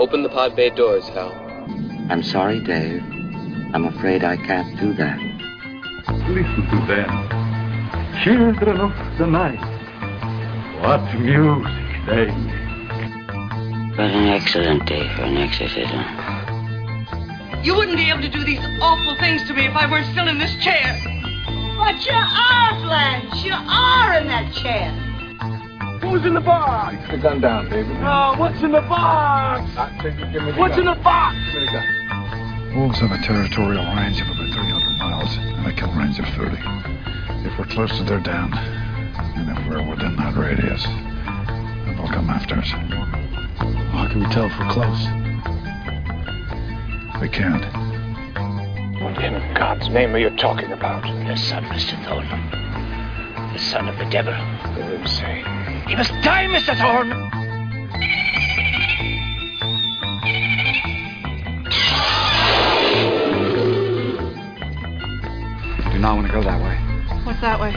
Open the pod bay doors, Hal. I'm sorry, Dave. I'm afraid I can't do that. Listen to them. Children of the night. What music they make. What an excellent day for an exorcism. You wouldn't be able to do these awful things to me if I weren't still in this chair. But you are, Blanche. You are in that chair. Who's in the box? Put the gun down, David. Oh, what's in the box? I take it, give me the What's gun. in the box? Give me the gun. Wolves have a territorial range of about 300 miles and a kill range of 30. If we're close to their den, and if we're within that radius, then they'll come after us. How can we tell if we're close? We can't. What in God's name are you talking about? The son, Mr. Thorne. The son of the devil. Let him say. He must die, Mr. Thorne! You do not want to go that way. What's that way?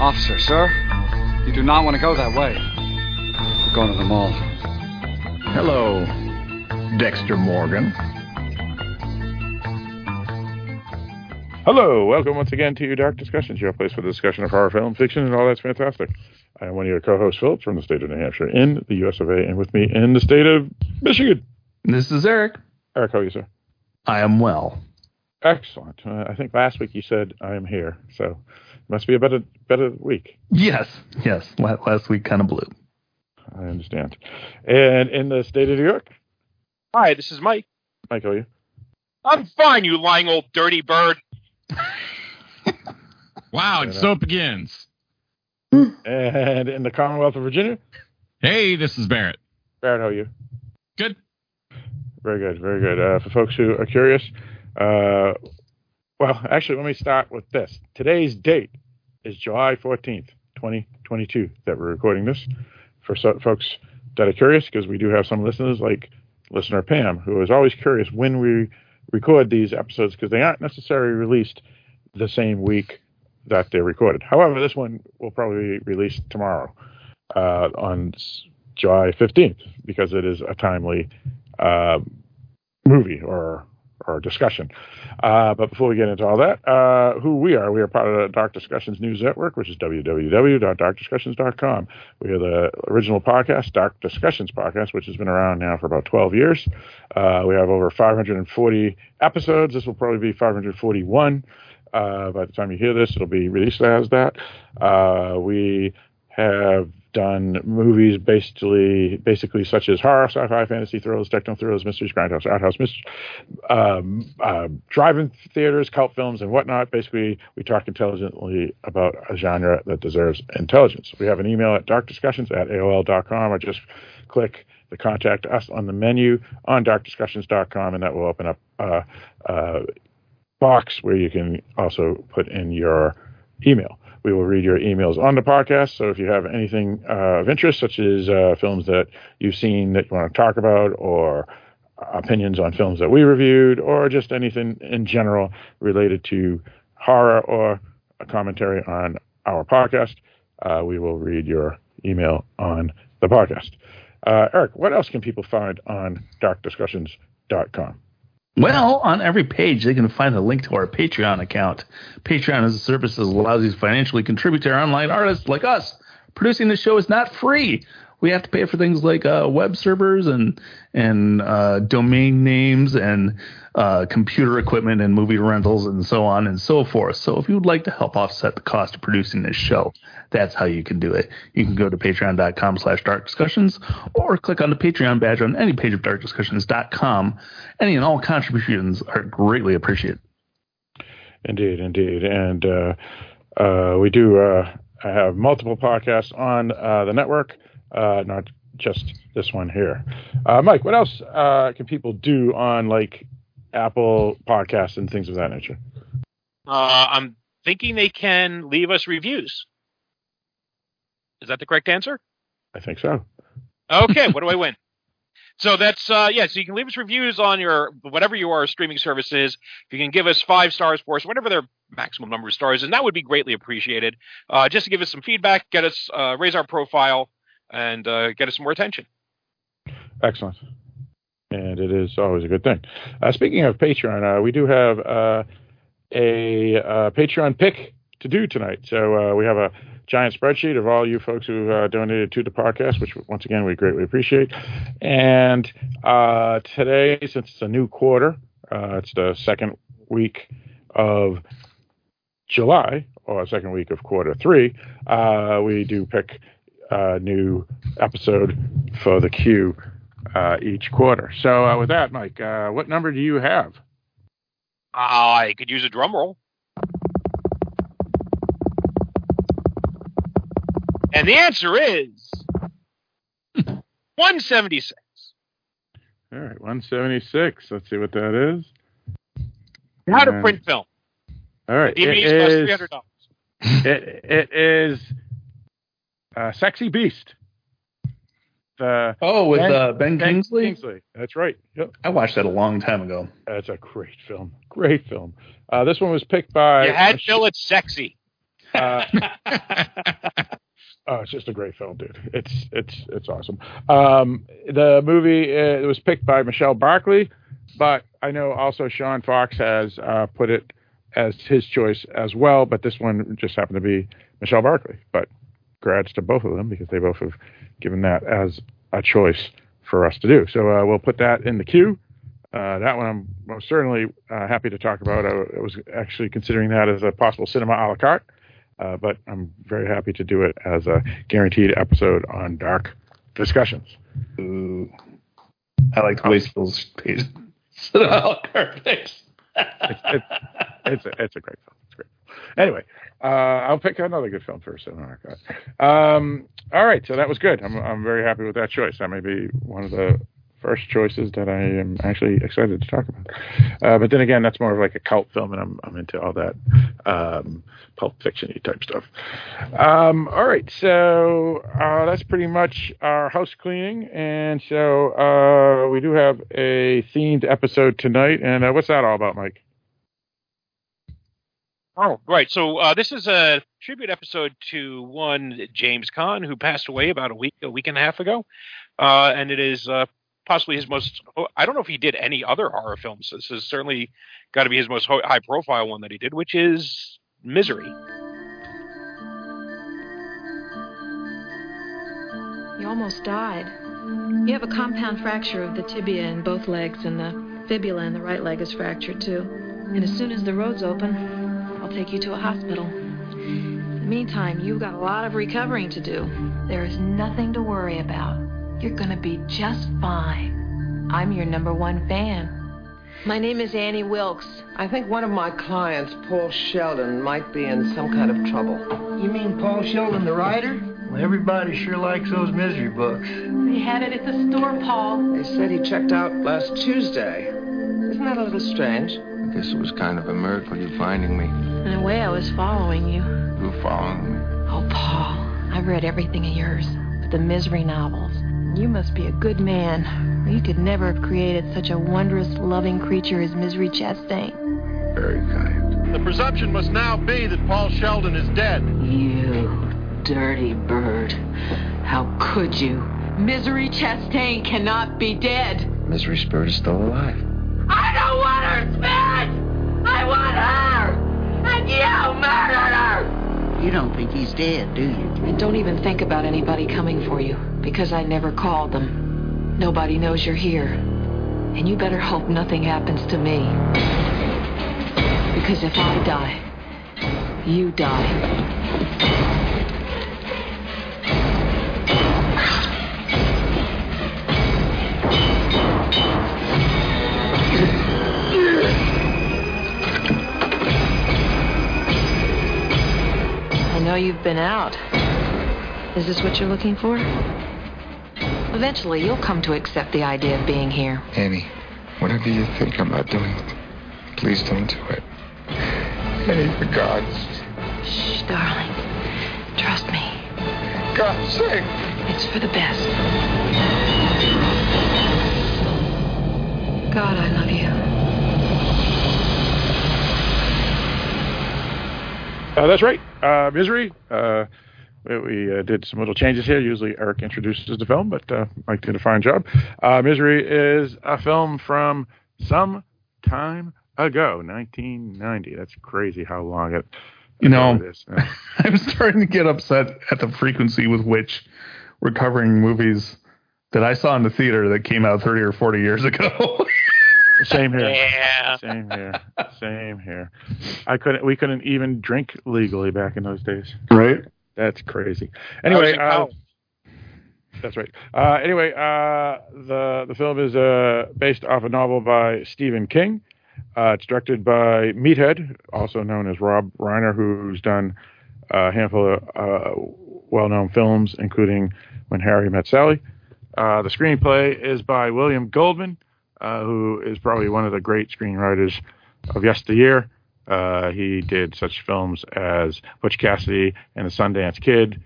Officer, sir, you do not want to go that way. We're going to the mall. Hello, Dexter Morgan. Hello, welcome once again to your Dark Discussions, your place for the discussion of horror film, fiction, and all that's fantastic. I am one of your co-hosts, Philip, from the state of New Hampshire, in the U.S. of A., and with me in the state of Michigan. This is Eric. Eric, how are you, sir? I am well. Excellent. Uh, I think last week you said I am here, so it must be a better better week. Yes, yes. Last week kind of blew. I understand. And in the state of New York, Hi, this is Mike. Mike, how are you? I'm fine, you lying old dirty bird. Wow, and so it begins. And in the Commonwealth of Virginia, Hey, this is Barrett. Barrett, how are you? Good. Very good, very good. Uh, for folks who are curious, uh, well, actually, let me start with this. Today's date is July 14th, 2022, that we're recording this. For so, folks that are curious, because we do have some listeners, like listener Pam, who is always curious when we record these episodes, because they aren't necessarily released the same week that they're recorded. However, this one will probably be released tomorrow uh, on July 15th, because it is a timely uh, movie or or discussion. Uh, but before we get into all that, uh, who we are, we are part of the Dark Discussions News Network, which is www.darkdiscussions.com. We are the original podcast, Dark Discussions Podcast, which has been around now for about 12 years. Uh, we have over 540 episodes. This will probably be 541. Uh, by the time you hear this, it'll be released as that. Uh, we have done movies basically basically such as horror, sci-fi, fantasy, thrillers, techno thrillers, mysteries, grindhouse, art house, um, uh, drive-in theaters, cult films, and whatnot. Basically, we talk intelligently about a genre that deserves intelligence. We have an email at darkdiscussions at aol.com or just click the contact us on the menu on darkdiscussions.com and that will open up uh, uh, box where you can also put in your email. We will read your emails on the podcast. So if you have anything uh, of interest, such as uh, films that you've seen that you want to talk about, or opinions on films that we reviewed, or just anything in general related to horror or a commentary on our podcast, uh, we will read your email on the podcast. Uh, Eric, what else can people find on darkdiscussions.com? Well, on every page, they can find a link to our Patreon account. Patreon is a service that allows you to financially contribute to our online artists like us. Producing the show is not free. We have to pay for things like uh, web servers and and uh, domain names and uh, computer equipment and movie rentals and so on and so forth. So if you would like to help offset the cost of producing this show, that's how you can do it. You can go to patreon.com slash dark discussions or click on the Patreon badge on any page of darkdiscussions.com. Any and all contributions are greatly appreciated. Indeed, indeed. And uh, uh, we do uh, have multiple podcasts on the network, uh, not just this one here. Uh, Mike, what else uh, can people do on like Apple podcasts and things of that nature? Uh, I'm thinking they can leave us reviews. Is that the correct answer? I think so. Okay, what do I win? So that's uh yeah, so you can leave us reviews on your whatever your streaming service is. If you can give us five stars for us, whatever their maximum number of stars, and that would be greatly appreciated. Uh, just to give us some feedback, get us uh, raise our profile, and uh, get us some more attention. Excellent. and it is always a good thing. Uh, speaking of Patreon, uh, we do have uh, a uh, Patreon pick to do tonight. So we have a giant spreadsheet of all you folks who uh, donated to the podcast, which once again we greatly appreciate. And uh, today, since it's a new quarter, uh, it's the second week of July or second week of quarter three. We do pick a new episode for the queue uh, each quarter. So uh, with that, Mike, uh, what number do you have? I could use a drum roll. And the answer is 176. All right, 176. Let's see what that is. How to print film. All right, it DVDs cost is, three hundred dollars. it, it is uh, Sexy Beast. The Oh, with uh, Ben Kingsley? Kingsley. That's right. Yep. I watched that a long time ago. That's a great film. Great film. Uh, this one was picked by. You had Phil. It's sexy. Uh, oh, it's just a great film, dude. It's it's it's awesome. Um, the movie uh, it was picked by Michelle Barkley, but I know also Sean Fox has uh, put it as his choice as well. But this one just happened to be Michelle Barkley. But congrats to both of them because they both have given that as a choice for us to do. So uh, we'll put that in the queue. Uh, that one I'm most certainly uh, happy to talk about. I, I was actually considering that as a possible cinema a la carte, uh, but I'm very happy to do it as a guaranteed episode on Dark Discussions. Ooh. I like the way Phil's page. Cinema picks. It's, it's, it's, a, it's a great film. Anyway, uh, I'll pick another good film a la. Um, all right, so that was good. I'm, I'm very happy with that choice. That may be one of the first choices that I am actually excited to talk about. Uh, but then again, that's more of like a cult film, and I'm I'm into all that um, pulp fiction type stuff. Um, all right, so uh, that's pretty much our house cleaning, and so uh, we do have a themed episode tonight. And uh, what's that all about, Mike? Oh, right. So uh, this is a tribute episode to one James Caan who passed away about a week, a week and a half ago, uh, and it is uh, possibly his most. oh, I don't know if he did any other horror films. This is certainly got to be his most high-profile one that he did, which is Misery. You almost died. You have a compound fracture of the tibia in both legs, and the fibula in the right leg is fractured too. And as soon as the road's open, I'll take you to a hospital. In the meantime, you've got a lot of recovering to do. There is nothing to worry about. You're gonna be just fine. I'm your number one fan. My name is Annie Wilkes. I think one of my clients, Paul Sheldon, might be in some kind of trouble. You mean Paul Sheldon, the writer? Well, everybody sure likes those misery books. They had it at the store, Paul. They said he checked out last Tuesday. Isn't that a little strange? I guess it was kind of a miracle you finding me. In a way, I was following you. You following me? Oh, Paul, I've read everything of yours, but the misery novels. You must be a good man. or You could never have created such a wondrous, loving creature as Misery Chastain. Very kind. The presumption must now be that Paul Sheldon is dead. You dirty bird. How could you? Misery Chastain cannot be dead. Misery Spirit is still alive. I don't want her spirit! I want her! You murdered her! You don't think he's dead, do you? And don't even think about anybody coming for you, because I never called them. Nobody knows you're here. And you better hope nothing happens to me. Because if I die, you die. Know you've been out. Is this what you're looking for? Eventually, you'll come to accept the idea of being here. Annie, whatever you think I'm not doing, please don't do it. Annie, for God's Shh, darling. Trust me. God's sake. It's for the best. God, I love you. Uh, that's right. Uh, Misery uh, we, we uh, did some little changes here. Usually Eric introduces the film, but uh, Mike did a fine job. Uh, Misery is a film from some time ago, 1990. That's crazy how long it. You know, it is. Yeah. I'm starting to get upset at the frequency with which we're covering movies that I saw in the theater that came out 30 or 40 years ago. Same here. Yeah. Same here. Same here. I couldn't. We couldn't even drink legally back in those days. right? That's crazy. Anyway, uh, that's right. Uh, anyway, uh, the the film is uh, based off a novel by Stephen King. Uh, it's directed by Meathead, also known as Rob Reiner, who's done a handful of uh, well-known films, including When Harry Met Sally. Uh, the screenplay is by William Goldman, uh, who is probably one of the great screenwriters of yesteryear. Uh, he did such films as Butch Cassidy and the Sundance Kid,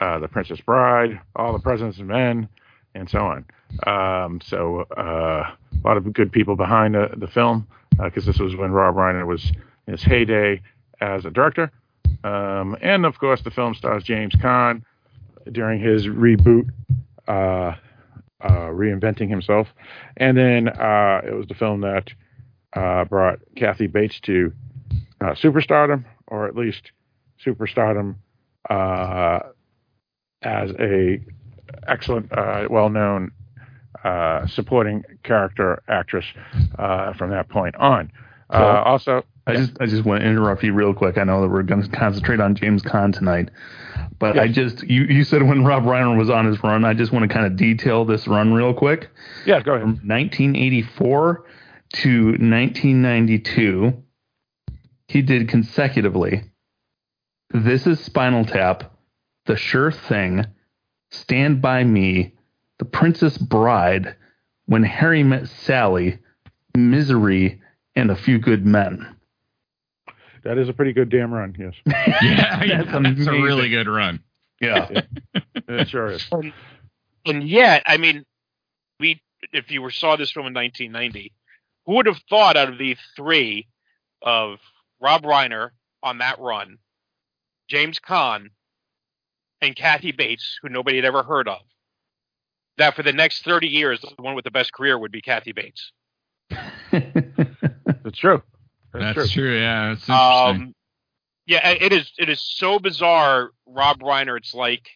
uh, The Princess Bride, All the President's and Men, and so on. Um, so uh, a lot of good people behind the, the film because this was when Rob Reiner was in his heyday as a director. Um, and of course, the film stars James Caan during his reboot, uh, reinventing himself. And then uh, it was the film that uh, brought Kathy Bates to uh, superstardom, or at least superstardom uh, as a excellent, uh, well-known uh, supporting character actress uh, from that point on. Uh, also, I just I just want to interrupt you real quick. I know that we're going to concentrate on James Caan tonight, but I just you you said when Rob Reiner was on his run. I just want to kind of detail this run real quick. yeah, go ahead. From 1984 to 1992, he did consecutively. This is Spinal Tap, The Sure Thing, Stand by Me, The Princess Bride, When Harry Met Sally, Misery, and A Few Good Men. That is a pretty good damn run, yes. Yeah, yeah, That's that's, a really good run. Yeah. It sure is. And yet, I mean, we if you were saw this film in 1990, who would have thought out of the three of Rob Reiner on that run, James Caan, and Kathy Bates, who nobody had ever heard of, that for the next 30 years, the one with the best career would be Kathy Bates. That's true. That's, That's true. true. Yeah, it's interesting. Um, yeah, it is. It is so bizarre, Rob Reiner. It's like,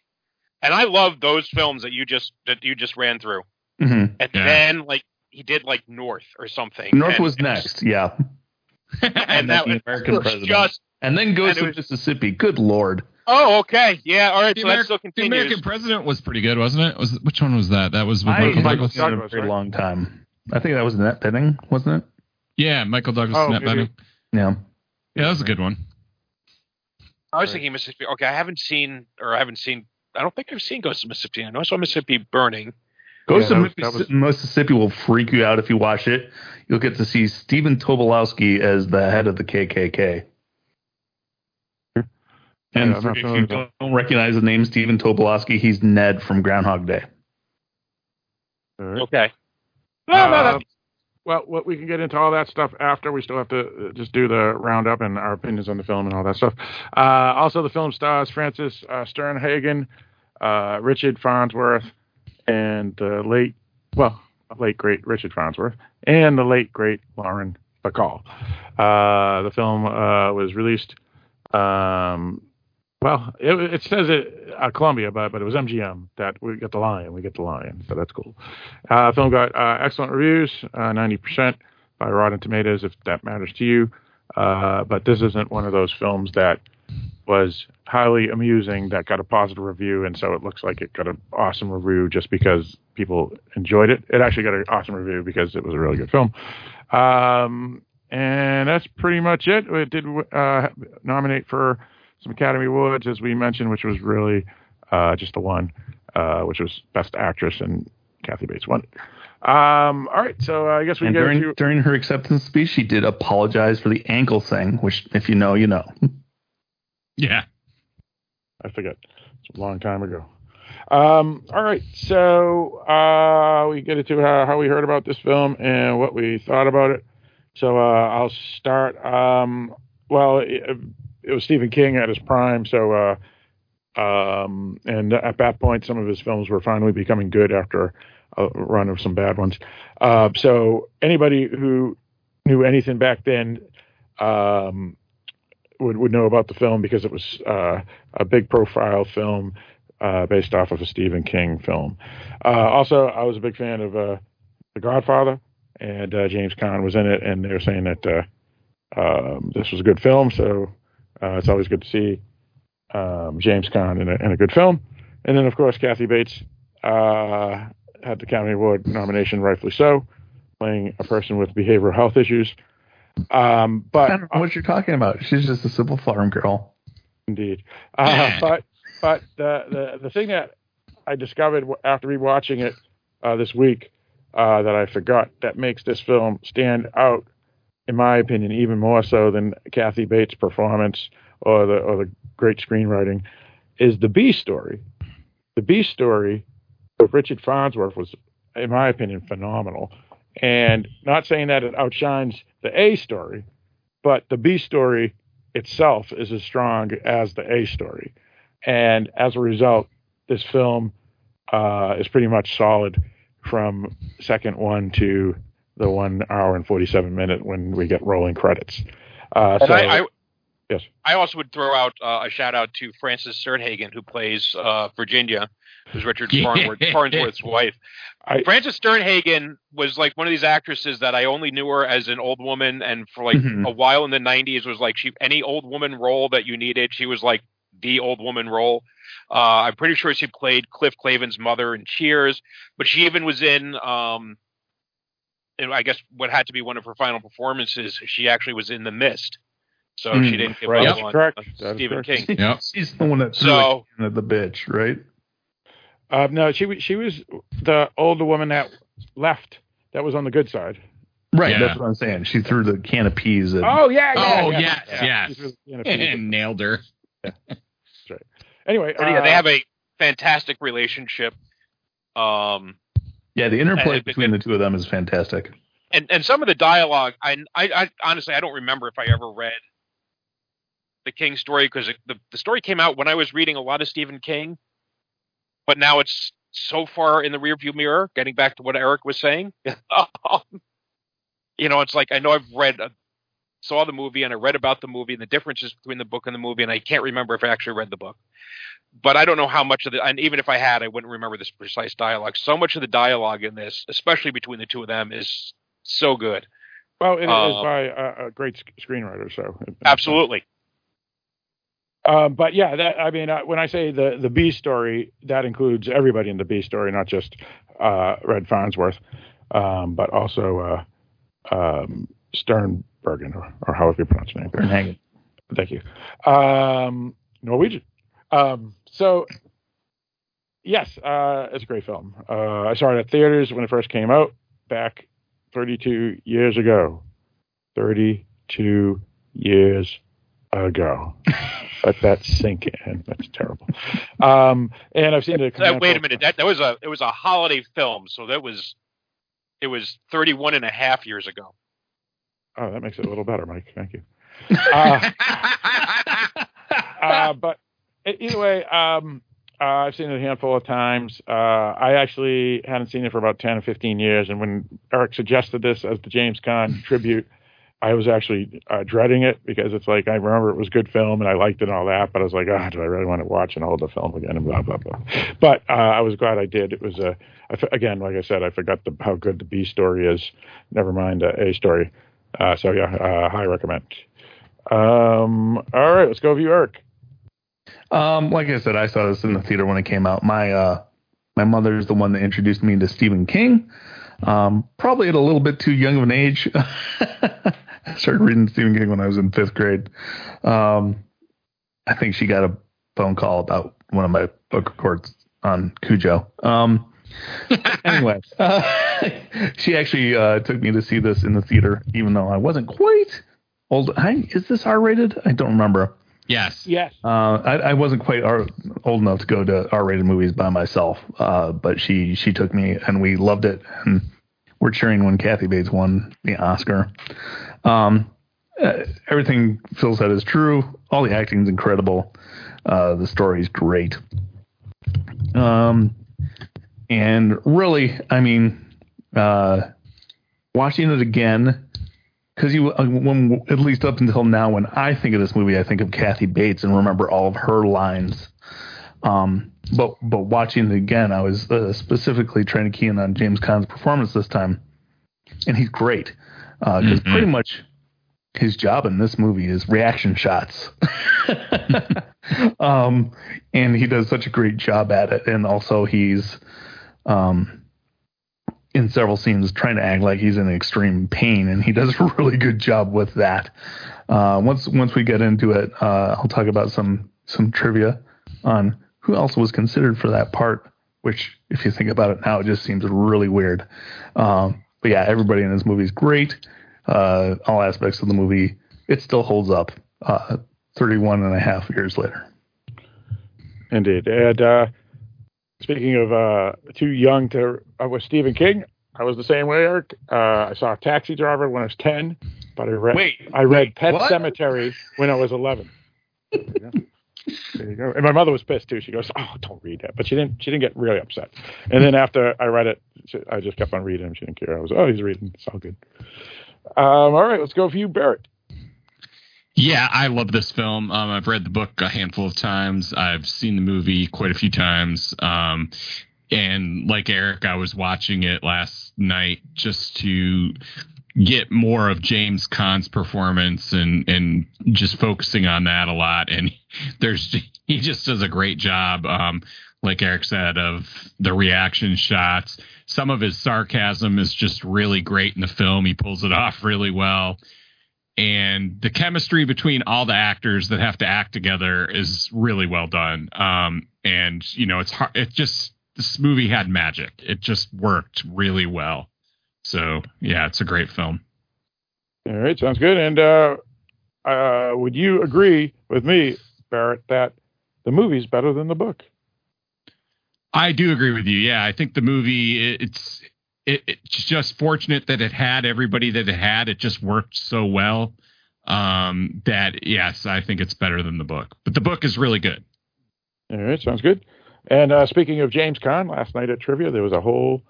and I love those films that you just that you just ran through. Mhm. And Yeah. then like he did like North or something. North and was it next, yeah. and then that was American president. just. And then goes And to was- Mississippi. Good lord. Oh, okay, yeah, all right. the, so that Ameri- still the. American president was pretty good, wasn't it? Was which one was that? That was with I Michael haven't Douglas. seen it in a Douglas, very long time. I think that was Annette Bening, wasn't it? Yeah, Michael Douglas. Oh, Annette maybe. Yeah. Yeah, that was a good one. I was thinking Mississippi. Okay, I haven't seen, or I haven't seen. I don't think I've seen Ghost of Mississippi. I know I saw Mississippi Burning. Ghost Yeah, of that was- Mississippi, Mississippi will freak you out if you watch it. You'll get to see Stephen Tobolowsky as the head of the KKK. And Yeah, I'm for- not if you with that. don't recognize the name Stephen Tobolowsky, he's Ned from Groundhog Day. All right. Okay. No, no, Uh, that- well, what we can get into all that stuff after. We still have to uh, just do the roundup and our opinions on the film and all that stuff. Uh, also, the film stars Frances uh, Sternhagen, uh, Richard Farnsworth, and the late, well, late great Richard Farnsworth, and the late great Lauren Bacall. Uh, the film uh, was released. Um, well, it, it says it uh, Columbia, but but it was MGM that we get the lion. We get the lion, so that's cool. Uh, film got uh, excellent reviews, uh, ninety percent by Rotten Tomatoes, if that matters to you. Uh, but this isn't one of those films that was highly amusing that got a positive review, and so it looks like it got an awesome review just because people enjoyed it. It actually got an awesome review because it was a really good film. Um, and that's pretty much it. It did uh, nominate for some Academy Awards, as we mentioned, which was really uh, just the one, uh, which was Best Actress, and Kathy Bates won. Um, all right, so uh, I guess we And get during, into during her acceptance speech, she did apologize for the ankle thing, which, if you know, you know. Yeah. I forget. It's a long time ago. Um, all right, so uh, we get into how, how we heard about this film and what we thought about it. So uh, I'll start. Um, well, it, it was Stephen King at his prime, so uh, Um, and at that point, some of his films were finally becoming good after a run of some bad ones. Uh, so anybody who knew anything back then um, would would know about the film because it was uh, a big profile film uh, based off of a Stephen King film. Uh, also, I was a big fan of uh, The Godfather, and uh, James Caan was in it, and they were saying that um, this was a good film, so uh, it's always good to see um, James Caan in a, in a good film. And then, of course, Kathy Bates uh, had the Academy Award nomination, rightfully so, playing a person with behavioral health issues. Um, but I don't know what you're talking about. She's just a simple farm girl. Indeed. Uh, but but the, the the thing that I discovered after rewatching it uh, this week uh, that I forgot that makes this film stand out, in my opinion, even more so than Kathy Bates' performance or the or the great screenwriting, is the B story. The B story of Richard Farnsworth was, in my opinion, phenomenal. And not saying that it outshines the A story, but the B story itself is as strong as the A story. And as a result, this film uh, is pretty much solid from second one to the one hour and 47 minute when we get rolling credits. Uh, so, I, I, yes. I also would throw out uh, a shout out to Frances Sternhagen, who plays uh, Virginia, who's Richard Farnsworth's wife. I- Frances Sternhagen was like one of these actresses that I only knew her as an old woman, and for like Mhm. a while in the '90s was like she any old woman role that you needed, she was like the old woman role. Uh, I'm pretty sure she played Cliff Clavin's mother in Cheers, but she even was in. Um, I guess what had to be one of her final performances, she actually was in The Mist. So Mm, she didn't give right. up That's on, correct. on Stephen correct. King. Yep. She's the one that So- so, the bitch, right? Uh, no, she was- she was the older woman that left. That was on the good side. Right. Yeah. That's what I'm saying. She threw the can of peas at. Oh yeah, yeah. Oh, yeah, yes, yeah. yes. She was in a few- And nailed her. Anyway, But yeah, uh, they have a fantastic relationship. Um, Yeah, the interplay And- between the two of them is fantastic. and and some of the dialogue, I, I, I honestly I don't remember if I ever read the King story because the the story came out when I was reading a lot of Stephen King, but now it's so far in the rearview mirror. Getting back to what Eric was saying, you know, it's like I know I've read, uh, saw the movie, and I read about the movie and the differences between the book and the movie, and I can't remember if I actually read the book. But I don't know how much of the, and even if I had, I wouldn't remember this precise dialogue. So much of the dialogue in this, especially between the two of them, is so good. well, it is um, by a, a great screenwriter. So Absolutely. Um, but yeah, that I mean, uh, when I say the the B story, that includes everybody in the B story, not just uh, Red Farnsworth, um, but also uh, um, Sternbergen, or, or however you pronounce your name. Sternhagen. Thank you. Um, Norwegian. Um, so, yes, uh, it's a great film. Uh, I saw it at theaters when it first came out back 32 years ago. 32 years ago. Let that sink in. That's terrible. Um, and I've seen it. Uh, wait a minute. That that was a it was a holiday film, so that was it was 31 and a half years ago. Oh, that makes it a little better, Mike. Thank you. Uh, uh, but either way, um, uh, I've seen it a handful of times. Uh, I actually hadn't seen it for about 10 or 15 years. And when Eric suggested this as the James Caan tribute, I was actually uh, dreading it because it's like I remember it was a good film and I liked it and all that, but I was like, ah, do I really want to watch an older film again and blah blah blah. But uh, I was glad I did. It was a I f- again, like I said, I forgot the, how good the B story is. Never mind uh, A story. Uh, so yeah, uh, high recommend. Um, all right, let's go view Eric. Um, like I said, I saw this in the theater when it came out. My uh, my mother is the one that introduced me to Stephen King. Um, probably at a little bit too young of an age. I started reading Stephen King when I was in fifth grade. Um, I think she got a phone call about one of my book records on Cujo. Um, anyway, uh, she actually uh, took me to see this in the theater, even though I wasn't quite old. I, is this R rated? I don't remember. Yes. Yes. Uh, I, I wasn't quite R, old enough to go to R-rated movies by myself, uh, but she she took me and we loved it, and we're cheering when Kathy Bates won the Oscar. Um, uh, everything Phil said is true. All the acting is incredible. Uh, the story's great. Um, and really, I mean, uh, watching it again because you, uh, when at least up until now, when I think of this movie, I think of Kathy Bates and remember all of her lines. Um, but but watching it again, I was uh, specifically trying to key in on James Caan's performance this time, and he's great because Mhm. pretty much his job in this movie is reaction shots. um, and he does such a great job at it, and also he's um, in several scenes trying to act like he's in extreme pain, and he does a really good job with that. Uh, once once we get into it, uh, I'll talk about some some trivia on who else was considered for that part. Which, if you think about it now, it just seems really weird. Um, but yeah, everybody in this movie is great. Uh, all aspects of the movie, it still holds up. Uh, 31 and a half years later. Indeed. And uh, speaking of uh, too young to uh, with Stephen King, I was the same way, Eric. Uh, I saw a Taxi Driver when I was ten, but I read Wait, I read wait, Pet what? Sematary when I was eleven. Yeah. There you go. And my mother was pissed too. She goes, "Oh, don't read that." But she didn't. She didn't get really upset. And then after I read it, she, I just kept on reading. She didn't care. I was, "Oh, he's reading. It's all good." Um, all right, let's go for you, Barrett. Yeah, I love this film. Um, I've read the book a handful of times. I've seen the movie quite a few times. Um, and like Eric, I was watching it last night just to get more of James Caan's performance and and just focusing on that a lot. And there's he just does a great job. Um, like Eric said, of the reaction shots. Some of his sarcasm is just really great in the film. He pulls it off really well and the chemistry between all the actors that have to act together is really well done. Um, and you know, it's hard. It just this movie had magic. It just worked really well. So yeah, it's a great film. All right, sounds good. And uh, uh, would you agree with me, Barrett, that the movie's better than the book? I do agree with you. Yeah, I think the movie it's it, it's just fortunate that it had everybody that it had. It just worked so well um, that yes, I think it's better than the book. But the book is really good. All right, sounds good. And uh, speaking of James Caan, last night at trivia there was a whole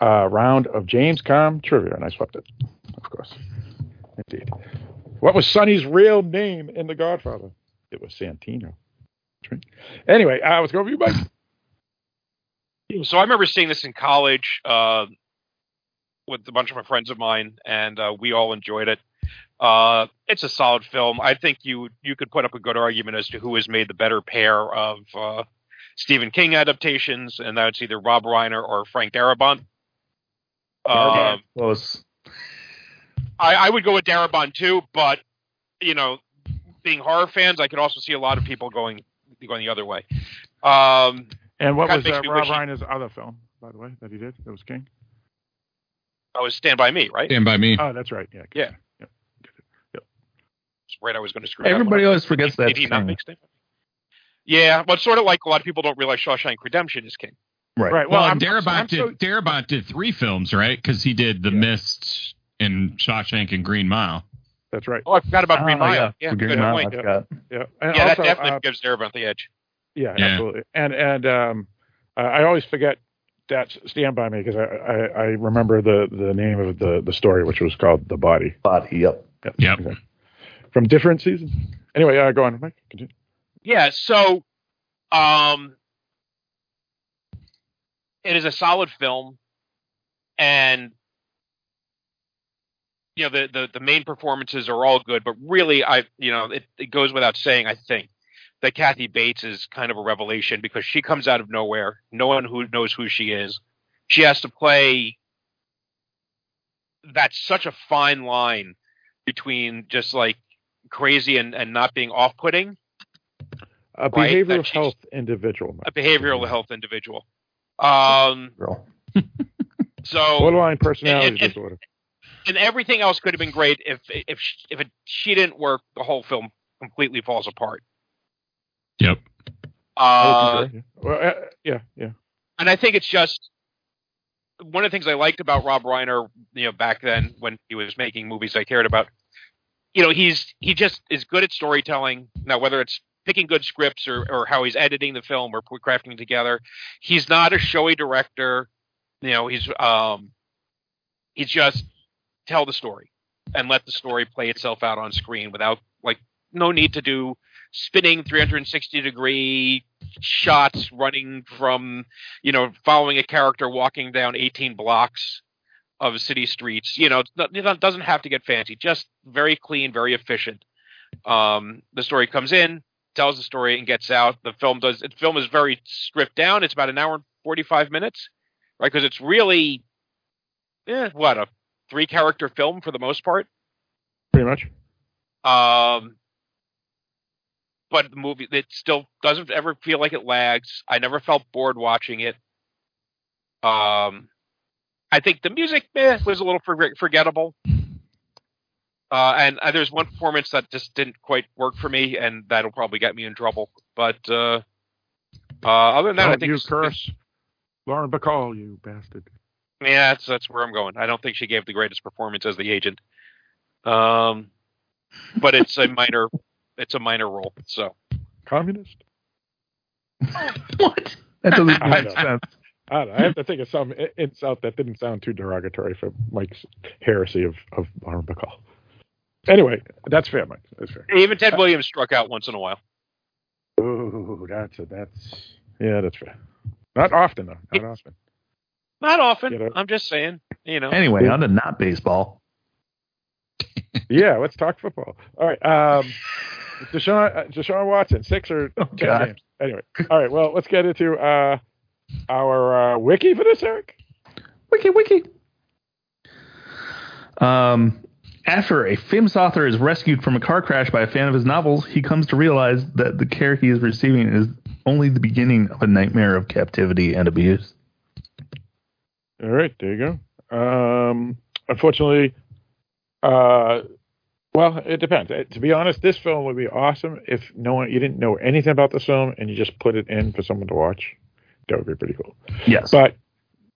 uh, round of James Caan trivia, and I swept it, of course. Indeed. What was Sonny's real name in The Godfather? It was Santino. Anyway, I was going to over you, Mike. So I remember seeing this in college uh, with a bunch of my friends of mine, and uh, we all enjoyed it. Uh, it's a solid film. I think you you could put up a good argument as to who has made the better pair of uh, Stephen King adaptations, and that's either Rob Reiner or Frank Darabont. Uh, Close. I, I would go with Darabont too, but you know, being horror fans, I could also see a lot of people going going the other way. Um, And what was makes uh, Rob wish he- Reiner's other film, by the way, that he did? That was King. I was Stand by Me, right? Stand by Me. Oh, that's right. Yeah. Yeah. Yep. Right. I was going to screw. it up. Everybody always forgets that Did he not make Stand by Me? Yeah, but sort of like a lot of people don't realize Shawshank Redemption is king. Right. Right. Well, Well, I'm- Darabont I'm did so- Darabont did three films, right? Because he did The Mist and Shawshank and Green Mile. That's right. Oh, I forgot about Green Oh, Mile. yeah. Yeah, Green good Mile, point. I forgot. Yeah. And Yeah, also, that definitely uh, gives Darabont the edge. Yeah, Yeah. absolutely. And and um, uh, I always forget that Stand by Me because I, I I remember the the name of the the story, which was called The Body. Body. Yep. Yep. Okay. From different seasons. Anyway, uh, go on, Mike. Continue. Yeah, so um it is a solid film and you know the, the the main performances are all good, but really I you know it, it goes without saying I think that Kathy Bates is kind of a revelation because she comes out of nowhere. No one who knows who she is. She has to play that's such a fine line between just like crazy and, and not being off putting A Right, behavioral health individual. a behavioral health individual. Um, so Borderline personality and- and- disorder. and everything else could have been great if if sh- if it, she didn't work, the whole film completely falls apart. Yep. Uh, yeah. Well, uh, yeah, yeah. and I think it's just one of the things I liked about Rob Reiner, you know, back then when he was making movies I cared about. You know, he's he just is good at storytelling. Now, whether it's picking good scripts or or how he's editing the film or crafting it together. He's not a showy director. You know, he's um he's just tell the story and let the story play itself out on screen without like no need to do spinning 360 degree shots running from you know following a character walking down 18 blocks of city streets. You know it doesn't have to get fancy just very clean very efficient. Um, the story comes in tells the story and gets out. The film does the film is very stripped down. It's about an hour and 45 minutes right? Because it's really eh, what a three character film for the most part? Pretty much. Um but the movie it still doesn't ever feel like it lags. I never felt bored watching it. Um, I think the music eh, was a little for, forgettable. Uh, and uh, there's one performance that just didn't quite work for me, and that'll probably get me in trouble. But uh, uh, other than that, Don't I think you curse Lauren Bacall, you bastard. Yeah, that's that's where I'm going. I don't think she gave the greatest performance as the agent. Um, but it's a minor, it's a minor role. So Communist? what? That doesn't I make know. sense. I don't. I have to think of some insult that didn't sound too derogatory for Mike's heresy of, of Lauren Bacall. Anyway, that's fair, Mike. That's fair. even Ted Williams struck out once in a while. Ooh, that's a, that's yeah, that's fair. Not often though. Not often. Not often. You know. I'm just saying. You know. Anyway, on to not baseball. Yeah, let's talk football. All right. Um, Deshaun, uh, Deshaun Watson, six or ten Oh, God. games. Anyway, all right. Well, let's get into uh, our uh, wiki for this, Eric. Wiki, wiki. Um, after a famous author is rescued from a car crash by a fan of his novels, he comes to realize that the care he is receiving is only the beginning of a nightmare of captivity and abuse. All right, there you go. Um, unfortunately, uh, well, it depends. Uh, To be honest, this film would be awesome if no one you didn't know anything about this film and you just put it in for someone to watch. That would be pretty cool. Yes. But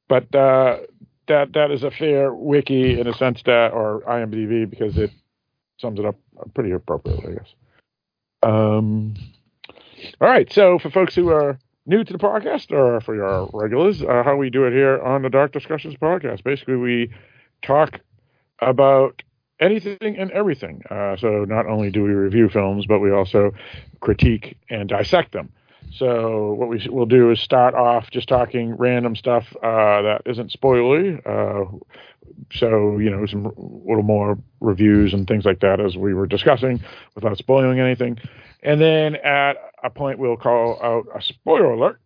but uh, that that is a fair wiki in a sense that or IMDb because it sums it up pretty appropriately, I guess. Um, all right. So for folks who are new to the podcast or for your regulars, uh, how we do it here on the Dark Discussions podcast. Basically, we talk about anything and everything. Uh, so not only do we review films, but we also critique and dissect them. So what we will do is start off just talking random stuff uh, that isn't spoilery. Uh, so you know some little more reviews and things like that as we were discussing without spoiling anything. And then at a point we'll call out a spoiler alert,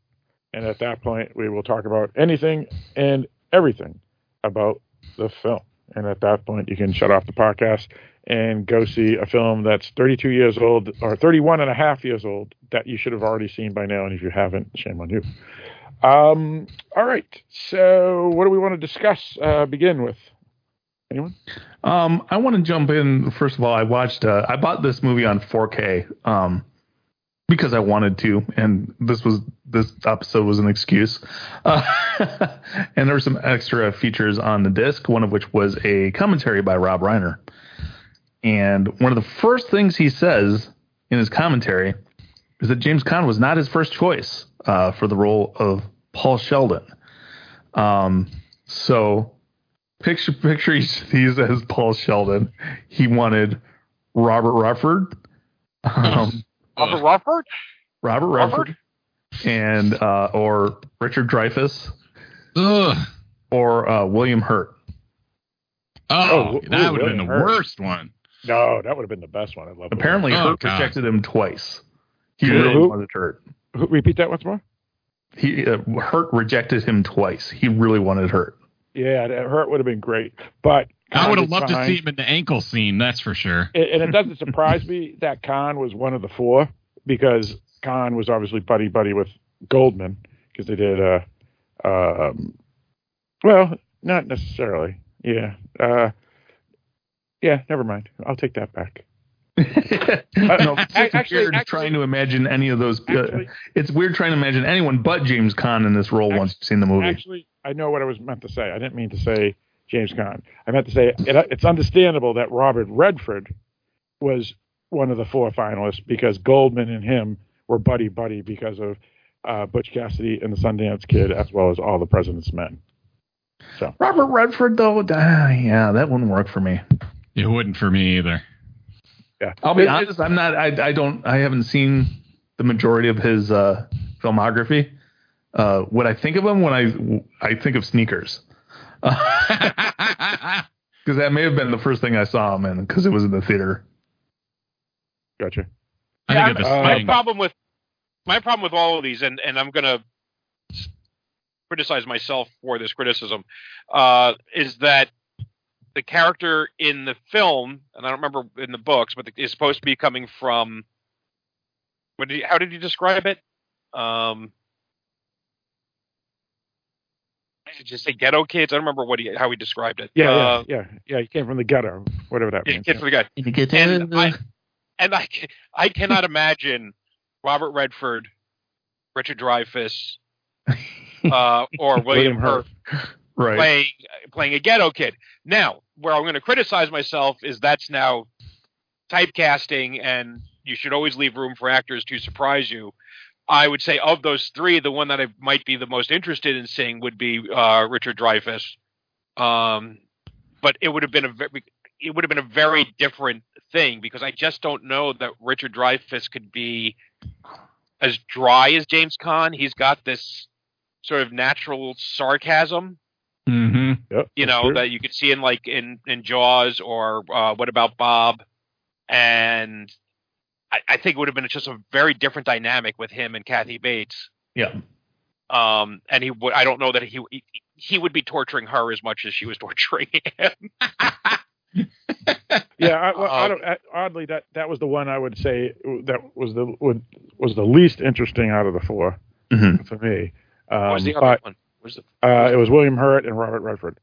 and at that point we will talk about anything and everything about the film. And at that point you can shut off the podcast and go see a film that's 32 years old or 31 and a half years old that you should have already seen by now. And if you haven't, shame on you. Um, all right. So what do we want to discuss? Uh, begin with anyone? Um, I want to jump in. First of all, I watched. Uh, I bought this movie on 4K um, because I wanted to, and this was this episode was an excuse. Uh, and there were some extra features on the disc. One of which was a commentary by Rob Reiner. And one of the first things he says in his commentary is that James Caan was not his first choice uh, for the role of Paul Sheldon. Um, so picture picture he's, he's as Paul Sheldon. He wanted Robert Rufford, um, Robert Rufford? Robert Rufford, and uh, or Richard Dreyfuss, or uh, William Hurt. Oh, ooh, that would have been the Hurt. worst one. No, that would have been the best one. I love. Apparently, Oh, Hurt God. rejected him twice. He Who- really who? wanted Hurt. Who- Repeat that once more. He uh, Hurt rejected him twice. He really wanted Hurt. Yeah, that hurt would have been great, but I would have Caan loved to see him in the ankle scene. That's for sure. And and it doesn't surprise me that Caan was one of the four because Caan was obviously buddy buddy with Goldman because they did. Uh, um, well, not necessarily. Yeah. Uh, yeah. Never mind. I'll take that back. I don't know. It's I- actually- weird actually- trying to imagine any of those. Uh, it's weird trying to imagine anyone but James Caan in this role once you've seen the movie. Actually, I know what I was meant to say. I didn't mean to say James Caan. I meant to say it, it's understandable that Robert Redford was one of the four finalists because Goldman and him were buddy buddy because of uh, Butch Cassidy and the Sundance Kid, as well as all the President's Men. So Robert Redford, though, ah, yeah, that wouldn't work for me. It wouldn't for me either. Yeah, I'll be It- honest. I'm not. I, I don't. I haven't seen the majority of his uh, filmography. Uh, what I think of him when I I think of sneakers, because that may have been the first thing I saw him in because it was in the theater. Gotcha. I Yeah, think of the my problem with my problem with all of these, and and I'm gonna criticize myself for this criticism, uh, is that the character in the film, and I don't remember in the books, but is supposed to be coming from. What did he, how did you describe it? Um, did you just say ghetto kids? I don't remember what he how he described it. Yeah, Uh, yeah, yeah, yeah. He came from the ghetto, whatever that yeah, means. kid for the guy. You get And I, and I, I cannot imagine Robert Redford, Richard Dreyfuss, uh, or William William Hurt Hurt. right. playing playing a ghetto kid. Now, where I'm going to criticize myself is that's now typecasting, and you should always leave room for actors to surprise you. I would say of those three, the one that I might be the most interested in seeing would be uh, Richard Dreyfuss. Um, but it would have been a very, it would have been a very different thing because I just don't know that Richard Dreyfuss could be as dry as James Caan. He's got this sort of natural sarcasm hmm Yep, you know true. that you could see in like in in Jaws or uh, What About Bob, and I, I think it would have been just a very different dynamic with him and Kathy Bates. Yeah. Um, and he would I don't know that he he, he would be torturing her as much as she was torturing him. Yeah, I, well, I don't, I- oddly, that that was the one I would say that was the would, was the least interesting out of the 4 Mhm. for me. Um, what was the other but one? Was it, uh, it was William Hurt and Robert Redford.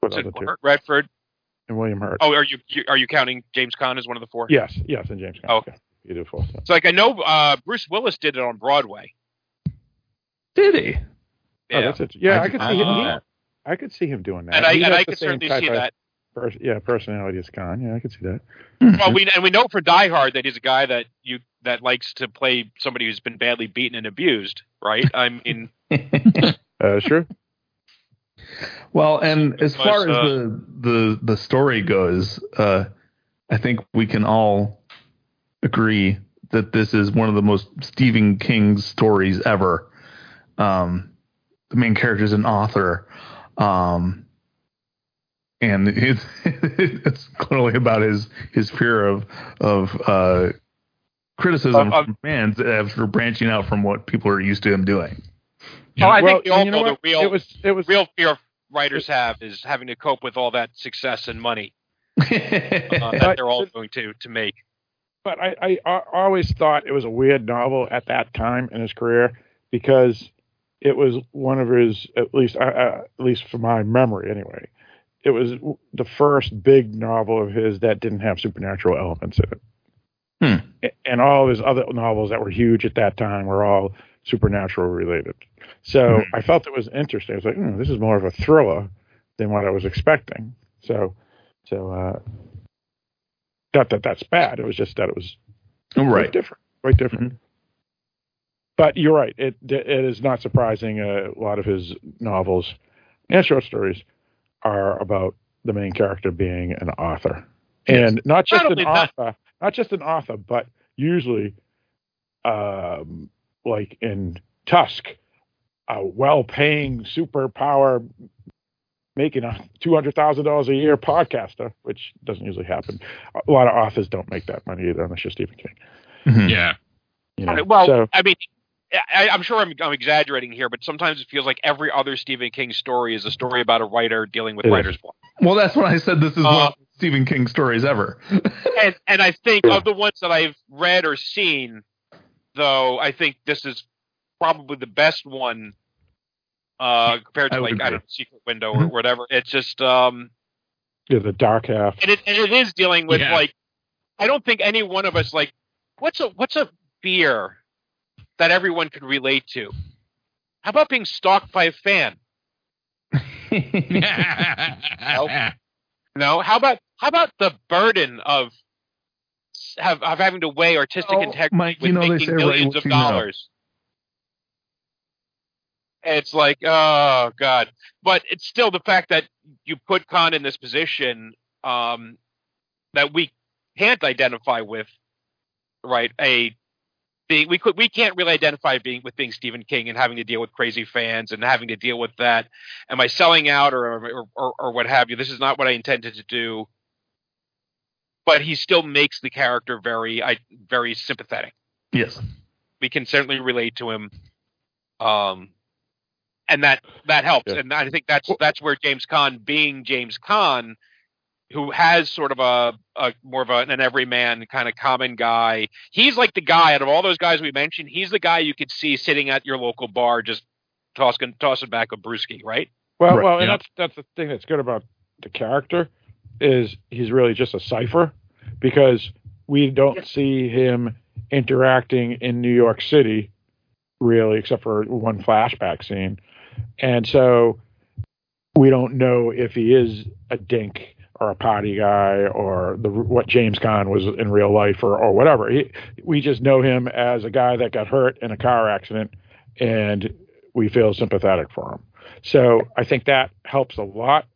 What was it other? Hurt- Redford? And William Hurt. Oh, are you you- are you counting James Caan as one of the four? Yes, yes, and James. Caan. Oh, okay. You did four. So like I know uh, Bruce Willis did it on Broadway. Did he? Oh, Yeah. that's it. Yeah, I, I could see not him. know that. I could see him doing that. and I and I could certainly see that. pers- yeah, personality is Caan. Yeah, I could see that. Well, we and we know for Die Hard that he's a guy that you that likes to play somebody who's been badly beaten and abused, right? I mean, Uh, sure. Well, and as Was, far as uh, the the the story goes, uh, I think we can all agree that this is one of the most Stephen King stories ever. Um, the main character is an author, um, and it's it's clearly about his his fear of of uh, criticism Of- of- from fans after branching out from what people are used to him doing. well, I well, think we all you know know the real It was. It was. real fear writers have is having to cope with all that success and money uh, that they're all going to to make. But I, I, I always thought it was a weird novel at that time in his career because it was one of his, at least, uh, uh, at least from my memory anyway, it was the first big novel of his that didn't have supernatural elements in it. Hmm. And all of his other novels that were huge at that time were all supernatural related. So I felt it was interesting. I was like, hmm, this is more of a thriller than what I was expecting. So, so, uh, not that that's bad. It was just that it was quite right. different, quite different. But you're right. It it is not surprising. Uh, a lot of his novels and short stories are about the main character being an author, and not just Not an only that- author, not just an author, but usually, um, like in Tusk, a well-paying superpower making a two hundred thousand dollars a year podcaster, which doesn't usually happen. A lot of authors don't make that money either, unless you're Stephen King. Mhm. Yeah. You know? Uh, well, so, I mean, I, I'm sure I'm, I'm exaggerating here, but sometimes it feels like every other Stephen King story is a story about a writer dealing with It is. writer's block. Well, that's when I said this is one Uh, of Stephen King stories ever. and and I think of the ones that I've read or seen, though, I think this is probably the best one uh, compared to would like I don't know, Secret Window or whatever. It's just um, yeah, the dark half. and it and it is dealing with Yeah. like I don't think any one of us like what's a what's a fear that everyone could relate to. How about being stalked by a fan? No. How about how about the burden of have, have having to weigh artistic Oh, integrity Mike, with making millions of dollars? know. It's like, oh god, but it's still the fact that you put Caan in this position um, that we can't identify with, right? A being we could we can't really identify being with being Stephen King and having to deal with crazy fans and having to deal with that. Am I selling out or or, or, or what have you? This is not what I intended to do. But he still makes the character very I very sympathetic. Yes. We can certainly relate to him. Um and that that helps. And I think that's that's where James Caan being James Caan who has sort of a, a more of a, an everyman kind of common guy. He's like the guy out of all those guys we mentioned. He's the guy you could see sitting at your local bar, just tossing tossing back a brewski, right? Well, Right, well, and yeah. that's that's the thing that's good about the character is he's really just a cipher because we don't see him interacting in New York City really, except for one flashback scene, and so we don't know if he is a dink or a potty guy or the what James Caan was in real life or or whatever. He, we just know him as a guy that got hurt in a car accident, and we feel sympathetic for him. So I think that helps a lot,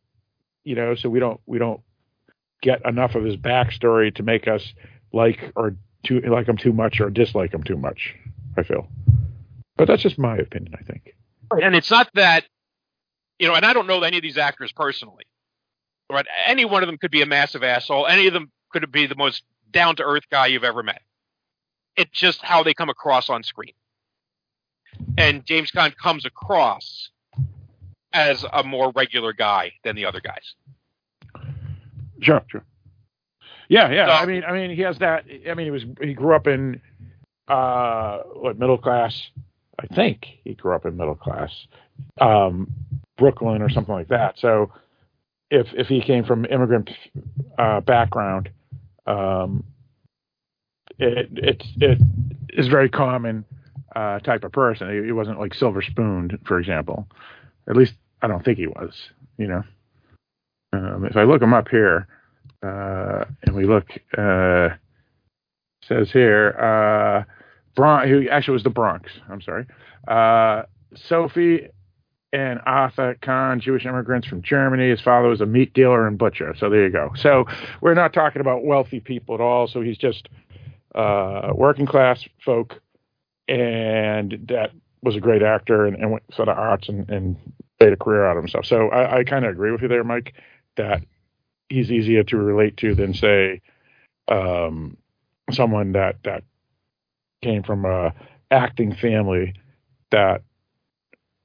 you know. So we don't we don't get enough of his backstory to make us like or too like him too much or dislike him too much. I feel, but that's just my opinion. I think. And it's not that, you know, and I don't know any of these actors personally. Right? Any one of them could be a massive asshole. Any of them could be the most down to earth guy you've ever met. It's just how they come across on screen. And James Caan comes across as a more regular guy than the other guys. Sure, sure. Yeah, yeah. I mean, I mean, he has that. I mean, he was he grew up in uh what middle class. I think he grew up in middle class, um, Brooklyn or something like that. So if if he came from immigrant uh, background, um, it it it is very common uh, type of person. He, he wasn't like silver spooned, for example. At least I don't think he was. You know, um, if I look him up here, uh, and we look, uh, says here, uh, Bron- he actually was the Bronx. I'm sorry. Uh, Sophie and Arthur Caan, Jewish immigrants from Germany. His father was a meat dealer and butcher. So there you go. So we're not talking about wealthy people at all. So he's just uh, working class folk, and that was a great actor and, and went sort of arts and, and made a career out of himself. So I, I kind of agree with you there, Mike, that he's easier to relate to than say um, someone that that came from a acting family that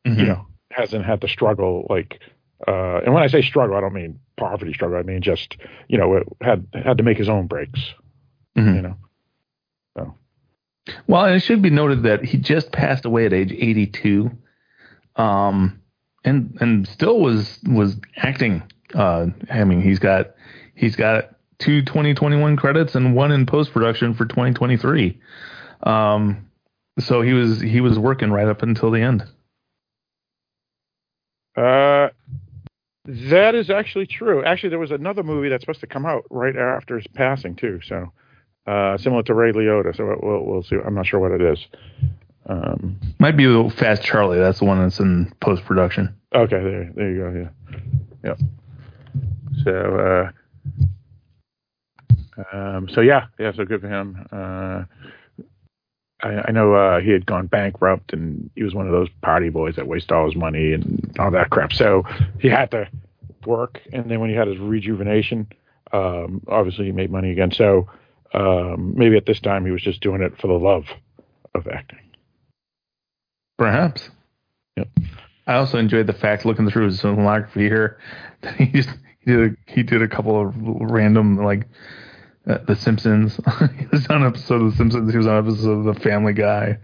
you know hasn't had to struggle like uh and when I say struggle I don't mean poverty struggle I mean just you know had had to make his own breaks Mhm. you know so Well, and it should be noted that he just passed away at age 82, um, and and still was was acting. Uh, I mean, he's got he's got two 2021 credits and one in post production for 2023. Um, so he was he was working right up until the end. uh that is actually true actually there was another movie that's supposed to come out right after his passing too so uh similar to Ray Liotta so we'll we'll see I'm not sure what it is um Might be Fast Charlie. That's the one that's in post production. Okay, there, there you go. Yeah, yep. So, uh, um, so yeah, yeah. So good for him. Uh, I, I know uh, he had gone bankrupt, and he was one of those party boys that waste all his money and all that crap. So he had to work, and then when he had his rejuvenation, um, obviously he made money again. So um, maybe at this time he was just doing it for the love of acting. Perhaps. Yep. I also enjoyed the fact looking through his filmography here that he just he did a, he did a couple of random like uh, The Simpsons. he was on an episode of The Simpsons. He was on an episode of The Family Guy.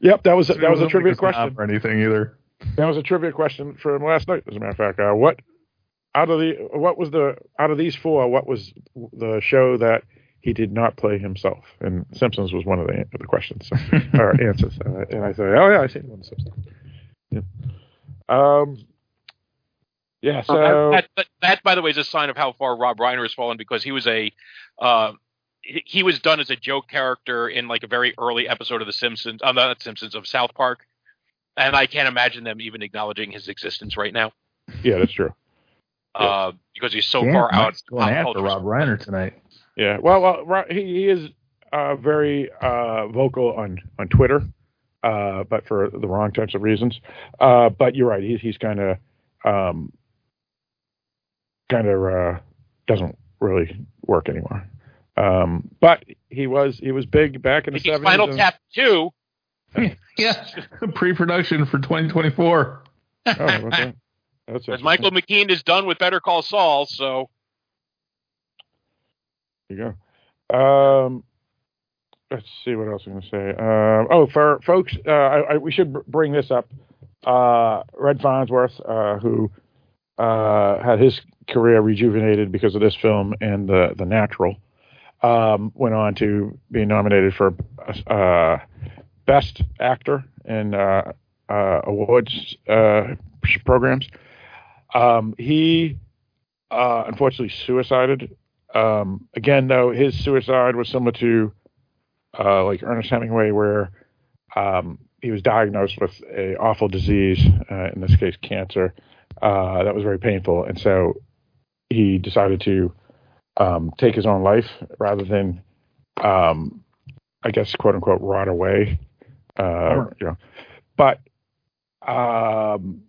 Yep, that was So that was a trivia question. or anything either. That was a trivia question from last night, as a matter of fact. Uh, what out of the what was the out of these four? What was the show that he did not play himself? And Simpsons was one of the the questions so, or answers. Uh, and I said, oh yeah, I seen one Simpsons. Yep. Um. Yeah. So that, that, that, by the way, is a sign of how far Rob Reiner has fallen because he was a uh, he he was done as a joke character in like a very early episode of The Simpsons, uh, not Simpsons of South Park, and I can't imagine them even acknowledging his existence right now Yeah, that's true. uh, because he's so Damn, far out. Mike's going pop after. Rob Reiner tonight. Yeah, well, well he, he is uh, very uh, vocal on on Twitter, uh, but for the wrong types of reasons. Uh, but you're right; he's he's kind of um, kind of uh, doesn't really work anymore. Um, but he was he was big back in the seventies. Spinal Tap Two. yeah, pre-production for 2024. Oh, okay. That's As Michael McKean is done with Better Call Saul, so There you go. Um, let's see what else I'm going to say. Uh, oh, for folks, uh, I, I, we should br- bring this up. Uh, Red Farnsworth, uh, who uh, had his career rejuvenated because of this film and the the Natural, um, went on to be nominated for uh, Best Actor in uh, uh, awards uh, programs. Um, he unfortunately suicided. Um, again, though, his suicide was similar to like Ernest Hemingway, where um, he was diagnosed with a awful disease, in this case, cancer. Uh, that was very painful, and so he decided to um, take his own life rather than, um, I guess, quote unquote, rot away. Uh, you know, but um,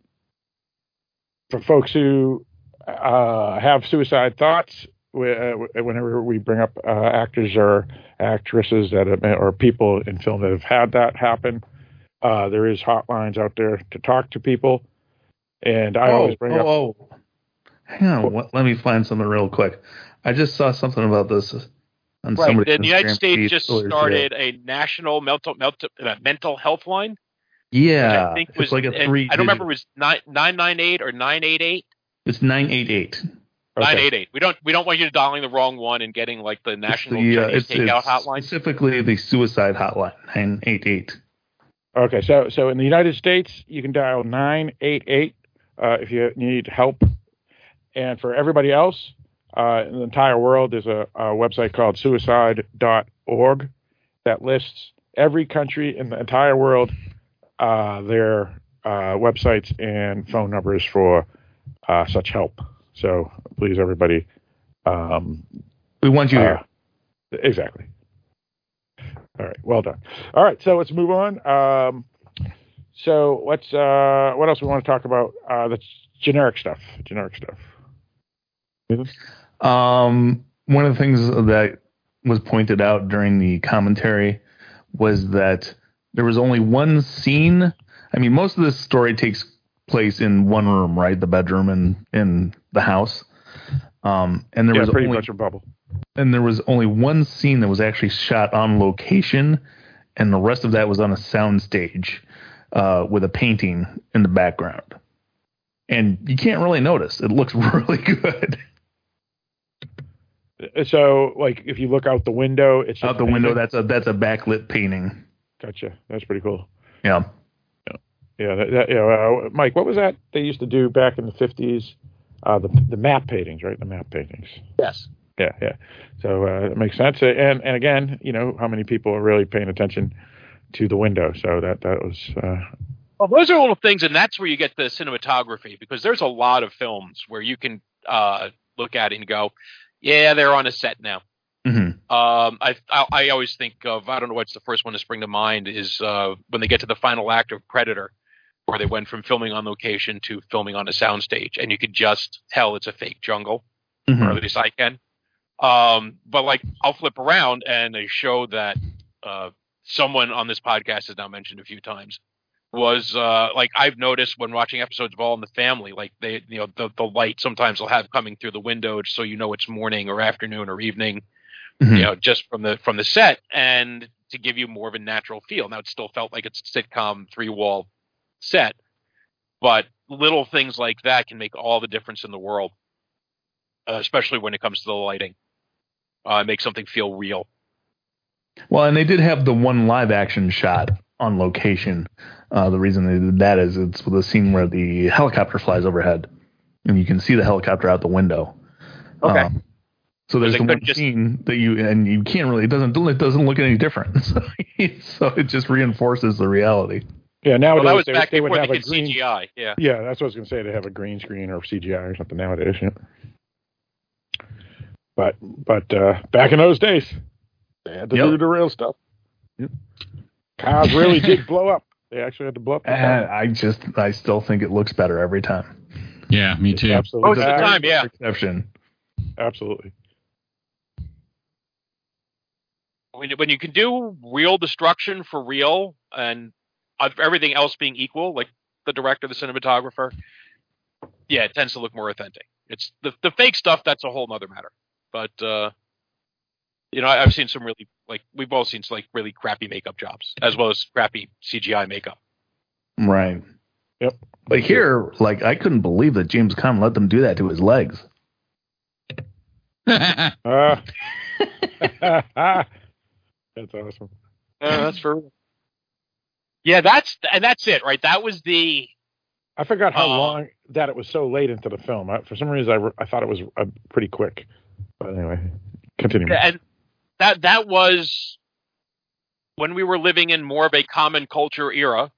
for folks who uh, have suicide thoughts, we, uh, whenever we bring up uh, actors or actresses that have, or people in film that have had that happen, uh, there is hotlines out there to talk to people. And I oh, always bring oh, up. oh. Hang on, what, let me find something real quick. I just saw something about this on right. somebody's The United States just started today. a national mental mental, uh, mental health line. Yeah, I think it's was like a and three. I don't remember it was nine nine nine eight or nine eight eight. It's nine eight eight. Nine eight eight. We don't we don't want you dialing the wrong one and getting like the national The, uh, Chinese it's, takeout it's hotline. specifically the suicide hotline nine eight eight. Okay, so so in the United States, you can dial nine eight eight uh, if you need help, and for everybody else uh, in the entire world, there's a, a website called suicide.org that lists every country in the entire world, uh, their uh, websites and phone numbers for uh, such help. So please, everybody, um, we want you here. Exactly. All right, well done. All right, so let's move on. Um, so let's. Uh, what else we want to talk about? Uh, the generic stuff. Generic stuff. Um, one of the things that was pointed out during the commentary was that there was only one scene. I mean, most of this story takes place in one room, right? The bedroom and in the house. Um, and there yeah, was pretty only, much a bubble. and there was only one scene that was actually shot on location, and the rest of that was on a sound stage uh, with a painting in the background. And you can't really notice; it looks really good. So, like, if you look out the window, it's out the window. That's a that's a backlit painting. Gotcha. That's pretty cool. Yeah. Yeah. That, that, yeah. Uh, Mike, what was that they used to do back in the fifties? Uh, the the matte paintings, right? The matte paintings. Yes. Yeah, yeah. So uh, it makes sense. And and again, you know, how many people are really paying attention to the window? So that that was. Uh, Well, those are little things, and that's where you get the cinematography because there's a lot of films where you can uh, look at it and go, "Yeah, they're on a set now." Mm-hmm. Um, I, I I always think of I don't know what's the first one to spring to mind is uh, when they get to the final act of Predator, where they went from filming on location to filming on a soundstage, and you could just tell it's a fake jungle, Mm-hmm. or at least I can. Um, but like I'll flip around and a show that uh, someone on this podcast has now mentioned a few times was uh, like I've noticed when watching episodes of All in the Family, like they you know the the light sometimes will have coming through the window so you know it's morning or afternoon or evening, Mm-hmm. you know, just from the from the set and to give you more of a natural feel. Now it still felt like it's a sitcom three wall set, but little things like that can make all the difference in the world, uh, especially when it comes to the lighting. Uh, make something feel real. Well, and they did have the one live action shot on location. Uh, the reason they did that is it's the scene where the helicopter flies overhead, and you can see the helicopter out the window. Okay. Um, So there's the one just- scene that you and you can't really it doesn't it doesn't look any different. So, so it just reinforces the reality. Yeah, nowadays well, that was they, back they would before have they a green. CGI. Yeah. Yeah, that's what I was going to say. They have a green screen or CGI or something nowadays. Yeah. But but uh, back in those days, they had to Yep. do the real stuff. Yep. Cars really did blow up. They actually had to blow up. the And. I just I still think it looks better every time. Yeah, me too. Absolutely. Most of the time, yeah. Exception. Absolutely. When, when you can do real destruction for real and everything else being equal, like the director, the cinematographer, yeah, it tends to look more authentic. It's the the fake stuff. That's a whole other matter. But uh, you know, I, I've seen some really like we've all seen some, like really crappy makeup jobs as well as crappy CGI makeup. Right. Yep. But here, like I couldn't believe that James Caan let them do that to his legs. Uh, that's awesome. Uh, that's for yeah, that's and that's it, right? That was the I forgot how Uh, long that it was so late into the film. I, for some reason, I, re- I thought it was uh, pretty quick. But anyway, continue. and that that was when we were living in more of a common culture era.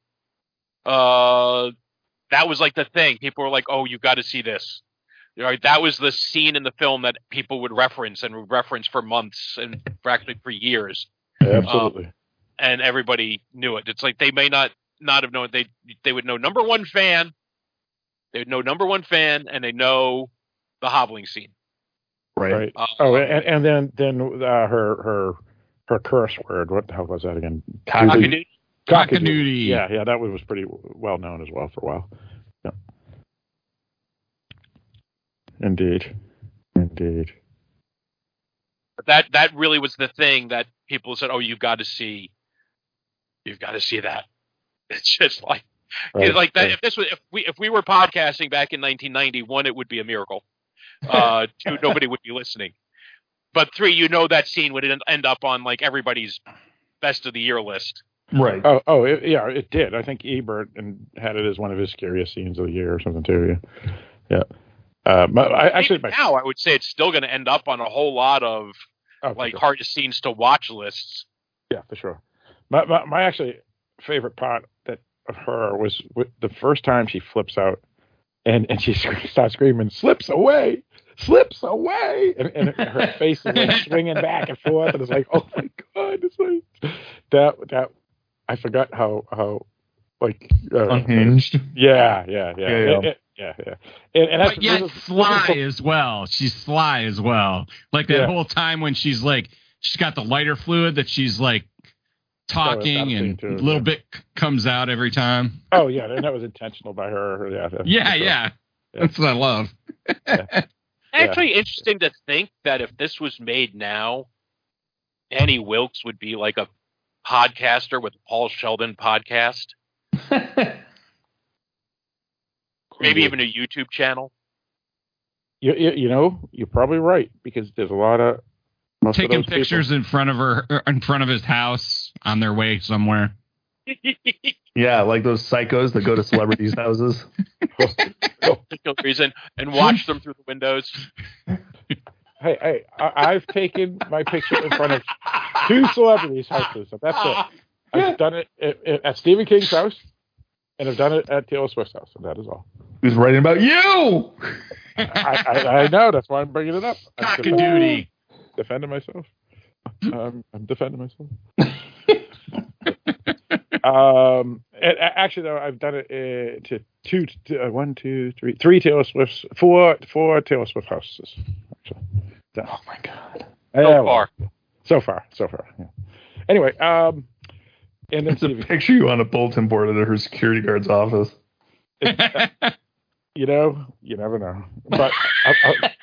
Uh, that was like the thing. People were like, "Oh, you got to see this." Know, that was the scene in the film that people would reference and would reference for months and practically for years, Absolutely. and everybody knew it. It's like they may not not have known they they would know number one fan, they would know number one fan, and they know the hobbling scene. Right. right. Uh, oh, and, and then then uh, her her her curse word. What the hell was that again? Cock-a-doodle. Cock-a-doodle. Yeah, yeah, that was pretty well known as well for a while. Yeah. Indeed, indeed. But that that really was the thing that people said, "Oh, you've got to see, you've got to see that." It's just like, Right, like that. right. If this was, if we if we were podcasting back in 1991, it would be a miracle. Uh, two, nobody would be listening. But three, you know that scene would end- end up on like everybody's best of the year list. Right. Oh, oh, it, yeah, it did. I think Ebert and had it as one of his scariest scenes of the year or something too. Yeah, yeah. Uh, my, I, actually, my, now, I would say it's still going to end up on a whole lot of oh, like sure. hardest scenes to watch lists. Yeah, for sure. My, my my actually favorite part that of her was with the first time she flips out and and she sc- starts screaming, "Slips away, slips away," and, and her face is like swinging back and forth, and it's like, oh my god, it's like that that I forgot how how like uh, Unhinged. Yeah, yeah, yeah, Yeah, yeah. yeah, yeah, yeah. And, and that's but yet is- sly this as well. She's sly as well. Like that Yeah. whole time when she's like, she's got the lighter fluid that she's like talking and a little yeah. bit comes out every time. Oh yeah, and that was intentional by her. Yeah, that's- Yeah, sure. yeah. That's what I love. Actually, interesting to think that if this was made now, Annie Wilkes would be like a podcaster with Paul Sheldon podcast, maybe even a YouTube channel. You, you, you know, you're probably right because there's a lot of most of Taking those people- pictures in front of her, er, in front of his house on their way somewhere. Yeah, like those psychos that go to celebrities' houses. particular reason and watch them through the windows. Hey, hey, I, I've taken my picture in front of two celebrities' houses. So that's it. I've done it at, at- at Stephen King's house, and I've done it at Taylor Swift's house, and that is all. Who's writing about you? I, I, I know that's why I'm bringing it up. I'm Cock-a-doodle. defending myself. Um, I'm defending myself. um, and a- actually, though, I've done it uh, to two, to, uh, one, two, three, three Taylor Swift's, four, four Taylor Swift houses. Actually. Oh my god! So far. so far, so far. Yeah. Anyway, um, and then It's a picture you on a bulletin board at her security guard's office. you know, you never know, but I,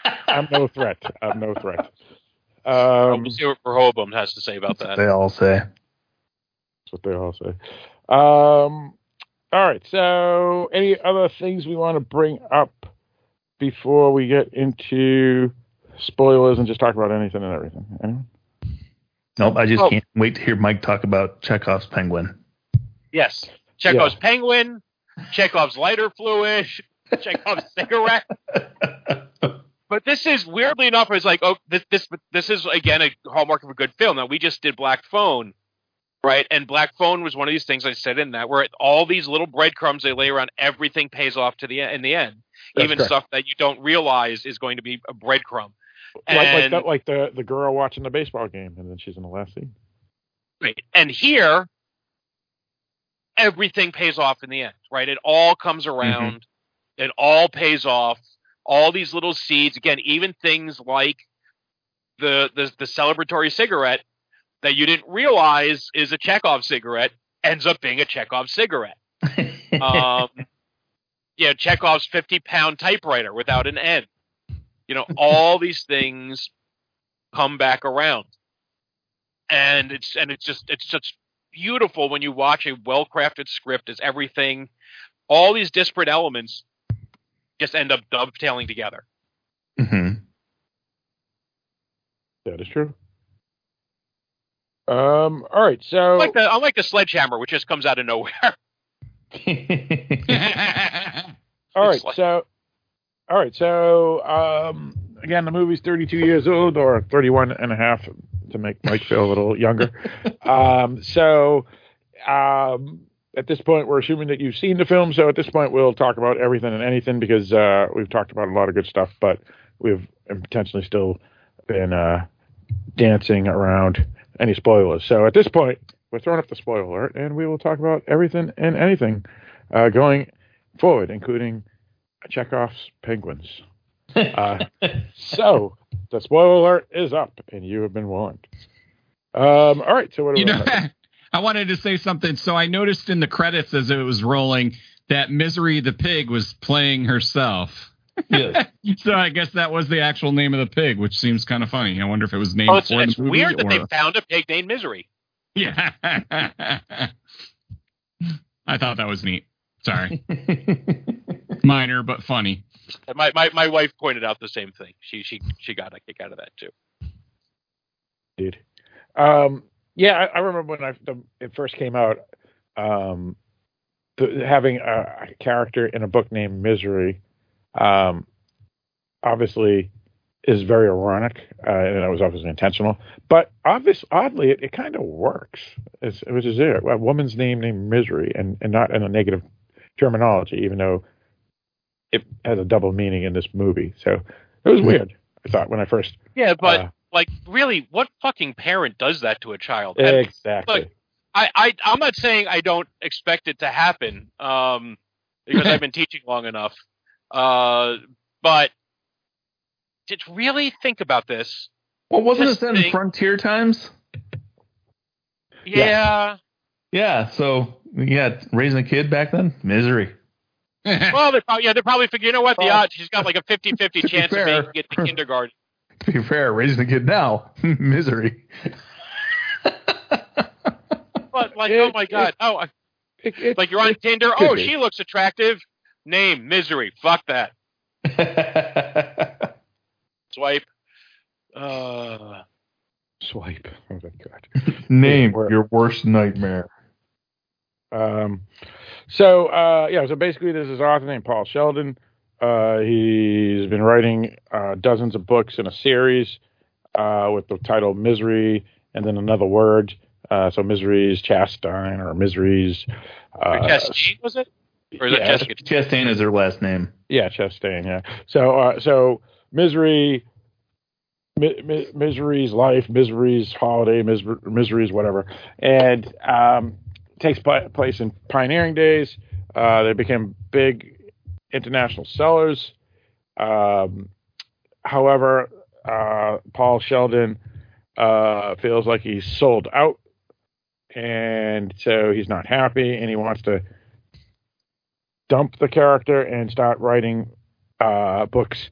I, I'm no threat. I'm no threat. Um, we'll see what Rehoboam has to say about that. They all say. That's what they all say. Um, all right. So, any other things we want to bring up before we get into spoilers and just talk about anything and everything? Anyone? Nope, I just Oh. can't wait to hear Mike talk about Chekhov's penguin. Yes. Chekhov's penguin, Chekhov's lighter fluid, Chekhov's cigarette. but this is weirdly enough, it's like, oh, this this this is again a hallmark of a good film. Now we just did Black Phone, right? And Black Phone was one of these things I said in that where all these little breadcrumbs they lay around, everything pays off to the in the end, That's even correct. stuff that you don't realize is going to be a breadcrumb. like like, that, like the the girl watching the baseball game, and then she's in the last scene. Right. And here, everything pays off in the end, right? It all comes mm-hmm. around. It all pays off. All these little seeds, again, even things like the, the the celebratory cigarette that you didn't realize is a Chekhov cigarette ends up being a Chekhov cigarette. um, yeah, Chekhov's fifty pound typewriter without an end. You know, all these things come back around, and it's and it's just it's just beautiful when you watch a well crafted script. As everything, all these disparate elements just end up dovetailing together. Mm-hmm. That is true. Um. All right. So Unlike the unlike the sledgehammer, which just comes out of nowhere. All right, like- so all right, so um, again, the movie's 32 years old, or 31 and a half to make Mike feel a little younger. um, so um, at this point, we're assuming that you've seen the film. So at this point, we'll talk about everything and anything because uh, we've talked about a lot of good stuff, but we've potentially still been uh, dancing around any spoilers. So at this point, we're throwing up the spoiler alert, and we will talk about everything and anything uh, going forward, including Chekhov's penguins. Uh, so the spoiler alert is up, and you have been warned. Um, all right, so what do You we know, I wanted to say something. So I noticed in the credits as it was rolling that Misery the pig was playing herself. Yes. so I guess that was the actual name of the pig, which seems kind of funny. I wonder if it was named Oh, it's, for it's the movie weird that they found a pig named Misery. Yeah. I thought that was neat. Sorry. Minor but funny. My, my my wife pointed out the same thing. She she she got a kick out of that too. Dude. Um, yeah, I, I remember when I the, it first came out. Um, the, having a, a character in a book named Misery, um, obviously, is very ironic, uh, and it was obviously intentional. But obvious, oddly, it, it kind of works. It's, was is there a woman's name named Misery, and and not in a negative terminology, even though it has a double meaning in this movie. So it was weird. I thought when I first Yeah, but Uh, like really, what fucking parent does that to a child? And, exactly. Look, I, I I'm not saying I don't expect it to happen, um, because I've been teaching long enough. Uh, but did really think about this? Well, wasn't This it set in thing- Frontier Times? Yeah. Yeah. So yeah, raising a kid back then, misery. well, they probably yeah they're probably figure you know what the odds she's got like a 50-50 to be chance fair- of making it to kindergarten. To be fair, raising a kid now, misery. But like oh my god oh I- like you're on Tinder oh be. she looks attractive name misery fuck that swipe uh Swipe. Oh my god. Name your worst nightmare. Um, so uh, yeah, so basically, there's this author named Paul Sheldon. Uh, he's been writing uh, dozens of books in a series uh, with the title Misery and then another word. Uh, so Misery's Chastain or Misery's. Uh, Chastain was it or is yeah, it Jessica Chastain is her last name. Yeah, Chastain. Yeah. So uh, so Misery. Mi- mi- misery's life, misery's holiday, mis- misery's whatever, and um, takes pla- place in pioneering days. Uh, they became big international sellers. Um, however, uh, Paul Sheldon uh, feels like he's sold out, and so he's not happy, and he wants to dump the character and start writing uh, books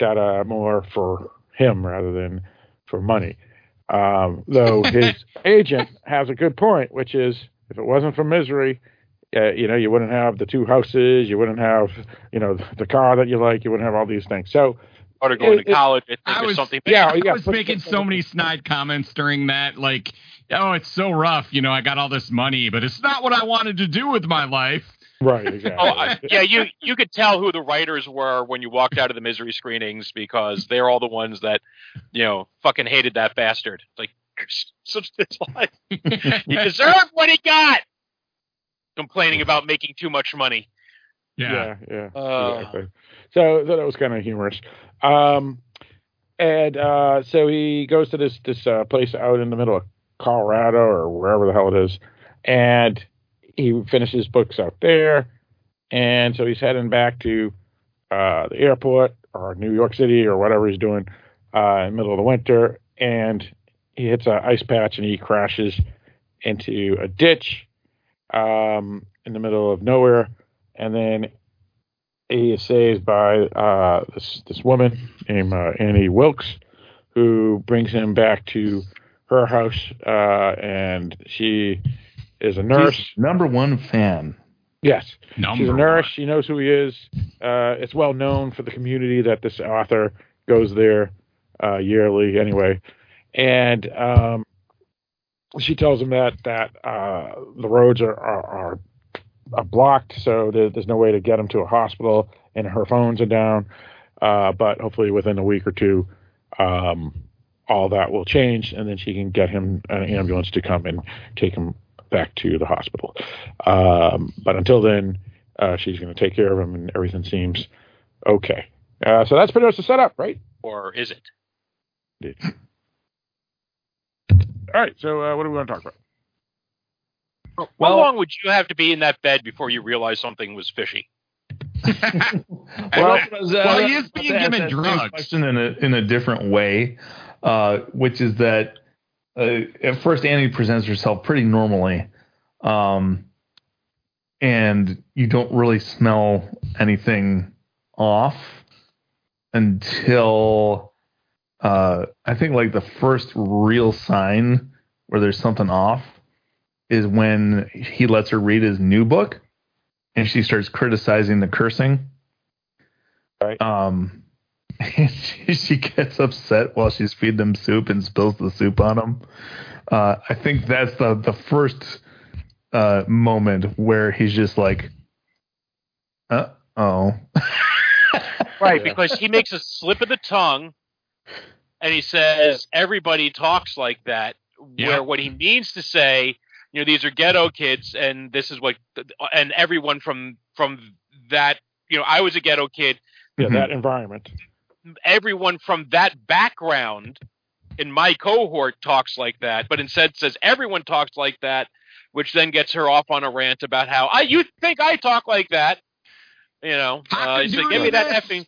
that are more for him rather than for money. Um, though his agent has a good point, which is if it wasn't for misery, uh, you know, you wouldn't have the two houses, you wouldn't have, you know, the car that you like, you wouldn't have all these things. So, or to going It- to college I think I was, something yeah, I was put- making so many snide comments during that, like, oh, it's so rough. You know, I got all this money, but it's not what I wanted to do with my life. Right, exactly. Oh, I, yeah, you you could tell who the writers were when you walked out of the misery screenings because they're all the ones that, you know, fucking hated that bastard. Like, so it's like he deserved what he got. Complaining about making too much money. yeah, yeah. Uh. exactly. So, so that was kind of humorous. Um, and uh, so he goes to this this uh, place out in the middle of Colorado or wherever the hell it is, and he finishes books out there, and so he's heading back to uh, the airport or New York City or whatever he's doing uh, in the middle of the winter, and he hits an ice patch and he crashes into a ditch um, in the middle of nowhere, and then he is saved by uh, this this woman named uh, Annie Wilkes, who brings him back to her house, uh, and she is a nurse. She's number one fan. Yes, Number she's a nurse. She knows who he is. Uh, it's well known for the community that this author goes there uh, yearly, anyway. And um, she tells him that that uh, the roads are, are, are, are blocked, so there, there's no way to get him to a hospital, and her phones are down. Uh, but hopefully, within a week or two, um, all that will change, and then she can get him an ambulance to come and take him back to the hospital. Um, but until then, uh, she's going to take care of him, and everything seems okay. Uh, so that's pretty much the setup, right? Or is it? All right. So uh, what do we want to talk about? How long would you have to be in that bed before you realized something was fishy? Well, well, he is being given that same drugs. Question in a in a different way, uh, which is that uh, at first Annie presents herself pretty normally, um, and you don't really smell anything off until uh, I think like the first real sign where there's something off is when he lets her read his new book, and she starts criticizing the cursing. Right. Um, she, she gets upset while she's feeding them soup and spills the soup on him. Uh, I think that's the the first uh, moment where he's just like, uh oh. Right, because he makes a slip of the tongue and he says everybody talks like that. Where what he means to say, you know, these are ghetto kids, and this is what, and everyone from from that, you know, I was a ghetto kid. Yeah, that environment. Everyone from that background in my cohort talks like that, but instead says everyone talks like that, which then gets her off on a rant about how I you think I talk like that. You know, uh, he's like, give me that effing.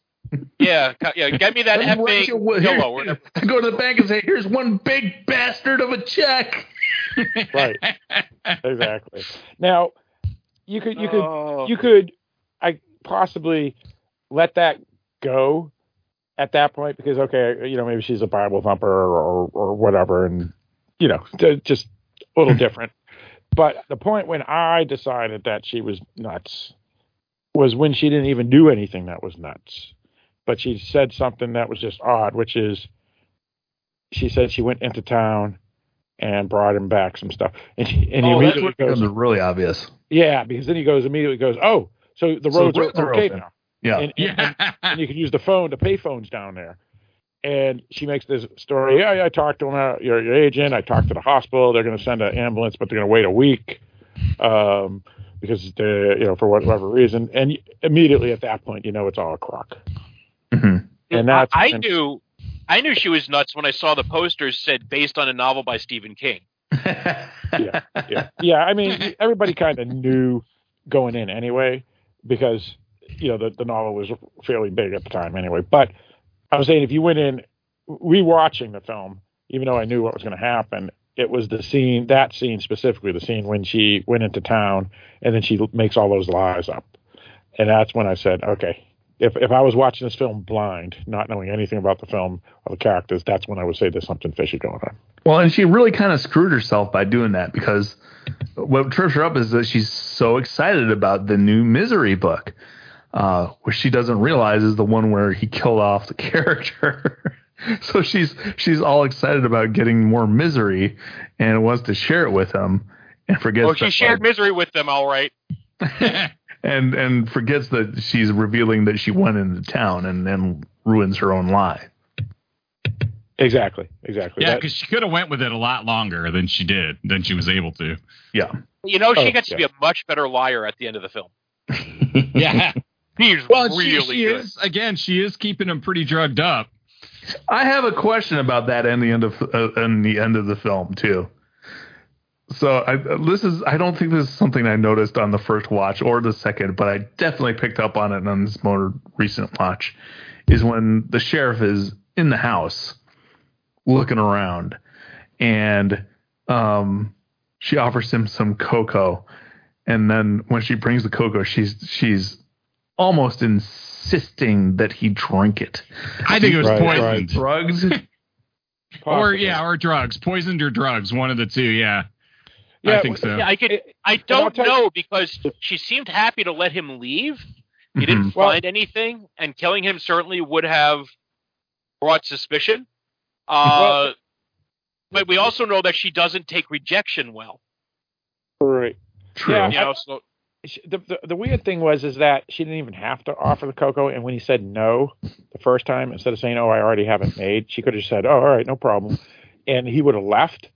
Yeah, yeah, get me that effing what pillow. or. I go to the bank and say, "Here's one big bastard of a check." right. Exactly. Now, you could you could Oh. you could I possibly let that go at that point because okay, you know maybe she's a Bible thumper or or whatever, and you know just a little different. But the point when I decided that she was nuts was when she didn't even do anything that was nuts, but she said something that was just odd, which is she said she went into town and brought him back some stuff, and he, and he oh, that's immediately what goes, becomes really obvious. yeah, because then he goes immediately goes, oh, so the So roads, the roads are okay now, Yeah. and, and, and, and you can use the phone to pay phones down there. And she makes this story. Yeah, yeah, I talked to him, uh, your, your agent. I talked to the hospital. They're going to send an ambulance, but they're going to wait a week um, because they, you know, for whatever reason. And immediately at that point, you know, it's all a crock. And that's I, I and- knew, I knew she was nuts when I saw the posters said based on a novel by Stephen King. yeah, yeah, yeah. I mean, everybody kind of knew going in anyway because you know the the novel was fairly big at the time anyway. But I was saying if you went in rewatching the film, even though I knew what was going to happen, it was the scene that scene specifically, the scene when she went into town and then she makes all those lies up, and that's when I said, okay. If, if I was watching this film blind, not knowing anything about the film or the characters, that's when I would say there's something fishy going on. Well, and she really kind of screwed herself by doing that because what trips her up is that she's so excited about the new Misery book, uh, which she doesn't realize is the one where he killed off the character. so she's she's all excited about getting more misery and wants to share it with him and forgets. Oh, she that, shared like, misery with them, all right. and and forgets that she's revealing that she went into town and then ruins her own lie. Exactly. Exactly. Yeah, because she could have went with it a lot longer than she did, than she was able to. Yeah. You know, she Oh, gets to be a much better liar at the end of the film. Yeah. He's Well, she, really she good. is again. She is keeping him pretty drugged up. I have a question about that and the end of uh, and the end of the film too. So I, this is I don't think this is something I noticed on the first watch or the second, but I definitely picked up on it on this more recent watch. Is when the sheriff is in the house looking around, and um, she offers him some cocoa, and then when she brings the cocoa, she's she's almost insisting that he drink it. I think it was Right, poisoned. Drugs. Or yeah, or drugs, poisoned or drugs, one of the two. Yeah, I think so. Yeah, I could. I don't tell you- know because she seemed happy to let him leave. He didn't Mhm. Well- find anything, and killing him certainly would have brought suspicion. Uh, but we also know that she doesn't take rejection well. Right. True. Yeah, You know, so she- the, the the weird thing was is that she didn't even have to offer the cocoa, and when he said no the first time, instead of saying "Oh, I already have it made," she could have said, "Oh, all right, no problem," and he would have left,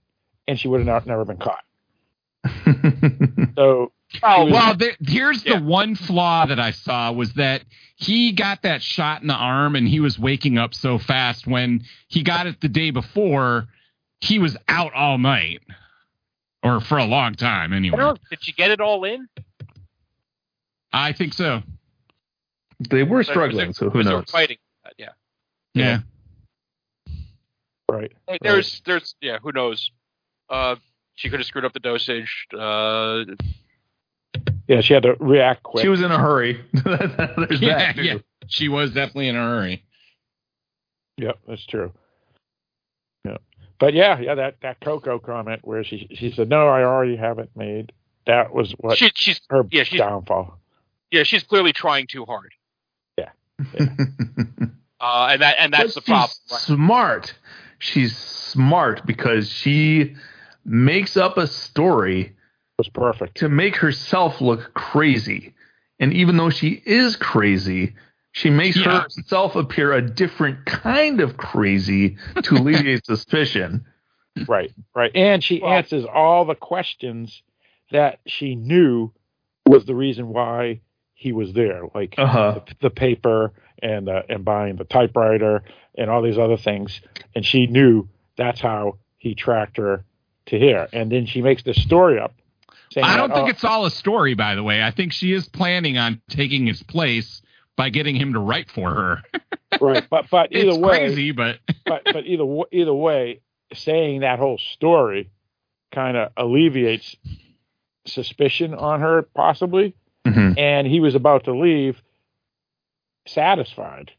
and she would have not, never been caught. so Oh was- well, there, here's the one flaw that I saw was that he got that shot in the arm and he was waking up so fast. When he got it the day before, he was out all night, or for a long time anyway. Did she get it all in? I think so. They were Was struggling, there- so who knows? Fighting. Uh, yeah. Yeah. right. Hey, There's, there's, yeah. Who knows? Uh, she could have screwed up the dosage. Uh, Yeah, she had to react quick. She was in a hurry. There's Yeah, that. too. yeah. She was definitely in a hurry. Yep, that's true. Yeah, but yeah, yeah, that that Coco comment where she she said, "No, I already have it made." That was what she, she's, her yeah, she's, downfall. Yeah, she's clearly trying too hard. Yeah. Uh, and that, and that's But the problem. she's Smart. She's smart because she makes up a story was perfect to make herself look crazy. And even though she is crazy, she makes Yeah. herself appear a different kind of crazy to alleviate suspicion. Right, right, and she answers all the questions that she knew was the reason why he was there, like Uh-huh. the, the paper and uh, and buying the typewriter and all these other things, and she knew that's how he tracked her to here. And then she makes this story up. Saying I don't that, think oh, it's all a story, by the way. I think she is planning on taking his place by getting him to write for her. right, but but either it's way, crazy, but but but either either way, saying that whole story kind of alleviates suspicion on her, possibly. Mhm. And he was about to leave, satisfied.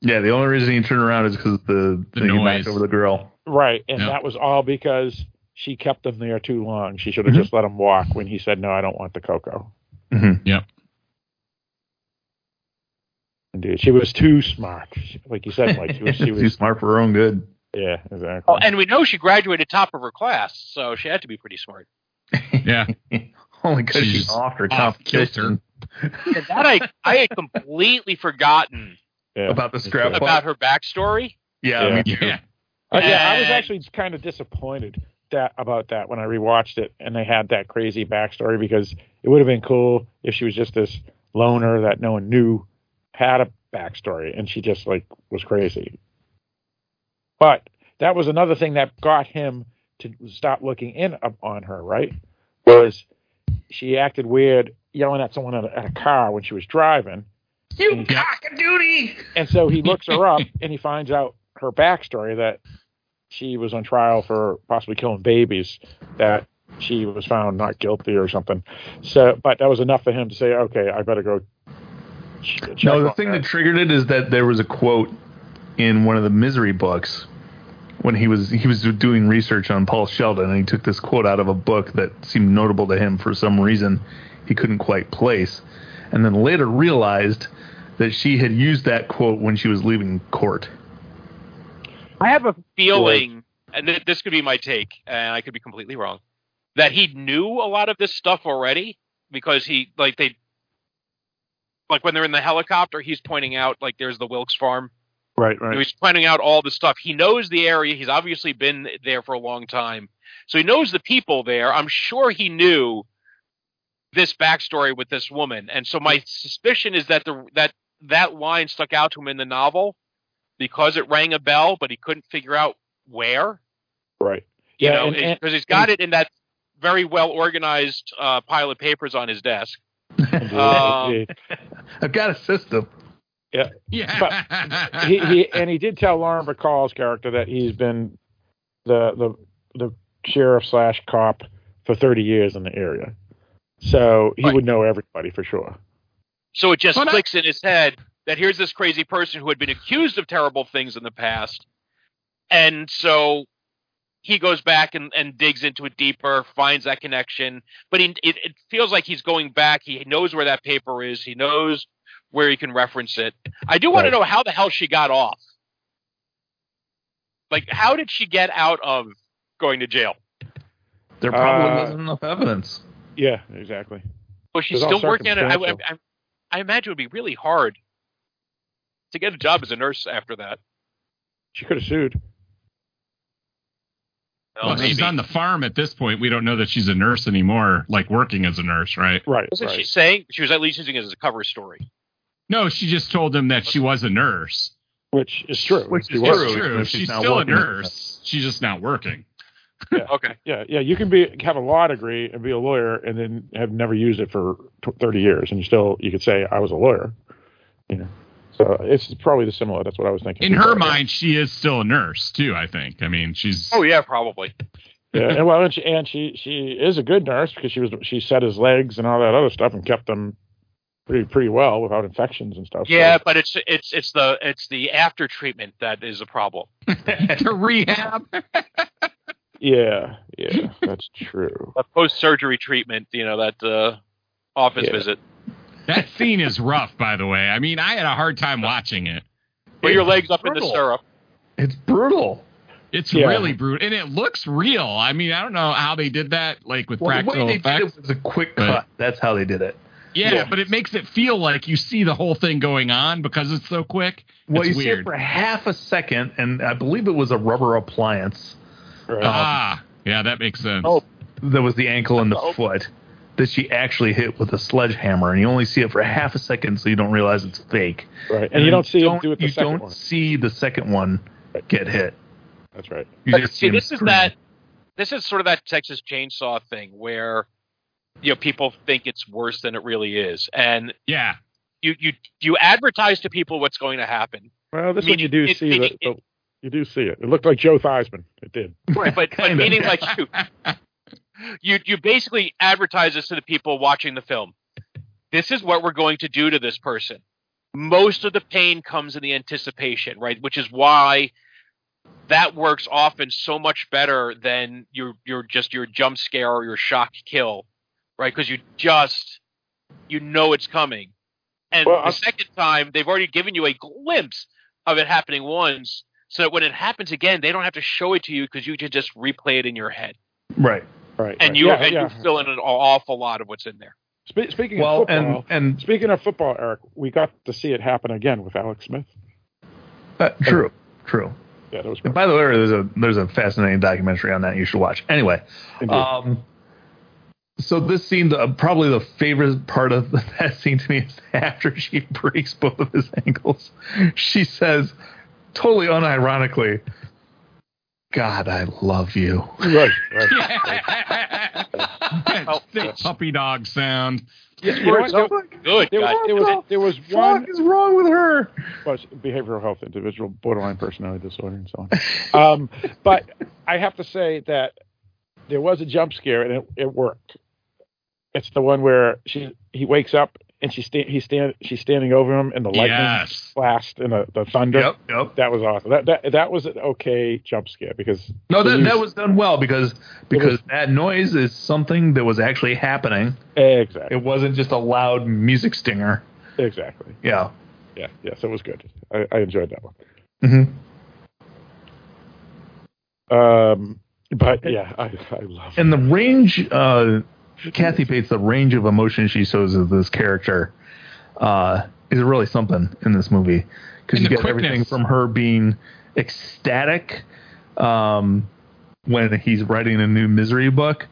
Yeah, the only reason he turned around is because the, The thing he noise. over the grill. Right, and Yeah. that was all because she kept him there too long. She should have Mhm. just let him walk when he said, "No, I don't want the cocoa." Mhm. Yep. Indeed, she was too smart. Like you said, Mike, she was. She Too was smart for her own good. yeah, exactly. Oh, and we know she graduated top of her class, so she had to be pretty smart. yeah. Only because She's she's off her off competition And that I, I had completely forgotten yeah. about the scrap about her backstory. Yeah, Yeah. me too. Yeah. Uh, yeah, I was actually kind of disappointed that about that when I rewatched it and they had that crazy backstory because it would have been cool if she was just this loner that no one knew had a backstory and she just like was crazy. But that was another thing that got him to stop looking in up on her, right? Was she acted weird yelling at someone at a, at a car when she was driving. You cockadoodie! And so he looks her up and he finds out her backstory that she was on trial for possibly killing babies, that she was found not guilty or something. So, but that was enough for him to say, okay, I better go. ch- check No, the thing her." that triggered it is that there was a quote in one of the Misery books when he was he was doing research on Paul Sheldon, and he took this quote out of a book that seemed notable to him for some reason he couldn't quite place, and then later realized that she had used that quote when she was leaving court. I have a feeling, and th- this could be my take, and I could be completely wrong, that he knew a lot of this stuff already because he like they like when they're in the helicopter, he's pointing out like there's the Wilkes farm. Right, You know, right. he's planning out all the stuff. He knows the area. He's obviously been there for a long time, so he knows the people there. I'm sure he knew this backstory with this woman, and so my suspicion is that the that that line stuck out to him in the novel because it rang a bell, but he couldn't figure out where. Right. You Yeah, know, and- and- because he's got it in that very well organized uh, pile of papers on his desk. Um, I've got a system. Yeah. Yeah. But he, he and he did tell Lauren Bacall's character that he's been the the the sheriff slash cop for thirty years in the area. So he would know everybody for sure. So it just Well, that- clicks in his head that here's this crazy person who had been accused of terrible things in the past. And so he goes back and, and digs into it deeper, finds that connection. But he, it, it feels like he's going back. He knows where that paper is. He knows where he can reference it. I do want to know how the hell she got off. Like, how did she get out of going to jail? There probably Uh, wasn't enough evidence. Yeah, exactly. Was she's There's still working on it? I, I. I, I imagine it would be really hard to get a job as a nurse after that. She could have sued. Well, she's on the farm at this point. We don't know that she's a nurse anymore, like working as a nurse, right? Right. Wasn't she saying she was at least using it as a cover story? No, she just told him that she was a nurse. Which is true. Which is was. true. She's She's not still a nurse. She's just not working. Yeah. Okay. Yeah, yeah. You can be have a law degree and be a lawyer, and then have never used it for t- thirty years, and you still you could say I was a lawyer. You know, so it's probably the similar. That's what I was thinking. In her mind, she is still a nurse too. I think. I mean, she's. Oh yeah, probably. yeah, and well, and she, and she she is a good nurse because she was she set his legs and all that other stuff and kept them pretty pretty well without infections and stuff. so- Yeah, but it's it's it's the it's the after treatment that is a problem. the rehab. yeah, yeah, that's true. The post surgery treatment, you know, that uh, office Yeah. visit. That scene is rough, by the way. I mean, I had a hard time watching it. Put your legs up in the brutal. syrup. It's brutal. It's Yeah. really brutal, and it looks real. I mean, I don't know how they did that, like with Well, the practical way they did effects. it was a quick cut. That's how they did it. Yeah, Yeah. but it makes it feel like you see the whole thing going on because it's so quick. Well, it's you see it for half a second, and I believe it was a rubber appliance. Right. ah, yeah, that makes sense. Oh, that was the ankle and the foot that she actually hit with a sledgehammer, and you only see it for half a second, so you don't realize it's fake. right, and you don't see him do it the you second don't one. see the second one get hit. That's right. You But just see see, him this is that this is sort of that Texas chainsaw thing where you know people think it's worse than it really is, and Yeah, you you you advertise to people what's going to happen. Well, this I mean, one you do it- see it- the, it- the you do see it. It looked like Joe Theismann. It did. Right, but, but meaning like you, you you basically advertise this to the people watching the film. This is what we're going to do to this person. Most of the pain comes in the anticipation, right? Which is why that works often so much better than your your just your jump scare or your shock kill, right? Because you just you know it's coming, and Well, the I'll- second time they've already given you a glimpse of it happening once, so that when it happens again, they don't have to show it to you because you can just replay it in your head, right. Right. and right. you yeah, and yeah. you fill in an awful lot of what's in there. Spe- speaking Well, of football, and and speaking of football, Eric, we got to see it happen again with Alex Smith. uh, true, true. Yeah, that was And by the way, there's a there's a fascinating documentary on that you should watch. Anyway, Indeed. um, so this scene, the, probably the favorite part of that scene to me is after she breaks both of his ankles. She says, totally unironically, "God, I love you." right, right. that thick puppy dog sound. Yeah, you know what? There, Good. there, God. was, there was there was one is wrong with her? well, behavioral health, individual borderline personality disorder, and so on. Um, but I have to say that there was a jump scare, and it, it worked. It's the one where she he wakes up and she sta- he's stand she's standing over him, and the lightning Yes. blast and the, the thunder. Yep, yep. That was awesome. That that that was an okay jump scare because No, that, used- that was done well because because that noise is something that was actually happening. exactly It wasn't just a loud music stinger. exactly Yeah. yeah yes it was good. I, I enjoyed that one. Mm-hmm. Um, but yeah, I I love. It. And the range, uh, Kathy Bates, the range of emotion she shows as this character, uh, is really something in this movie because you the get everything from her being ecstatic um, when he's writing a new misery book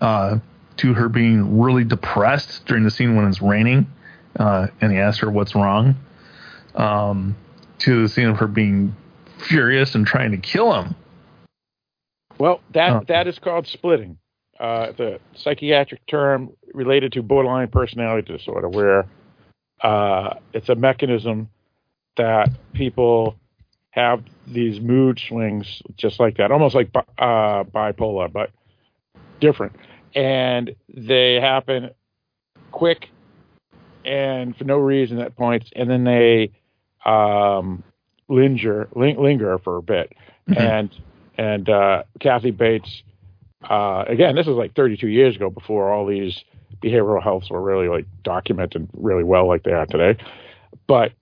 uh, to her being really depressed during the scene when it's raining uh, and he asks her what's wrong um, to the scene of her being furious and trying to kill him. Well, that Oh. that is called splitting. Uh, the psychiatric term related to borderline personality disorder, where uh, it's a mechanism that people have these mood swings just like that, almost like uh, bipolar, but different. And they happen quick and for no reason at points, and then they um, linger ling- linger for a bit. And and uh, Kathy Bates, uh, again, this was like 32 years ago before all these behavioral healths were really like documented really well like they are today. But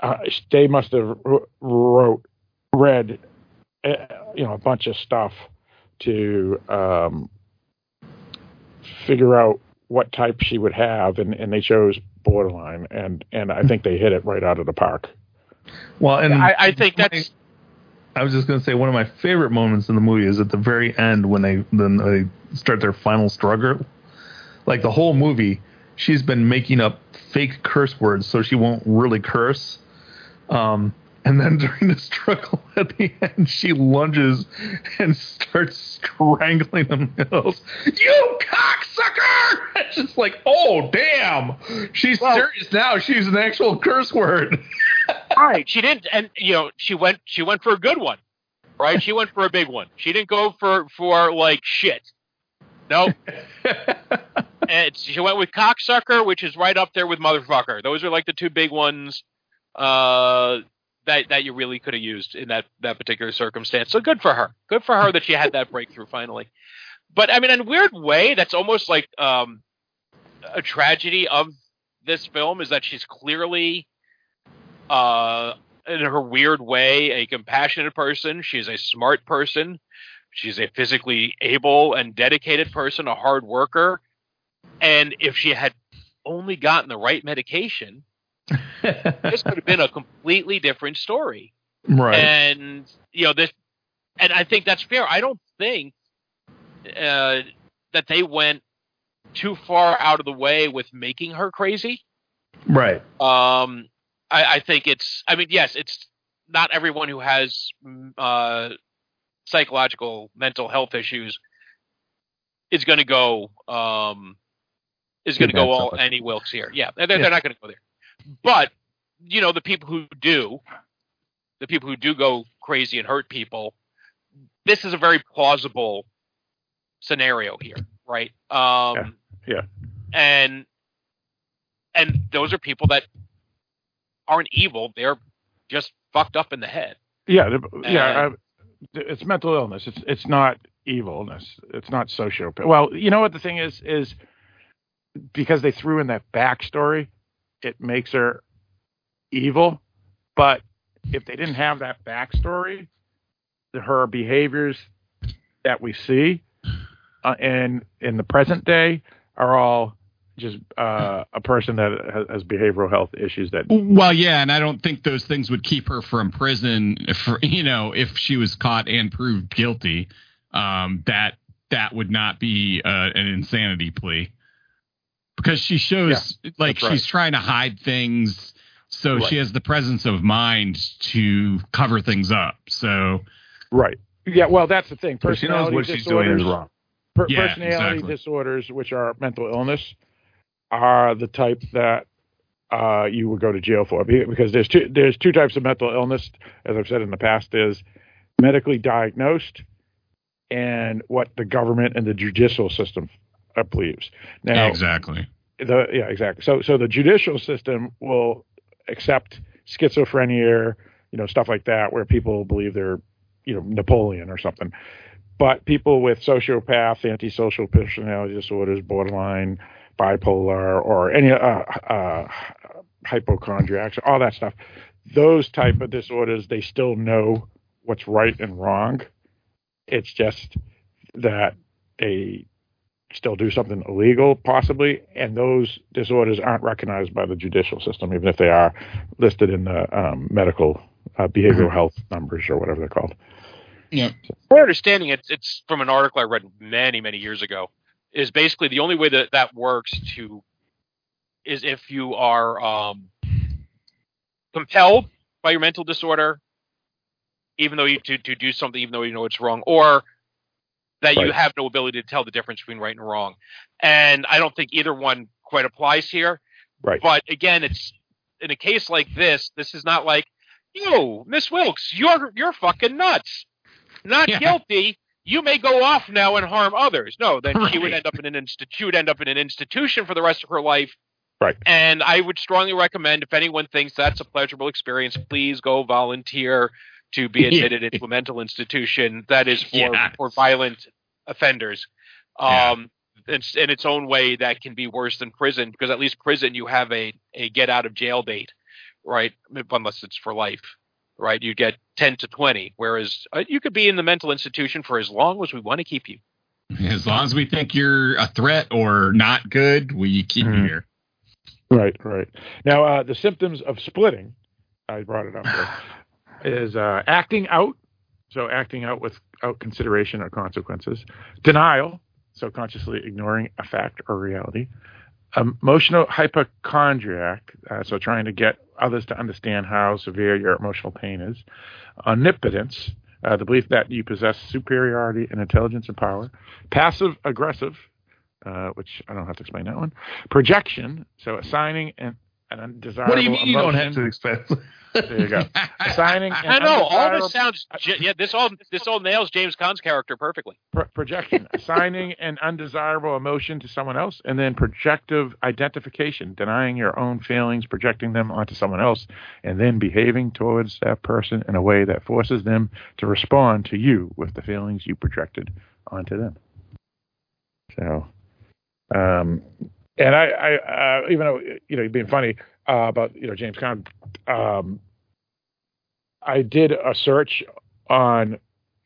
uh, they must have wrote read uh, you know a bunch of stuff to um, figure out what type she would have, and, and they chose borderline, and and I think they hit it right out of the park. Well, and I, I think that's I was just going to say one of my favorite moments in the movie is at the very end when they then they start their final struggle. Like the whole movie, she's been making up fake curse words so she won't really curse. Um, and then during the struggle at the end, she lunges and starts strangling the Mills. You cocksucker! It's just like, oh damn, she's serious now. She's an actual curse word. right. She didn't, and you know, she went. She went for a good one, right? She went for a big one. She didn't go for for like shit. No. and she went with cocksucker, which is right up there with motherfucker. Those are like the two big ones uh, that that you really could have used in that that particular circumstance. So good for her. Good for her that she had that breakthrough finally. But I mean, in a weird way, that's almost like um, a tragedy of this film is that she's clearly uh, in her weird way, a compassionate person. She's a smart person. She's a physically able and dedicated person, a hard worker. And if she had only gotten the right medication, this could have been a completely different story. Right. And you know this, and I think that's fair. I don't think uh, that they went too far out of the way with making her crazy. Right. Um, I, I think it's. I mean, yes, it's not everyone who has uh, psychological mental health issues is going to go. Um, is going to go all Annie Wilkes here. Yeah, they're, they're not going to go there. But you know, the people who do, the people who do go crazy and hurt people, this is a very plausible scenario here, right? Um, Yeah. and and those are people that aren't evil; they're just fucked up in the head. Yeah, yeah. And- Uh, it's mental illness. It's it's not evilness. It's not sociopath. Well, you know what the thing is is because they threw in that backstory, it makes her evil. But if they didn't have that backstory, her behaviors that we see uh, in in the present day are all just uh, a person that has, behavioral health issues that Well, yeah, and I don't think those things would keep her from prison. For you know, if she was caught and proved guilty, um, that that would not be uh, an insanity plea because she shows like that's right. she's trying to hide things, so Right. she has the presence of mind to cover things up. So Right. Yeah, well, that's the thing. So she knows Personality what she's doing is disorders- wrong. Per- Yeah, personality exactly. disorders, which are mental illness, are the type that uh, you would go to jail for because there's two there's two types of mental illness, as I've said in the past, is medically diagnosed and what the government and the judicial system uh, believes. Now, exactly. the yeah exactly so so the judicial system will accept schizophrenia you know stuff like that where people believe they're you know napoleon or something but people with sociopath antisocial personality disorders borderline bipolar or any uh, uh hypochondriacs all that stuff those type of disorders they still know what's right and wrong it's just that they still do something illegal, possibly, and those disorders aren't recognized by the judicial system, even if they are listed in the um, medical uh, behavioral Mm-hmm. health numbers or whatever they're called. Yeah. My understanding, it's it's from an article I read many many years ago. Is basically the only way that that works to is if you are um, compelled by your mental disorder, even though you to, to do something, even though you know it's wrong, or that you have no ability to tell the difference between right and wrong. And I don't think either one quite applies here. Right. But again, it's in a case like this, this is not like, yo, Miss Wilkes, you're you're fucking nuts. Not Yeah. guilty. You may go off now and harm others. No, then she would end up in an insti- she would end up in an institution for the rest of her life. Right. And I would strongly recommend if anyone thinks that's a pleasurable experience, please go volunteer to be admitted into a mental institution that is for Yes. for violent offenders. Yeah. Um, it's in its own way that can be worse than prison because at least prison you have a a get out of jail date, right? Unless it's for life, right? You get ten to twenty, whereas uh, you could be in the mental institution for as long as we want to keep you. As long as we think you're a threat or not good, we keep you Mhm. here. Right, right. Now, uh, the symptoms of splitting, I brought it up, here, is uh, acting out, so acting out without consideration or consequences, denial, so consciously ignoring a fact or reality, emotional hypochondriac, uh, so trying to get others to understand how severe your emotional pain is, omnipotence, uh, the belief that you possess superiority and intelligence and power, passive aggressive, uh, which I don't have to explain that one. Projection, so assigning an, an undesirable. What do you mean you don't have to explain? There you go. Assigning. I know all this sounds yeah. This all this all nails James Caan's character perfectly. pro- projection, assigning an undesirable emotion to someone else, and then projective identification, denying your own feelings, projecting them onto someone else, and then behaving towards that person in a way that forces them to respond to you with the feelings you projected onto them. So, um, and I, I uh, even though you know, being funny uh, about you know James Caan, um, I did a search on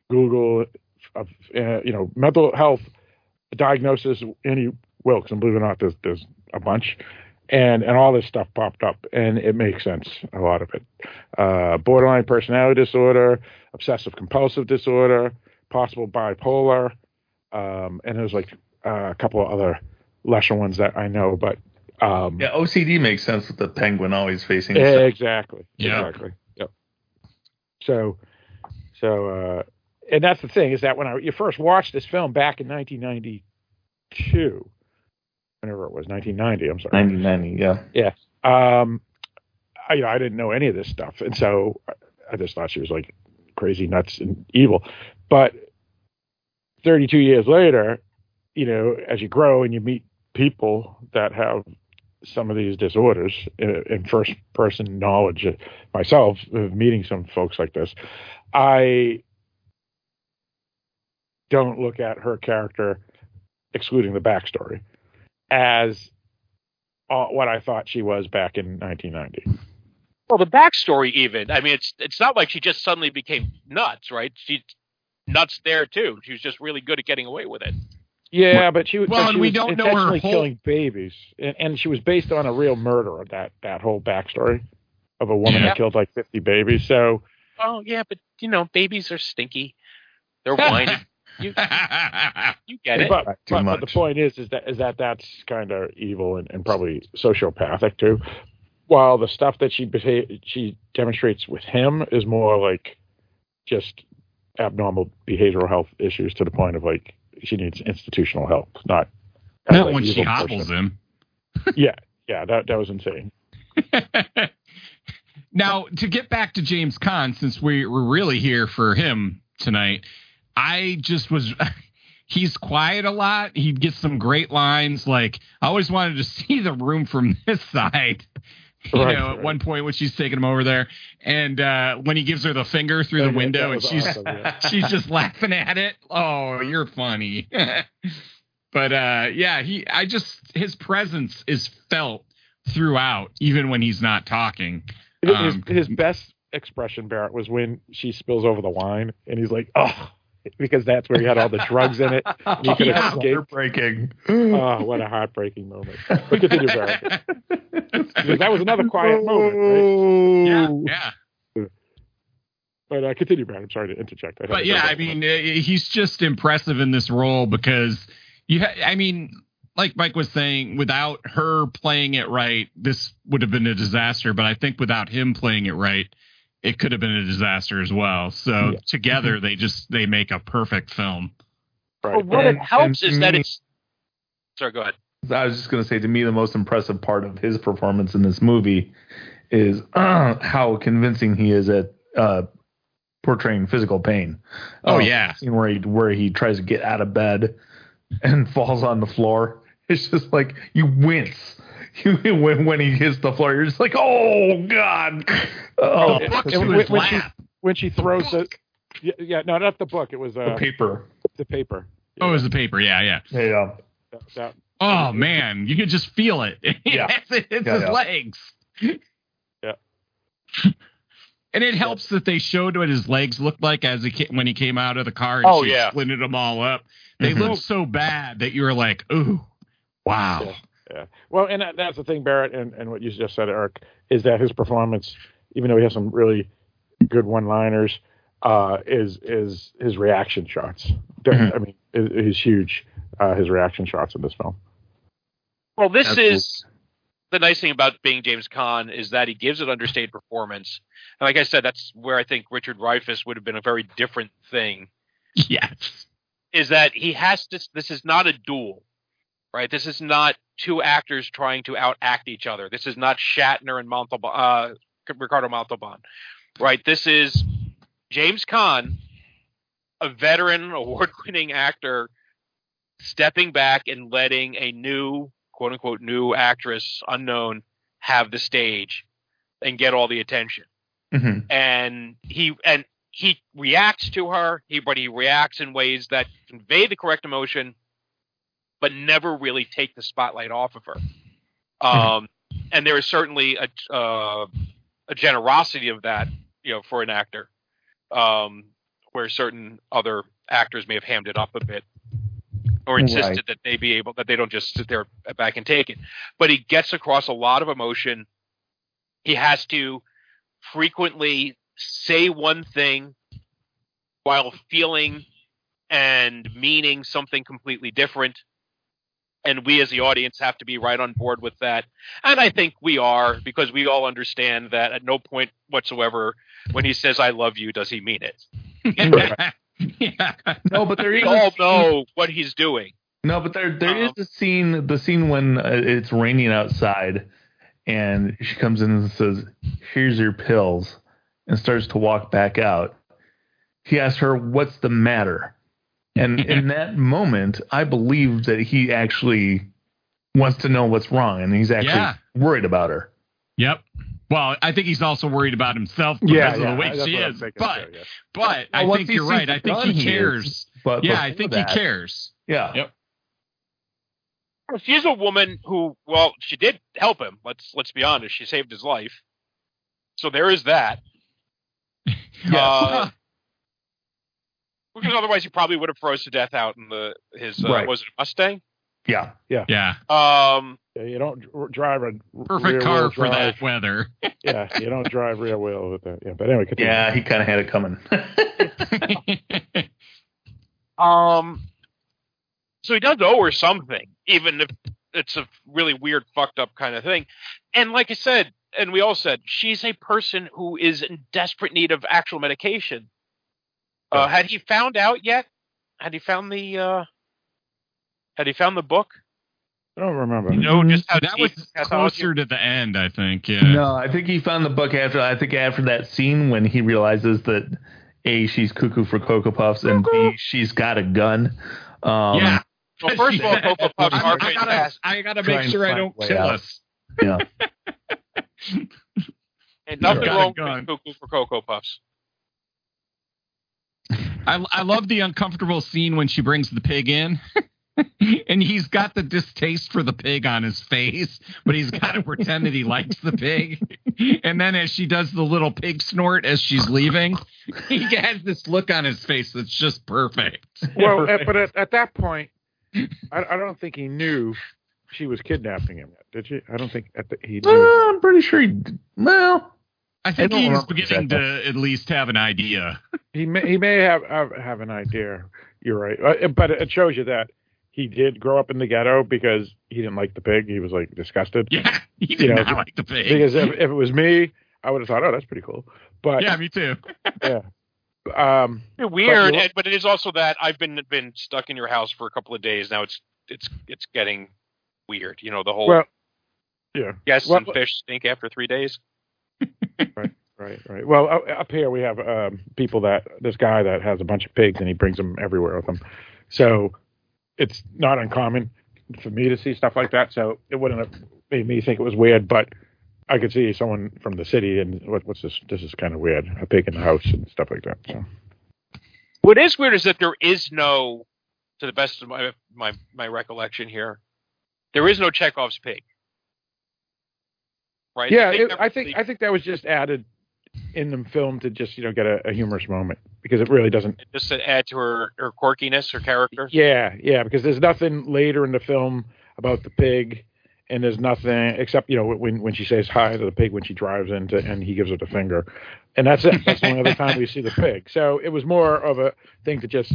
Google of uh, you know mental health diagnosis Annie Wilkes, and believe it or not, there's there's a bunch, and and all this stuff popped up, and it makes sense a lot of it. Uh, borderline personality disorder, obsessive compulsive disorder, possible bipolar, um, and there's like uh, a couple of other lesser ones that I know, but um, Yeah, OCD makes sense with the penguin always facing. the yeah, exactly. Yeah. Exactly. Yep. So, so, uh, and that's the thing is that when I you first watched this film back in 1992, whenever it was 1990, I'm sorry. 1990, yeah. Yeah. Um, I, you know, I didn't know any of this stuff, and so I- I just thought she was like crazy, nuts, and evil. But 32 years later, you know, as you grow and you meet people that have some of these disorders in, in first person knowledge uh, myself of meeting some folks like this, I don't look at her character, excluding the backstory, as uh, what I thought she was back in 1990. Well, the backstory even. I mean, it's it's not like she just suddenly became nuts, right? She's nuts there too. She was just really good at getting away with it. Yeah, but she, was- Well, but and we was don't know her intentionally whole- killing babies, and, and she was based on a real murder of that that whole backstory of a woman Yeah. that killed like 50 babies. So Oh yeah, but you know, babies are stinky. They're whiny. you, you get it. But, Too but, but the point is, is that is that that's kind of evil and, and probably sociopathic too. While the stuff that she beha- she demonstrates with him is more like just abnormal behavioral health issues to the point of like she needs institutional help, not Not like, when she hobbles him. Yeah, yeah, that that was insane. now, to get back to James Caan, since we, we're really here for him tonight, I just was. He's quiet a lot. He gets some great lines. Like, I always wanted to see the room from this side. You Right, know, at right. one point when she's taking him over there, and uh, when he gives her the finger through Oh, the yeah, window, and she's awesome, yeah. she's just laughing at it. Oh, you're funny. but uh, yeah, he. I just his presence is felt throughout, even when he's not talking. His, Um, his best expression, Barrett, was when she spills over the wine, and he's like, "Oh," because that's where he had all the drugs in it. And he could Yeah, escape. heartbreaking. Oh, what a heartbreaking moment! But continue, Barrett. Because that was another quiet moment, right? Yeah, yeah. But uh, continue, Brad. I'm sorry to interject. I But yeah, I mean, uh, he's just impressive in this role because you. Ha- I mean, like Mike was saying, without her playing it right, this would have been a disaster. But I think without him playing it right, it could have been a disaster as well. So together, they just they make a perfect film. But what And- it helps and is that me- it's. Sorry, go ahead. I was just going to say, to me, the most impressive part of his performance in this movie is uh, how convincing he is at uh, portraying physical pain. Oh, Uh, yeah. where he where he tries to get out of bed and falls on the floor. It's just like you wince. You, when when he hits the floor, you're just like, oh god. Oh, And- and when, when she when she throws the yeah, yeah no not the book it was uh, the paper. the paper Oh, it was the paper. Yeah, yeah. Yeah. that, that Oh man, you could just feel it. Yeah. it's it's Yeah, his yeah. legs. Yeah. And it helps that they showed what his legs looked like as he ca- when he came out of the car and Oh, she yeah. splinted them all up. They Mhm. looked so bad that you were like, "Ooh, wow." Yeah. Yeah. Well, and that, that's the thing, Barrett, and, and what you just said, Eric, is that his performance, even though he has some really good one-liners, uh, is is his reaction shots. Mhm. I mean, is, is huge. Uh, his reaction shots in this film. Well, this Absolutely. is the nice thing about being James Caan is that he gives an understated performance. And like I said, that's where I think Richard Dreyfuss would have been a very different thing. Yes. Is that he has to? This is not a duel, right? This is not two actors trying to outact each other. This is not Shatner and Montalban, uh, Ricardo Montalban, right? This is James Caan, a veteran, award-winning actor, stepping back and letting a new, quote unquote, new actress, unknown, have the stage and get all the attention. Mhm. And he and he reacts to her, he but he reacts in ways that convey the correct emotion, but never really take the spotlight off of her. Um, and there is certainly a uh, a generosity of that, you know, for an actor, um, where certain other actors may have hammed it up a bit or insisted Right. that they be able that they don't just sit there back and take it. But he gets across a lot of emotion. He has to frequently say one thing while feeling and meaning something completely different. And we as the audience have to be right on board with that. And I think we are because we all understand that at no point whatsoever when he says I love you does he mean it. yeah. No, but there We all know what he's doing. No, but there there is Um, a scene, the scene when uh, it's raining outside, and she comes in and says, "Here's your pills," and starts to walk back out. He asks her, "What's the matter?" And in that moment, I believe that he actually wants to know what's wrong, and he's actually Yeah. worried about her. Yep. Well, I think he's also worried about himself because Yeah, of yeah, the way she is. But too, yeah. but I Well, think you're right. I think gun, he he is, cares. but yeah, I think that- he cares. Yeah. Yep. She's a woman who, well, she did help him. Let's let's be honest. She saved his life. So there is that. Uh, because otherwise he probably would have froze to death out in the his uh, Right. was it a Mustang? Yeah. Yeah. Yeah. Um, Yeah, you don't drive a Perfect rear-wheel car for that weather. yeah, you don't drive rear wheel with that. Yeah, but anyway, continue. Yeah, he kind of had it coming. um, so he does owe her something, even if it's a really weird, fucked up kind of thing. And like I said, and we all said, she's a person who is in desperate need of actual medication. Uh, had he found out yet? Had he found the? uh Had he found the book? I don't remember. You know, just how that deep was pathology- closer to the end, I think. Yeah. No, I think he found the book after. I think after that scene when he realizes that a she's cuckoo for cocoa puffs and b she's got a gun. Um, yeah. Well, first of all, Cocoa Puffs I, are I gotta. I gotta make sure I don't kill out. us. Yeah. And nothing wrong gun. with Cuckoo for Cocoa Puffs. I, I love the uncomfortable scene when she brings the pig in. and he's got the distaste for the pig on his face, but he's got to pretend that he likes the pig. and then as she does the little pig snort as she's leaving, he has this look on his face that's just perfect. Well, at, but at, at that point, I, I don't think he knew she was kidnapping him. Yet, did you? I don't think at the, he knew. Uh, I'm pretty sure he. Well, I think don't he's beginning to at least have an idea. He may he may have have, have an idea. You're right, Uh, but it shows you that he did grow up in the ghetto because he didn't like the pig. He was like disgusted. Yeah, he You did know, not like the pig. Because if, if it was me, I would have thought, oh, that's pretty cool. But yeah, me too. yeah. Um, It's weird, But- and- but it is also that I've been been stuck in your house for a couple of days now. It's it's it's getting weird. You know the whole well, yeah. yes well, and fish stink after three days. Right, right, right. Well, up here we have um, people that this guy that has a bunch of pigs and he brings them everywhere with him. So it's not uncommon for me to see stuff like that. So it wouldn't have made me think it was weird, but I could see someone from the city and what, what's this? This is kind of weird. A pig in the house and stuff like that. So What is weird is that there is no, to the best of my my my recollection here, there is no Chekhov's pig. Right? yeah, it, I think really- I think that was just added in the film to just you know get a, a humorous moment because it really doesn't just to add to her her quirkiness, her character. Yeah, yeah, because there's nothing later in the film about the pig, and there's nothing except you know when when she says hi to the pig when she drives into and he gives her the finger, and that's it. That's the only other time we see the pig. So it was more of a thing to just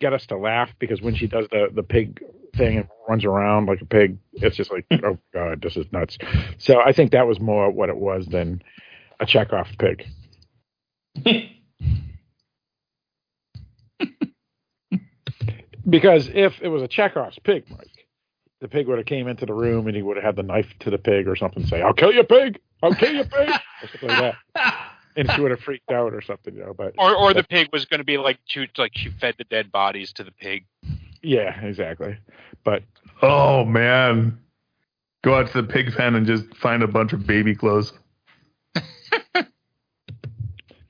get us to laugh because when she does the the pig thing and runs around like a pig, it's just like oh god, this is nuts. So I think that was more what it was than a Chekhov pig. because if it was a Chekhov's pig, Mike, the pig would have came into the room and he would have had the knife to the pig or something, say, "I'll kill you, pig! I'll kill you, pig!" or something like that. And she would have freaked out or something, you know. But Or or the pig was going to be like like she fed the dead bodies to the pig. Yeah, exactly. But oh man, go out to the pig pen and just find a bunch of baby clothes.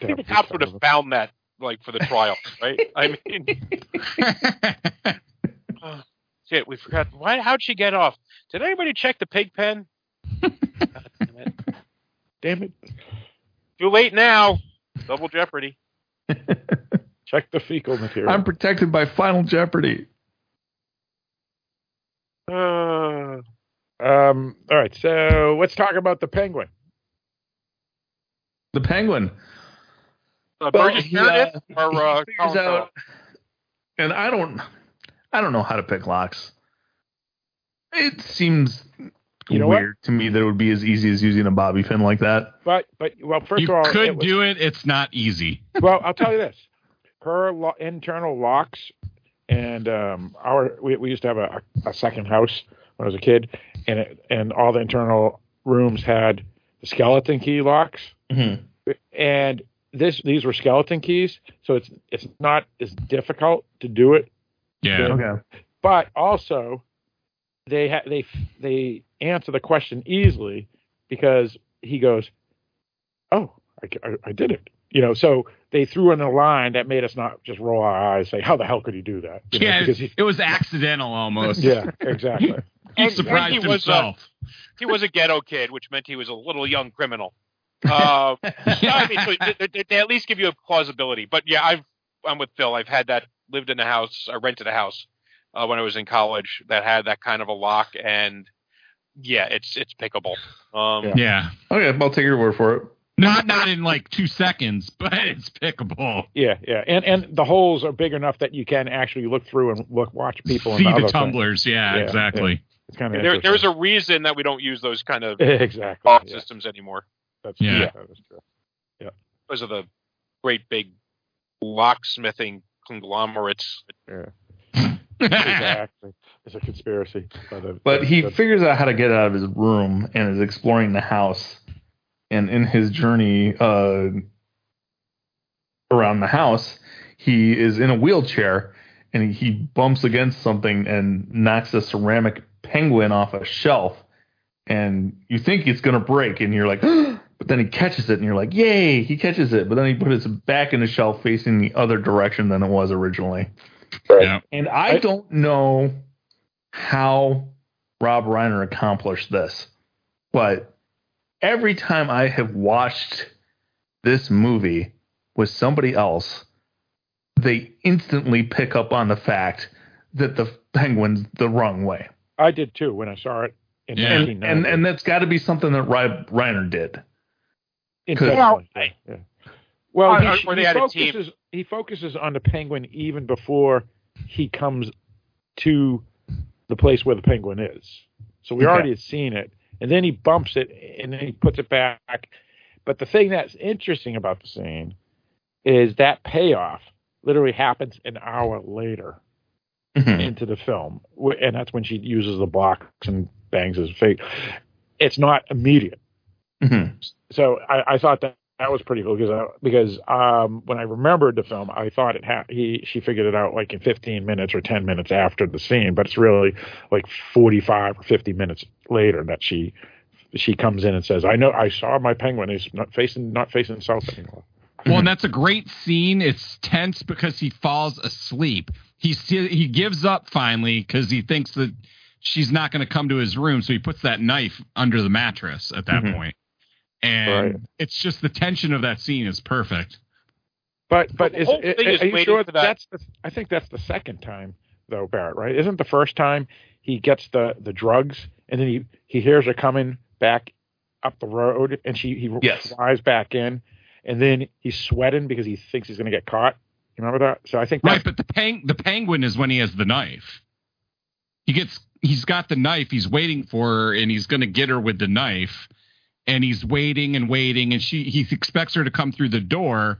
The cops would have found that like for the trial, right? I mean, Oh, shit, we forgot. Why? How'd she get off? Did anybody check the pig pen? God damn it! Damn it! Too late now. Double jeopardy. check the fecal material. I'm protected by Final Jeopardy. Uh, um. All right. So let's talk about the penguin. The penguin. uh, Well, Burgess he, uh, or uh, he figures out, and I don't, I don't know how to pick locks. It seems You know what? weird to me that it would be as easy as using a bobby pin like that. But but well, first you of all, could it was- do it. It's not easy. well, I'll tell you this: her lo- internal locks, and um, our we, we used to have a, a second house when I was a kid, and it, and all the internal rooms had the skeleton key locks, Mm-hmm. and this these were skeleton keys, so it's it's not as difficult to do it. Yeah. Okay. But also, they ha- they they answer the question easily because he goes, "Oh, I, I, I did it." You know, so they threw in a line that made us not just roll our eyes, say, "How the hell could he do that?" You know, Yeah, because he, it was accidental almost. yeah, exactly. He And- surprised and he was, uh, himself. he was a ghetto kid, which meant he was a little young criminal. Uh, I mean, so they, they- they at least give you a plausibility. But yeah, I've I'm with Phil. I've had that lived in a house, I rented a house uh, when I was in college that had that kind of a lock, and yeah, it's it's pickable. Um, yeah. Okay, I'll take your word for it. Not not in like two seconds, but it's pickable. Yeah, yeah, and and the holes are big enough that you can actually look through and look watch people. in See the, the tumblers. Yeah, Yeah, exactly. yeah. It's kind of There, there's a reason that we don't use those kind of exactly lock yeah. systems anymore That's, Yeah. yeah, that is true. Yeah, because of the great big locksmithing conglomerates. yeah, exactly. It's a conspiracy. But, But he that's- figures out how to get out of his room and is exploring the house. And in his journey uh, around the house, he is in a wheelchair and he, he bumps against something and knocks a ceramic penguin off a shelf. And you think it's going to break, and you're like, but then he catches it, and you're like, yay, he catches it. But then he puts it back in the shelf facing the other direction than it was originally. Yeah. And I don't know how Rob Reiner accomplished this, but every time I have watched this movie with somebody else, they instantly pick up on the fact that the penguin's the wrong way. I did too when I saw it in And, and and that's got to be something that Ry- Reiner did. Intentionally, yeah. Well, Or- he, or- or he had a team. focuses he focuses on the penguin even before he comes to the place where the penguin is. So we Okay. already had seen it, and then he bumps it, and then he puts it back. But the thing that's interesting about the scene is that payoff literally happens an hour later Mm-hmm. into the film, and that's when she uses the box and bangs his face. It's not immediate Mm-hmm. so I, I thought that that was pretty cool because I, because um, when I remembered the film, I thought it had he she figured it out like in 15 minutes or 10 minutes after the scene, but it's really like 45 or 50 minutes later that she she comes in and says, "I know I saw my penguin. He's not facing not facing south anymore." Well, and that's a great scene. It's tense because he falls asleep. He he gives up finally because he thinks that she's not going to come to his room, so he puts that knife under the mattress at that Mhm. point. And Right. it's just the tension of that scene is perfect. But but the is, whole i- are you sure for that- that's the, I think that's the second time though, Barrett. Right? Isn't the first time he gets the the drugs and then he he hears her coming back up the road and she he Yes. flies back in and then he's sweating because he thinks he's going to get caught. You remember that? So I think Right, but the peng- the penguin is when he has the knife. He gets he's got the knife, he's waiting for her and he's going to get her with the knife and he's waiting and waiting and she he expects her to come through the door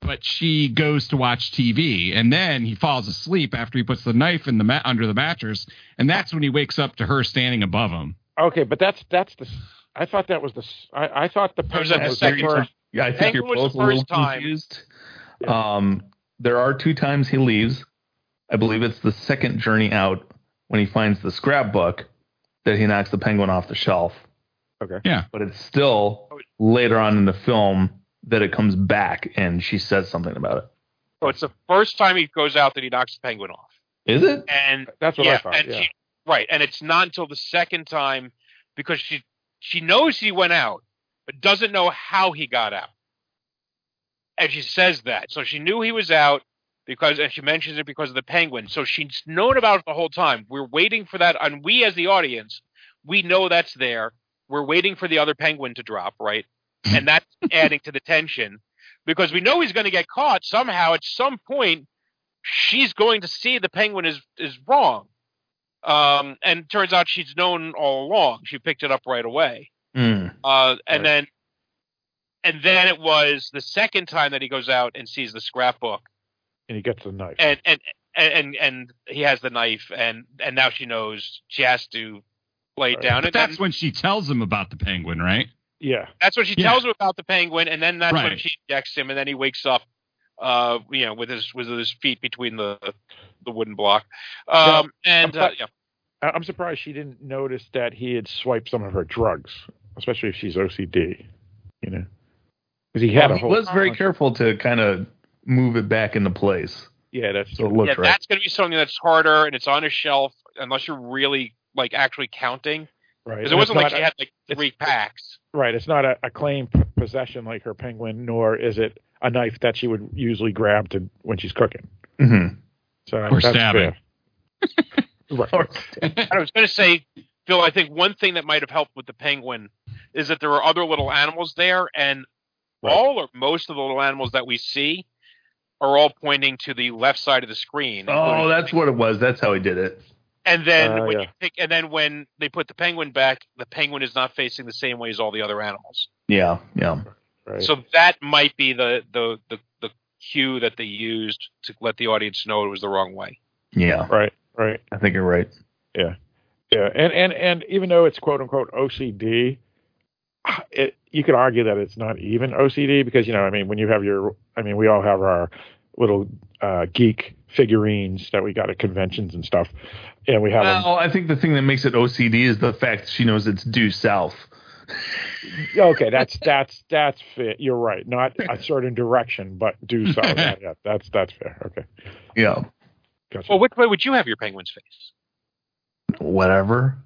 but she goes to watch TV and then he falls asleep after he puts the knife in the ma- under the mattress and that's when he wakes up to her standing above him. okay. But that's that's the. I thought that was the. I thought the Or was penguin that the was the second first. Yeah, I think Penguin you're was both a little time. confused. Um, there are two times he leaves. I believe it's the second journey out when he finds the scrapbook that he knocks the penguin off the shelf. Okay. Yeah. But it's still later on in the film that it comes back and she says something about it. So it's the first time he goes out that he knocks the penguin off. Is it? And That's what yeah, I thought. and Yeah. she, right, and it's not until the second time because she she knows he went out, but doesn't know how he got out. And she says that, so she knew he was out because, and she mentions it because of the penguin. So she's known about it the whole time. We're waiting for that, and we as the audience, we know that's there. We're waiting for the other penguin to drop, right? And that's adding to the tension because we know he's going to get caught somehow at some point. She's going to see the penguin is is wrong, um, and turns out she's known all along. She picked it up right away, Mm. uh, and Right. then and then it was the second time that he goes out and sees the scrapbook, And he gets the knife. and and and and he has the knife, and and now she knows she has to lay Right. down. But And that's then, when she tells him about the penguin, right? yeah. that's when she Yeah. tells him about the penguin, and then that's when she injects him, and then he wakes up, uh, you know, with his with his feet between the the wooden block, um, and I'm uh, yeah. I- I'm surprised she didn't notice that he had swiped some of her drugs, especially if she's OCD. You know, because he had Well, a he whole. was very careful to kind of move it back into place. Yeah, that's So it looks yeah, right. that's going to be something that's harder, and it's on a shelf unless you're really like actually counting. right. Because it wasn't like she a- had like three packs. Right. It's not a, a claim p- possession like her penguin, nor is it a knife that she would usually grab to when she's cooking. Mm-hmm. So Or that's stabbing. fair. right. And I was going to say, Phil, I think one thing that might have helped with the penguin is that there are other little animals there, and Right. all or most of the little animals that we see are all pointing to the left side of the screen. Oh, that's what it was. That's how he did it. And then Uh, when yeah. you pick, and then when they put the penguin back, the penguin is not facing the same way as all the other animals. Yeah, yeah. Right. So that might be the the the, the cue that they used to let the audience know it was the wrong way. Yeah, right. Right. I think you're right. Yeah. Yeah. And and and even though it's quote unquote OCD, it you could argue that it's not even OCD because you know I mean when you have your I mean we all have our little uh, geek figurines that we got at conventions and stuff, and we have them. Well, I think the thing that makes it OCD is the fact she knows it's due south. Okay, that's that's that's fair. You're right. Not a certain direction, but due south. yeah, yeah, that's that's fair. Okay. Yeah, Gotcha. Well, which way would you have your penguin's face? whatever.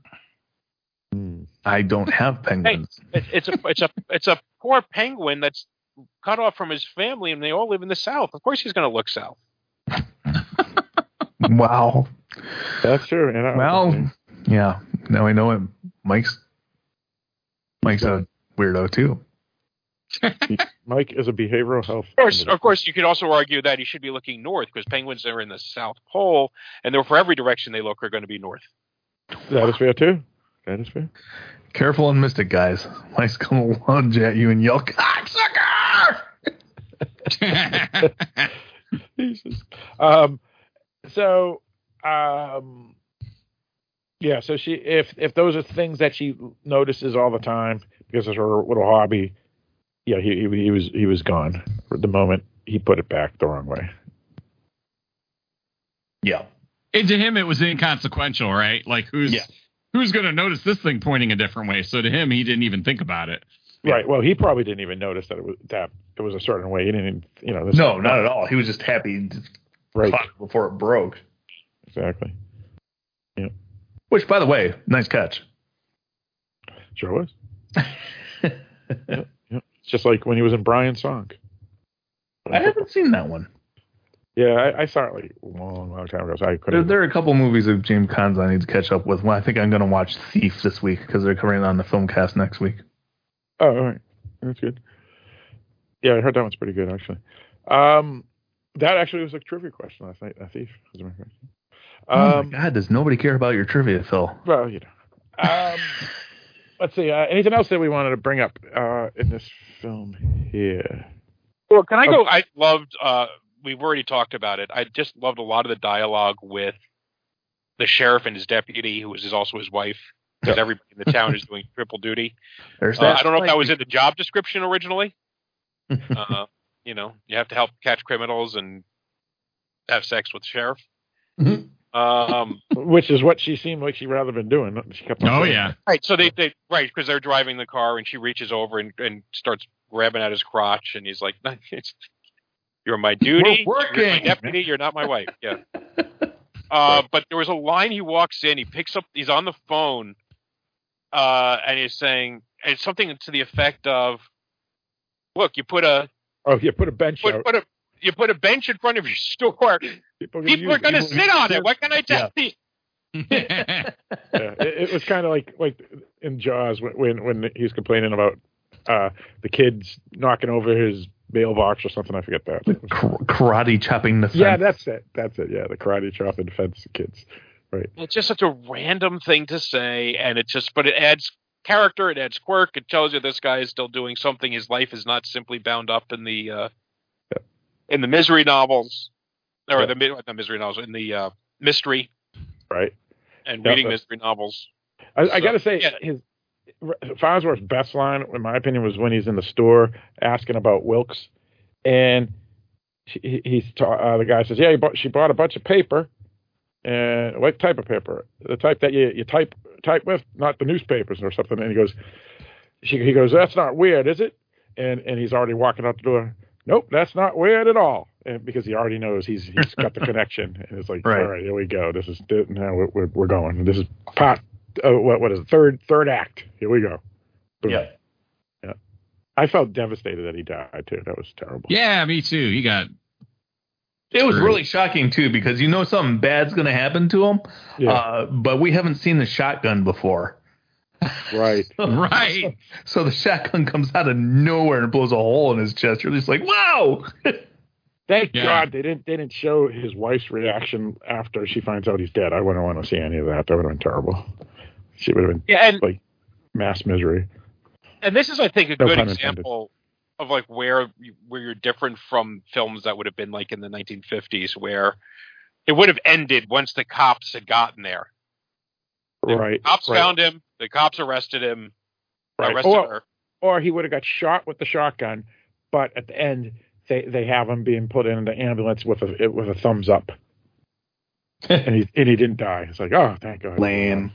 Hmm. I don't have penguins. It, it's a it's a it's a poor penguin that's cut off from his family, and they all live in the south. Of course, he's going to look south. Wow. That's true. And I- Well, yeah. Now I know him. Mike's Mike's a weirdo too. Mike is a behavioral health. Of course, of course, you could also argue that he should be looking north because penguins are in the South Pole, and therefore every direction they look are going to be north. That is fair too. That is fair. Careful and mystic, guys. Mike's gonna lunge at you and yell, Jesus. Um, so, um, yeah. So she, if if those are things that she notices all the time because it's her little hobby, yeah, he he, he was he was gone for the moment he put it back the wrong way. Yeah. And to him, it was inconsequential, right? Like, who's yeah. who's going to notice this thing pointing a different way? So to him, he didn't even think about it. Right. Well, he probably didn't even notice that it was that it was a certain way. He didn't, even, you know. This No, not at all. He was just happy to Right. caught it before it broke. Exactly. Yeah. Which, by the way, nice catch. Sure was. yeah, yeah. It's just like when he was in Brian's song. I haven't seen that one. Yeah, I, I saw it like a long, long time ago. So I There, couldn't. there are a couple movies of James Caan's I need to catch up with. Well, I think I'm going to watch Thief this week because they're covering it on the film cast next week. Oh, all right. That's good. Yeah, I heard that one's pretty good actually. Um, that actually was a trivia question last night. A thief. as a matter of fact. oh Um, my God, does nobody care about your trivia, Phil? well, you know. Um, let's see. Uh, anything else that we wanted to bring up uh, in this film here? Well, can I go? I loved. uh We've already talked about it. I just loved a lot of the dialogue with the sheriff and his deputy, who is also his wife. Because everybody in the town is doing triple duty. There's Uh, that I don't know if that was in the job description originally. uh, you know, you have to help catch criminals and have sex with the sheriff. Um, Which is what she seemed like she rather been doing. She kept on Oh saying yeah. right. So they, they right because they're driving the car and she reaches over and, and starts grabbing at his crotch and he's like, "You're my duty. We're You're my deputy. You're not my wife." Yeah. Uh, but there was a line he walks in. He picks up. He's on the phone, uh, and he's saying it's something to the effect of, "Look, you put a Oh, you put a bench put, out. put a you put a bench in front of your store. People, People are going to sit on it. What can I tell you?" yeah, it, it was kind of like like in Jaws when when, when he's complaining about uh, the kids knocking over his mailbox or something. I forget that. Kar- karate chopping the fence. Yeah, that's it. That's it. Yeah, the karate chop and fence kids. Right. It's just such a random thing to say, and it just, but it adds character, it adds quirk. It tells you this guy is still doing something. His life is not simply bound up in the uh, in the misery novels, or Yeah. the not misery novels, in the uh, mystery Right. and Yeah, reading mystery novels. I, I So, got to say, yeah. his Farnsworth's best line, in my opinion, was when he's in the store asking about Wilkes, and he, he's ta- uh, the guy says, "Yeah, he bought, she bought a bunch of paper, and what type of paper? The type that you, you type type with, not the newspapers or something." And he goes, she, he goes, "That's not weird, is it?" And and he's already walking out the door. Nope, that's not weird at all. And because he already knows he's he's got the connection, and it's like, Right. all right, here we go. This is now we're we're, we're going. This is part. Uh, what what is it? Third third act. Here we go. Boom. Yeah. Yeah. I felt devastated that he died too. That was terrible. Yeah, me too. He got It was really shocking too because you know something bad's going to happen to him, Yeah. uh, but we haven't seen the shotgun before. Right. right. So the shotgun comes out of nowhere and blows a hole in his chest. You're just like, wow. Thank Yeah. God they didn't they didn't show his wife's reaction after she finds out he's dead. I wouldn't want to see any of that. That would have been terrible. She would have been Yeah, and like mass misery. and this is, I think, a No good pun intended. example of like where where you're different from films that would have been like in the 1950s, where it would have ended once the cops had gotten there. The Right. cops right, found him. The cops arrested him. right. Arrested Or, her. or he would have got shot with the shotgun, but at the end they they have him being put in the ambulance with a with a thumbs up, and he and he didn't die. It's like, oh, thank God. Lame.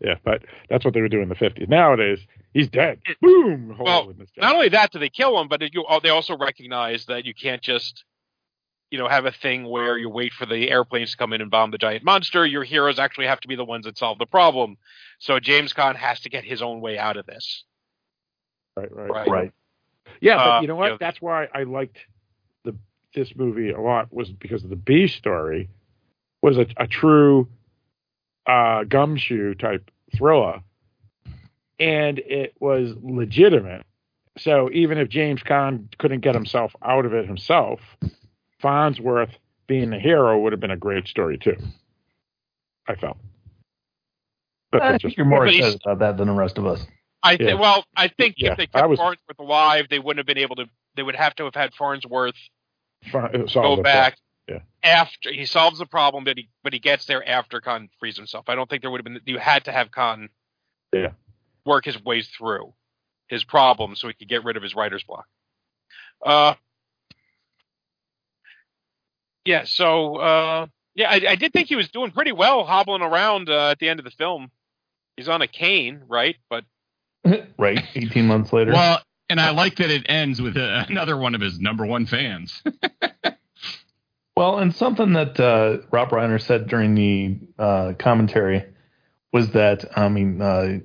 Yeah, but that's what they were doing in the fifties. Nowadays, he's dead. Boom. Well, in his chest. Not only that, do they kill him, but you, they also recognize that you can't just you know, have a thing where you wait for the airplanes to come in and bomb the giant monster. Your heroes actually have to be the ones that solve the problem. So James Caan has to get his own way out of this. Right, right, Right. right. Yeah, but Uh, you know what? you know- That's why I liked the this movie a lot was because of the B story was a, a true uh, gumshoe type thriller, and it was legitimate. So even if James Caan couldn't get himself out of it himself, Farnsworth being the hero would have been a great story too. I felt. But I think you're more excited about that than the rest of us. I think. Yeah. Well, I think Yeah, if they I kept was- Farnsworth alive, they wouldn't have been able to. They would have to have had Farnsworth fun, uh, go back problem. after he solves the problem, but he but he gets there after Caan frees himself. I don't think there would have been. You had to have Caan Yeah. Work his way through his problem so he could get rid of his writer's block. Uh, yeah. So uh, yeah, I, I did think he was doing pretty well hobbling around uh, at the end of the film. He's on a cane, right? But right, 18 months later. Well, and I like that it ends with uh another one of his number one fans. Well, and something that uh, Rob Reiner said during the uh, commentary was that, I mean, uh,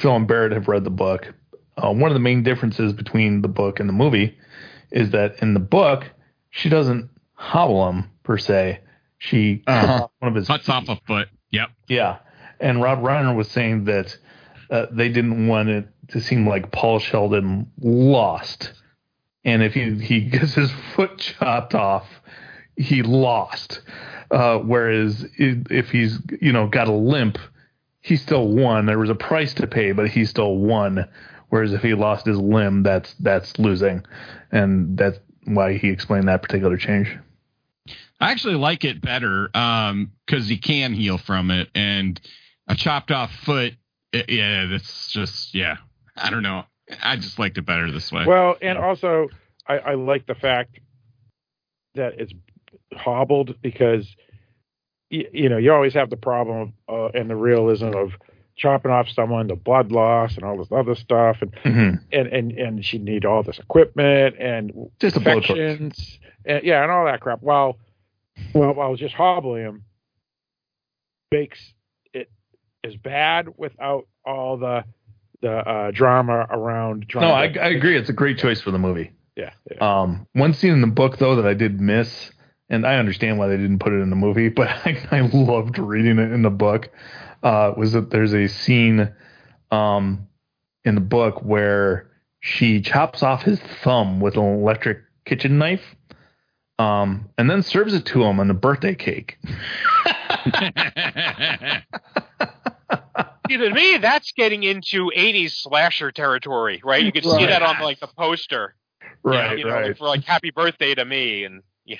Phil and Barrett have read the book. Uh, one of the main differences between the book and the movie is that in the book, she doesn't hobble him per se. She cuts Uh-huh. off one of his Cuts off a foot. Yep. Yeah. And Rob Reiner was saying that uh, they didn't want it to seem like Paul Sheldon lost. And if he, he gets his foot chopped off, he lost. Uh, whereas if he's, you know, got a limp, he still won. There was a price to pay, but he still won. Whereas if he lost his limb, that's that's losing. And that's why he explained that particular change. I actually like it better um, because he can heal from it, and a chopped off foot. i- Yeah, that's just yeah. I don't know. I just liked it better this way. Well, and also I, I like the fact that it's hobbled because you, you know you always have the problem uh, and the realism of chopping off someone, the blood loss, and all this other stuff, and Mm-hmm. and and and she'd need all this equipment and Just infections, and yeah, and all that crap. While well, while just hobbling him makes it as bad without all the the uh, drama around. Trying No, I, I agree. It's a great choice for the movie. Yeah, yeah. Um, one scene in the book though that I did miss, and I understand why they didn't put it in the movie, but I, I loved reading it in the book. Uh, was that there's a scene, um, in the book where she chops off his thumb with an electric kitchen knife, um, and then serves it to him on a birthday cake. See, to me, that's getting into '80s slasher territory, right? You could see Right. that on like the poster, Right, You know, right. like, for like "Happy Birthday" to me, and you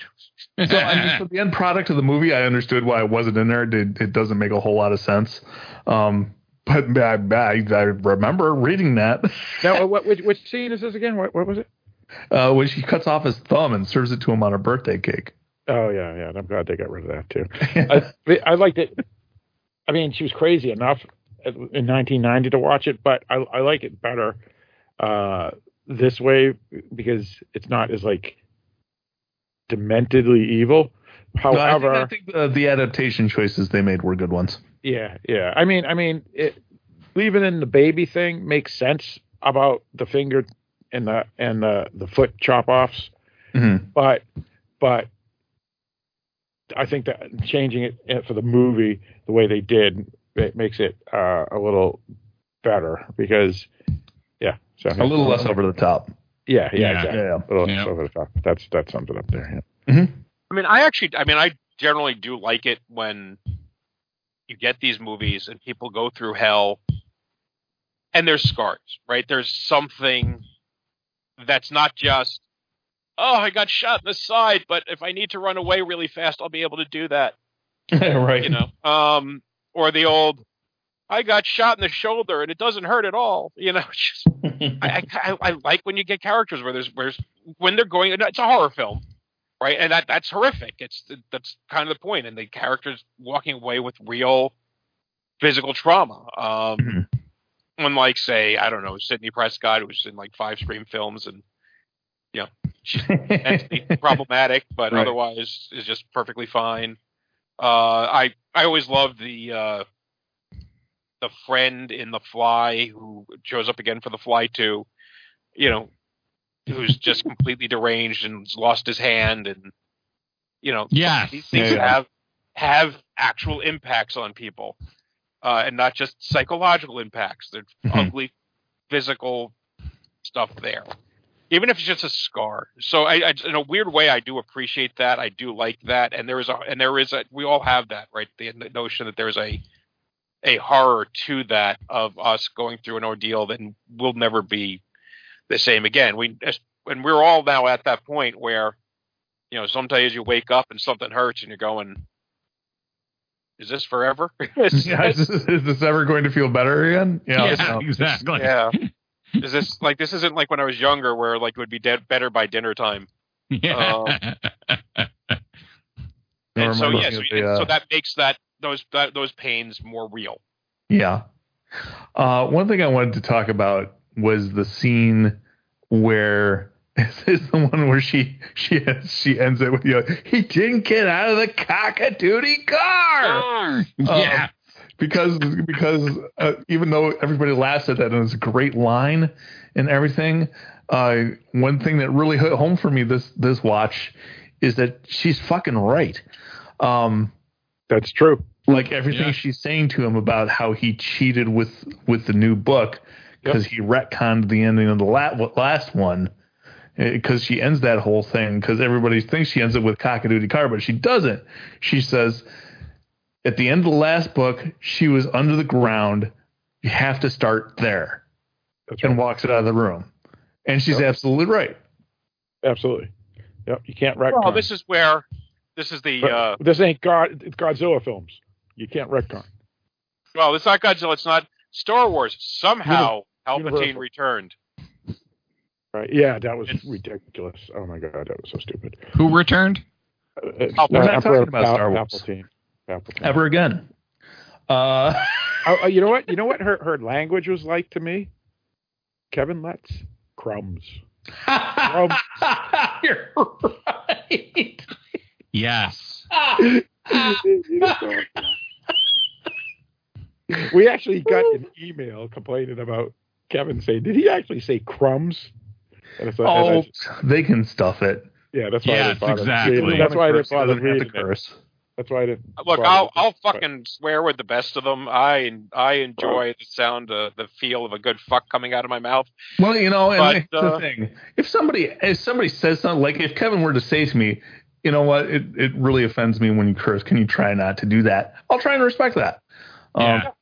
know, so, I mean, for the end product of the movie, I understood why it wasn't in there. It, it doesn't make a whole lot of sense. Um, but I, I, I remember reading that Now, what, which, which scene is this again? What, what was it? uh, when she cuts off his thumb and serves it to him on a birthday cake. Oh yeah, yeah. and I'm glad they got rid of that too. I, I liked it. I mean, she was crazy enough in 1990 to watch it, but I, I like it better uh, this way because it's not as like dementedly evil. No, I think- However, I think, the, the adaptation choices they made were good ones. yeah, yeah. I mean, I mean, it, leaving in the baby thing makes sense about the finger and the and the the foot chop offs. Mm-hmm. but but I think that changing it for the movie the way they did it makes it uh, a little better because yeah, so A little less over the top. Yeah, yeah, Yeah. exactly. Yeah. A little Yeah. less over the top. That's that sums it up there. Yeah. I mean, I actually, I mean, I generally do like it when you get these movies and people go through hell and there's scars, right? There's something that's not just, oh, I got shot in the side, but if I need to run away really fast, I'll be able to do that. right. You know, um, or the old, I got shot in the shoulder and it doesn't hurt at all. You know, just, I, I, I like when you get characters where there's, where's when they're going. It's a horror film, right? And that that's horrific. It's that's kind of the point. And the characters walking away with real physical trauma. Um, unlike say, I don't know, Sidney Prescott, who was in like five Scream films, and you know, mentally problematic, but Right. otherwise is just perfectly fine. Uh, I I always loved the uh, the friend in the Fly who shows up again for the Fly too. You know, who's just completely deranged and has lost his hand, and you know, Yes. these things Yeah, yeah. have have actual impacts on people, uh, and not just psychological impacts. They're Mhm. ugly physical stuff there, even if it's just a scar. So, I, I, in a weird way, I do appreciate that. I do like that, and there is a, and there is a, we all have that, right? The, the notion that there's a, a horror to that of us going through an ordeal then we'll never be the same again. We, and we're all now at that point where, you know, sometimes you wake up and something hurts, and you're going, "Is this forever?" Is Yeah, is, this, is this ever going to feel better again? Yeah, so- exactly. yeah. Is this like this isn't like when I was younger where like it would be dead better by dinner time. Yeah. I And so remember yeah, so, uh, so that makes that those that, those pains more real. Yeah. Uh, one thing I wanted to talk about was the scene where is the one where she she she ends it with you. know, He didn't get out of the cockadoodie car. yeah. Um, because because uh, even though everybody laughs at that and it's a great line and everything, uh, one thing that really hit home for me this this watch is that she's fucking right. Um, That's true. like everything Yeah. she's saying to him about how he cheated with with the new book because he retconned the ending of the la- last one eh, because she ends that whole thing because everybody thinks she ends it with cockadoodie car but she doesn't she says at the end of the last book she was under the ground you have to start there That's and right. walks it out of the room and she's Yep. absolutely right Absolutely. Yep. You can't retcon. Well, this is where this is the uh, this ain't God. It's Godzilla films. You can't retcon. well, it's not Godzilla. It's not Star Wars. Somehow Palpatine returned. Right. Yeah, that was It's- ridiculous. Oh my god, that was so stupid. Who returned? Uh, it's- Oh, we're not Emperor talking about Pal- Star Wars. Palpatine. Palpatine. ever again uh Oh, oh, you know what? You know what her her language was like to me. Kevin Letts crumbs. you're right Yes. we actually got an email complaining about Kevin saying, "Did he actually say crumbs?" And it's like, and Oh, just- they can stuff it. yeah, that's why I Yes, exactly. reading- That's why I didn't Curse, bother doesn't have to reading it. curse. That's why I didn't. Look, I'll with I'll it, but- fucking swear with the best of them. I I enjoy the sound, uh, the feel of a good fuck coming out of my mouth. Well, you know, and But, here's uh, the thing: if somebody if somebody says something like if Kevin were to say to me, you know what, it it really offends me when you curse. Can you try not to do that? I'll try and respect that. Yeah. Um,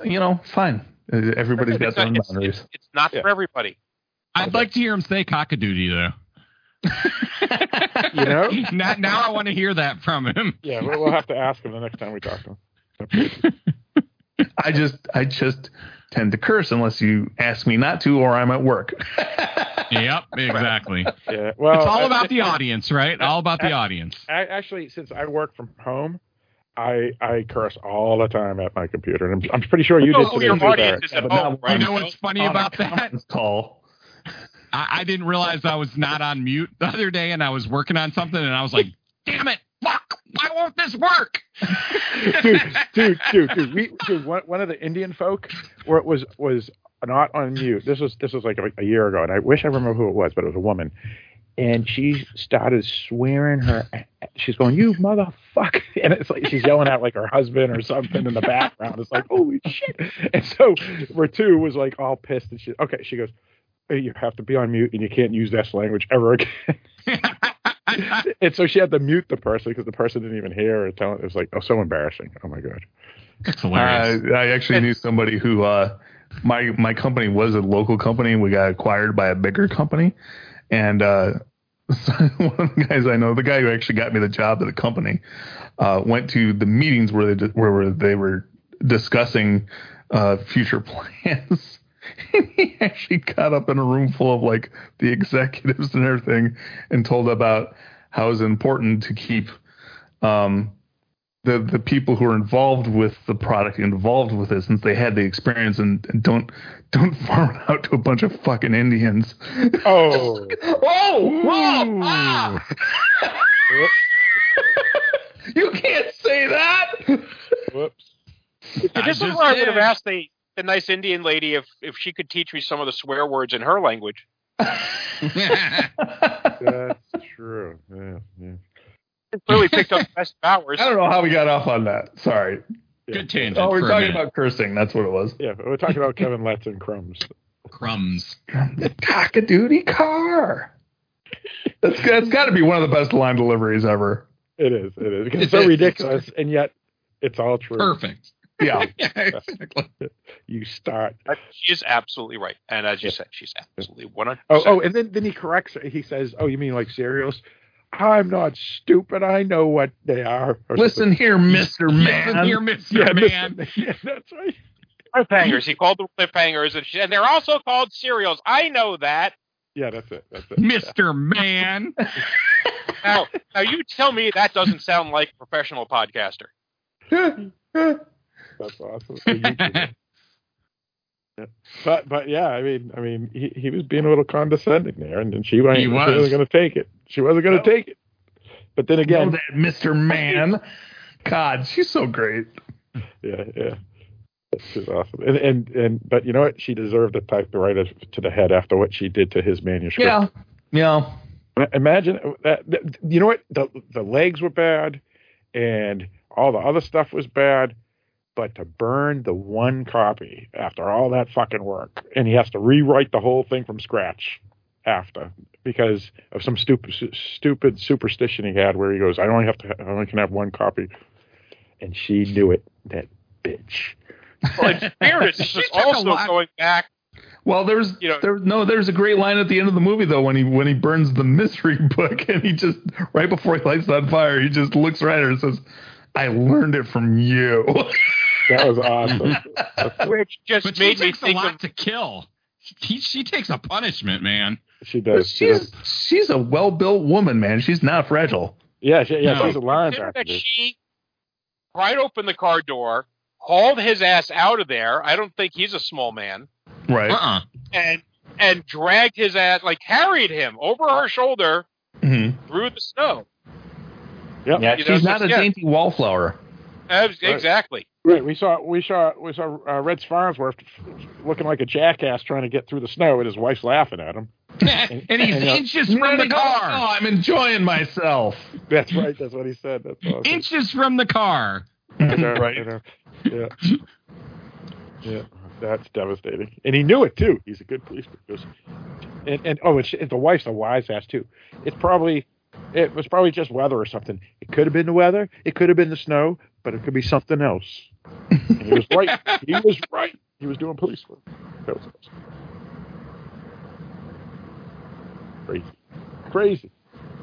I- you know, fine. Everybody's got their own it's, boundaries. it's, it's not Yeah. for everybody. I'd like to hear him say cockadoodie though. You know? now, now I want to hear that from him. Yeah, we'll, we'll have to ask him the next time we talk to him. I just I just tend to curse unless you ask me not to or I'm at work. Yep, exactly. Yeah, well, it's all about the audience, right? All about the audience. Actually, since I work from home, I I curse all the time at my computer, and I'm, I'm pretty sure you oh, did Oh, today your too, audience Barrett. is at But not home, right? You know what's funny about that? call. I, I didn't realize I was not on mute the other day, and I was working on something, and I was like, "Damn it, fuck! Why won't this work?" dude, dude, dude, dude, we, dude, one, one of the Indian folk where it was was not on mute. This was this was like a, a year ago, and I wish I remember who it was, but it was a woman, and she started swearing her. She's going, "You motherfucker!" And it's like she's yelling at like her husband or something in the background. It's like, "Holy shit!" And so Ratu was like all pissed, and she, okay, she goes. You have to be on mute, and you can't use this language ever again. and so she had to mute the person because the person didn't even hear her. Telling it was like, oh, so embarrassing. Oh my god. It's hilarious. Uh, I actually knew somebody who uh, my my company was a local company. We got acquired by a bigger company, and uh, so one of the guys I know, the guy who actually got me the job at the company, uh, went to the meetings where they where they were discussing uh, future plans. he actually got up in a room full of like the executives and everything, and told about how it's important to keep um, the the people who are involved with the product, involved with it, since they had the experience, and, and don't don't farm it out to a bunch of fucking Indians. Oh, whoa, whoa, ah! you can't say that. Whoops. If this is where I would have asked the, the nice Indian lady if, if she could teach me some of the swear words in her language. That's true. Yeah, yeah. Clearly picked up the best powers. I don't know how we got off on that. Sorry. Good tangent. Oh, we're talking about cursing. That's what it was. Yeah, but we're talking about Kevin Letts and Crumbs. Crumbs. The Cock-a-doodie car. That's that's got to be one of the best line deliveries ever. It is. It is. Because it's so ridiculous, and yet it's all true. Perfect. Yeah. yeah, exactly. You start. Uh, she is absolutely right. And as you said, she's absolutely 100%. Oh, oh, and then then he corrects. her. He says, "Oh, you mean like cereals?" I'm not stupid. I know what they are. Or Listen something. here, Mister Man. Listen here, Mr. Yeah, Man. Mr. Yeah, that's right. cliffhangers. He called them cliffhangers, and, she, and they're also called cereals. I know that. Yeah, that's it. That's it. Mr. Man. Now, now you tell me that doesn't sound like a professional podcaster. That's awesome. So you can- Yeah. But but yeah, I mean I mean he, he was being a little condescending there, and then she, wasn't- He she was. wasn't going to take it. She wasn't going to take it. But then again, that, Mister Man. God, she's so great. yeah, yeah, she's awesome. And and and but you know what? She deserved to take the right to the head after what she did to his manuscript. Yeah. Yeah. Imagine that. that- You know what? The the legs were bad, and all the other stuff was bad. But to burn the one copy after all that fucking work, and he has to rewrite the whole thing from scratch after because of some stupid stupid superstition he had, where he goes, "I only have to, I only can have one copy," and she knew it. That bitch. Well, in fairness, this She is also going back. Well, there's You know- there no there's a great line at the end of the movie though when he when he burns the mystery book and he just right before he lights it on fire he just looks right at her and says, "I learned it from you." That was awesome. Which just But she made me takes a think lot of to kill. She, she takes a punishment, man. she does. She she's does. she's a well built woman, man. She's not fragile. Yeah, she, yeah, No. she's a linebacker. consider that she pried open the car door, hauled his ass out of there. I don't think he's a small man, Right. Uh-uh. and and dragged his ass, like carried him over her shoulder hmm through the snow. Yep. Yeah, You know, she's not a yeah. dainty wallflower. Abs- Exactly. Right, we saw we saw we saw uh, Red Farnsworth looking like a jackass trying to get through the snow, and his wife's laughing at him. and he's and, uh, inches from the car. Oh. I'm enjoying myself. That's right. That's what he said. That's awesome. Inches from the car. Know, right. Yeah. Yeah. That's devastating, and he knew it too. He's a good policeman. He goes- And, and oh, it's, the wife's a wise ass too. It's probably it was probably just weather or something. It could have been the weather. It could have been the snow, but it could be something else. And he was right. he was right. He was doing police work. That was awesome. Crazy, crazy.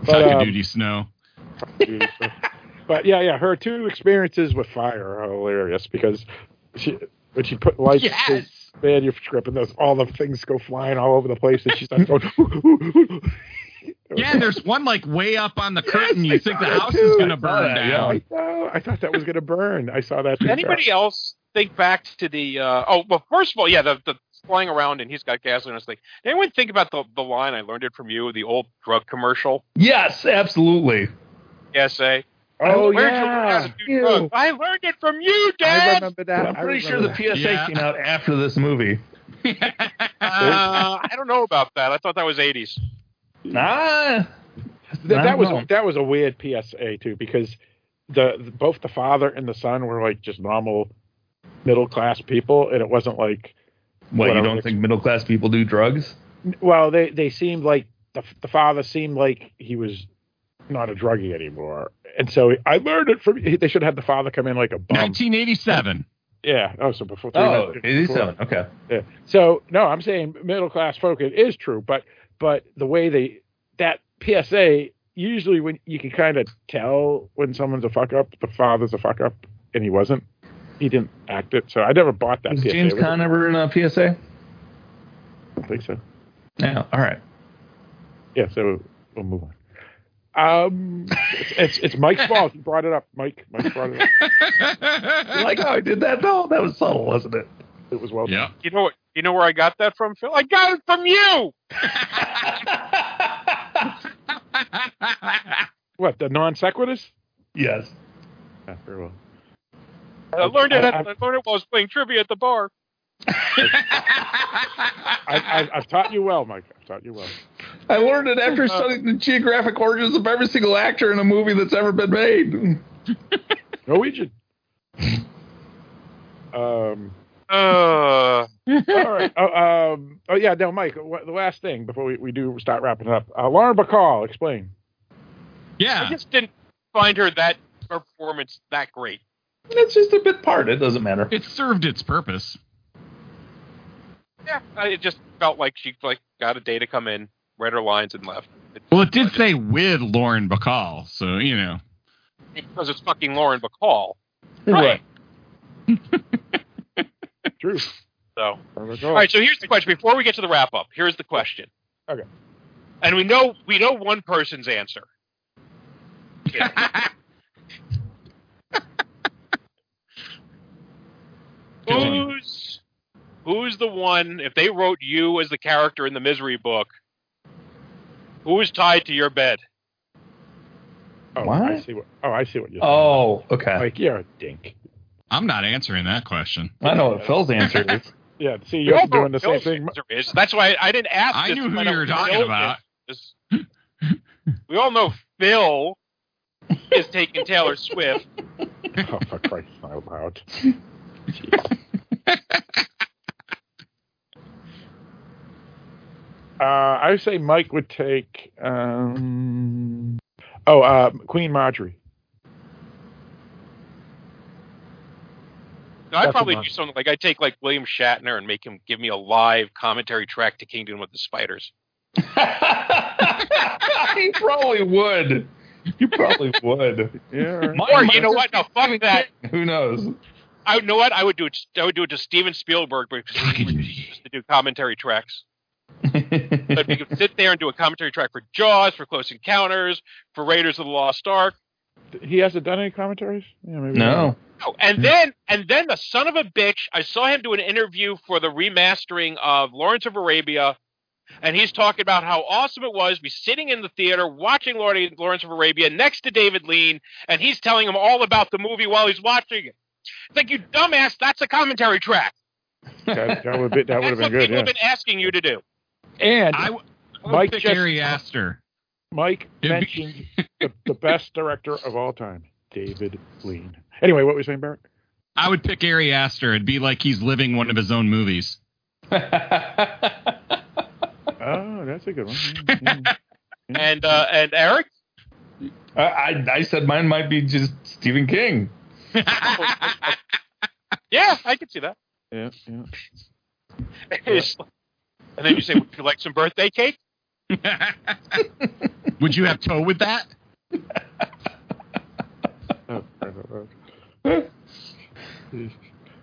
But, um, duty snow. but yeah, yeah, her two experiences with fire are hilarious because she when she put lights Yes. manuscript and those all the things go flying all over the place and she's like going Yeah, there's one like way up on the curtain. I you think the house too. is gonna burn that, down. I. I thought that was gonna burn. I saw that. too. Anybody else think back to the? Uh, oh, well, first of all, yeah, the the flying around and he's got gasoline on his thing. Did anyone think about the the line? I learned it from you. The old drug commercial. Yes, absolutely. PSA. Oh Where'd you yeah. how to do drugs? I learned it from you, Dad. I remember that. I'm pretty sure remember the. PSA Yeah. came out after this movie. Uh, I don't know about that. I thought that was 80s. Ah, That, that was know. that was a weird PSA too because the, the both the father and the son were like just normal middle class people and it wasn't like what? You don't think middle class people do drugs? well they they seemed like the the father seemed like he was not a druggie anymore and so I learned it from they should have had the father come in like a bum 1987. yeah oh so before Oh, before- 87. Okay. Yeah. So no, I'm saying middle class folk. It is true, but but the way they that PSA usually when you can kind of tell when someone's a fuck up, the father's a fuck up, and he wasn't. He didn't act it, so I never bought that. Was PSA. James Was it? Ever in a PSA? I don't think so. Yeah. All right. Yeah. So we'll move on. Um, it's, it's it's Mike's fault. He brought it up. Mike, Mike brought it up. Like how I did that? No, that was subtle, wasn't it? It was well. Yeah. You know what? You know where I got that from, Phil? I got it from you. What the non sequiturs? Yes. Yeah, very well. I learned it. I- At, I- I learned it while I was playing trivia at the bar. I, I, I've taught you well, Mike. I've taught you well. I learned it after studying the geographic origins of every single actor in a movie that's ever been made. Norwegian. Um. Uh, all right. Oh, um, oh yeah. Now, Mike. What, the last thing before we, we do start wrapping it up. Uh, Lauren Bacall, explain. Yeah. I just didn't find her that performance that great. It's just a bit part. It doesn't matter. It served its purpose. Yeah, it just felt like she like got a day to come in, read her lines, and left. It, Well, it did say with Lauren Bacall, so you know. because it's fucking Lauren Bacall. Right. True. So, all right. So here's the question. Before we get to the wrap up, here's the question. Okay. And we know we know one person's answer. Who's who's the one? If they wrote you as the character in the Misery book, who is tied to your bed? Oh, What? I see what. Oh, I see what you're saying. Oh, okay. Like you're a dink. I'm not answering that question. I know what Phil's answer is. Yeah. See, you're all doing the same Phil's thing. is. That's why I didn't ask. I knew who you were talking open. about. This- We all know Phil is taking Taylor Swift. Oh, for Christ's out loud. Uh, I would say Mike would take. Um, oh, uh, Queen Marjorie. No, I'd probably do something like I'd take like William Shatner and make him give me a live commentary track to Kingdom with the Spiders. he probably would. You probably would. Yeah. Or you know what? No, fuck that. Who knows? I know what? I would do it. I would do it to Steven Spielberg because he used to do commentary tracks. But we could sit there and do a commentary track for Jaws, for Close Encounters, for Raiders of the Lost Ark. He hasn't done any commentaries. Yeah, maybe No. Oh, and then and then the son of a bitch, I saw him do an interview for the remastering of Lawrence of Arabia, and he's talking about how awesome it was to be sitting in the theater watching Lawrence of Arabia next to David Lean, and he's telling him all about the movie while he's watching it. It's like you dumbass, that's a commentary track. That, that would be, that would have That's what been good. people Yeah. have been asking you to do. And I, w- I would Mike pick just- Ari Aster. Mike mentioned the, the best director of all time, David Lean. Anyway, what were you saying, Barrett? I would pick Ari Aster. It'd be like he's living one of his own movies. Oh, that's a good one. Yeah, mm, mm, mm. yeah. And uh, and Eric, I, I, I said mine might be just Stephen King. yeah, I could see that. Yeah, yeah. And then you say, "Would you like some birthday cake?" Would you have toe with that? Oh.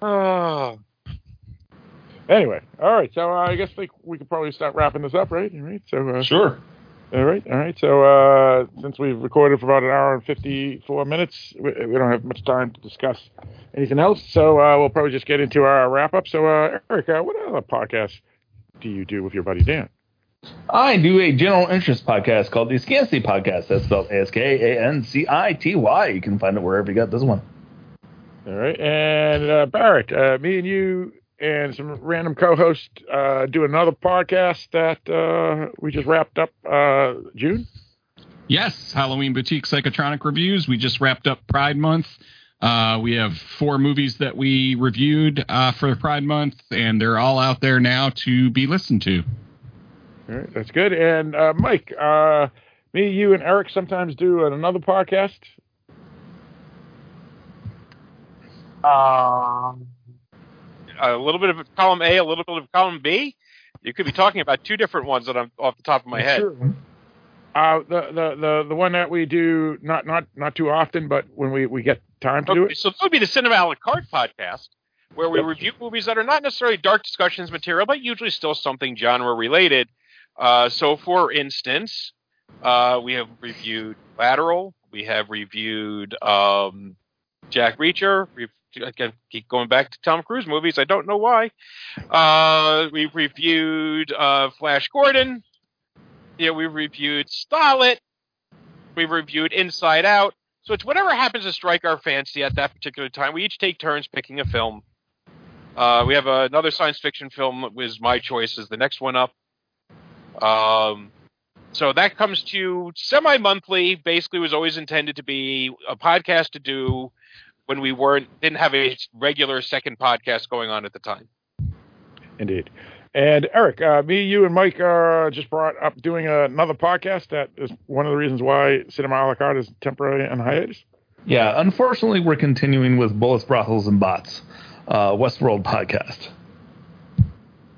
Oh, Anyway, all right. So uh, I guess like we could probably start wrapping this up, right? All right. So uh, Sure. All right, all right. So uh, since we've recorded for about an hour and fifty-four minutes, we, we don't have much time to discuss anything else. So uh, we'll probably just get into our wrap-up. So uh, Eric, uh, what other podcasts do you do with your buddy Dan? I do a general interest podcast called the Askancity Podcast. That's spelled A S K A N C I T Y. You can find it wherever you got this one. All right, and uh, Barrett, uh, me and you and some random co-hosts uh, do another podcast that uh, we just wrapped up uh, June. Yes, Halloween Boutique Psychotronic Reviews. We just wrapped up Pride Month. Uh, we have four movies that we reviewed uh, for Pride Month, and they're all out there now to be listened to. All right, that's good. And uh, Mike, uh, me, you, and Eric sometimes do another podcast. Um, a little bit of column A, a little bit of column B. You could be talking about two different ones that I'm off the top of my head. Uh, the, the the the one that we do not not not too often, but when we we get time to do it. so that would be the Cinema a la carte podcast, where we review movies that are not necessarily dark discussions material, but usually still something genre related. Uh, so, for instance, Uh, we have reviewed Lateral. We have reviewed um, Jack Reacher. We've keep going back to Tom Cruise movies. I don't know why. Uh, we've reviewed uh, Flash Gordon. Yeah, we've reviewed Starlet. We've reviewed Inside Out. So it's whatever happens to strike our fancy at that particular time. We each take turns picking a film. Uh, we have another science fiction film that was my choice as the next one up. Um, so that comes to semi monthly. Basically, was always intended to be a podcast to do when we weren't didn't have a regular second podcast going on at the time. Indeed. And Eric, uh, me, you, and Mike uh, just brought up doing another podcast. That is one of the reasons why Cinema a la carte is temporarily on hiatus. Yeah, unfortunately, we're continuing with Bullets, Brothels, and Bots, uh, Westworld podcast.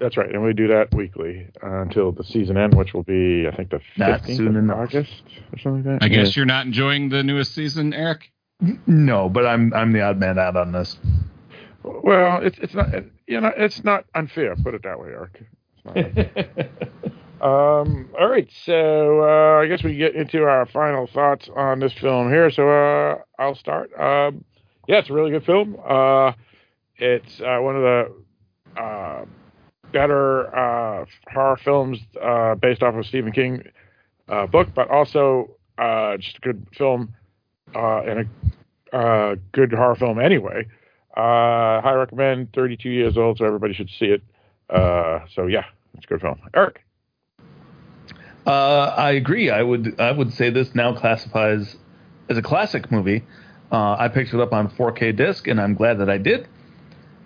That's right, and we do that weekly uh, until the season end, which will be, I think, the Not 15th soon of enough. August or something like that. I guess Yeah. you're not enjoying the newest season, Eric. No, but I'm I'm the odd man out on this. Well, it's it's not you know it's not unfair. Put it that way, Eric. It's not unfair. um. All right. So uh, I guess we get into our final thoughts on this film here. So uh, I'll start. Um. Yeah, it's a really good film. Uh, it's uh, one of the uh, better uh, horror films uh, based off of Stephen King uh, book, but also uh, just a good film uh, and a uh, good horror film anyway. High recommend. 32 years old, so everybody should see it. So yeah, it's a good film. Eric. I agree. I would I would say this now classifies as a classic movie. I picked it up on 4K disc, and I'm glad that I did.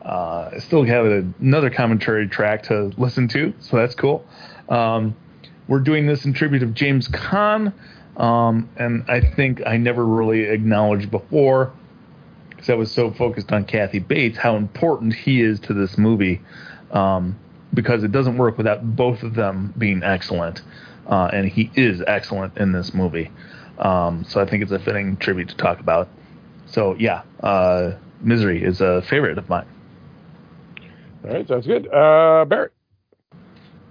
Uh, still have another commentary track to listen to, so that's cool. Um, we're doing this in tribute of James Caan, um, and I think I never really acknowledged before, because I was so focused on Kathy Bates, how important he is to this movie, um, because it doesn't work without both of them being excellent, uh, and he is excellent in this movie. Um, so I think it's a fitting tribute to talk about. So yeah, uh, Misery is a favorite of mine. All right, sounds good. Uh, Barrett.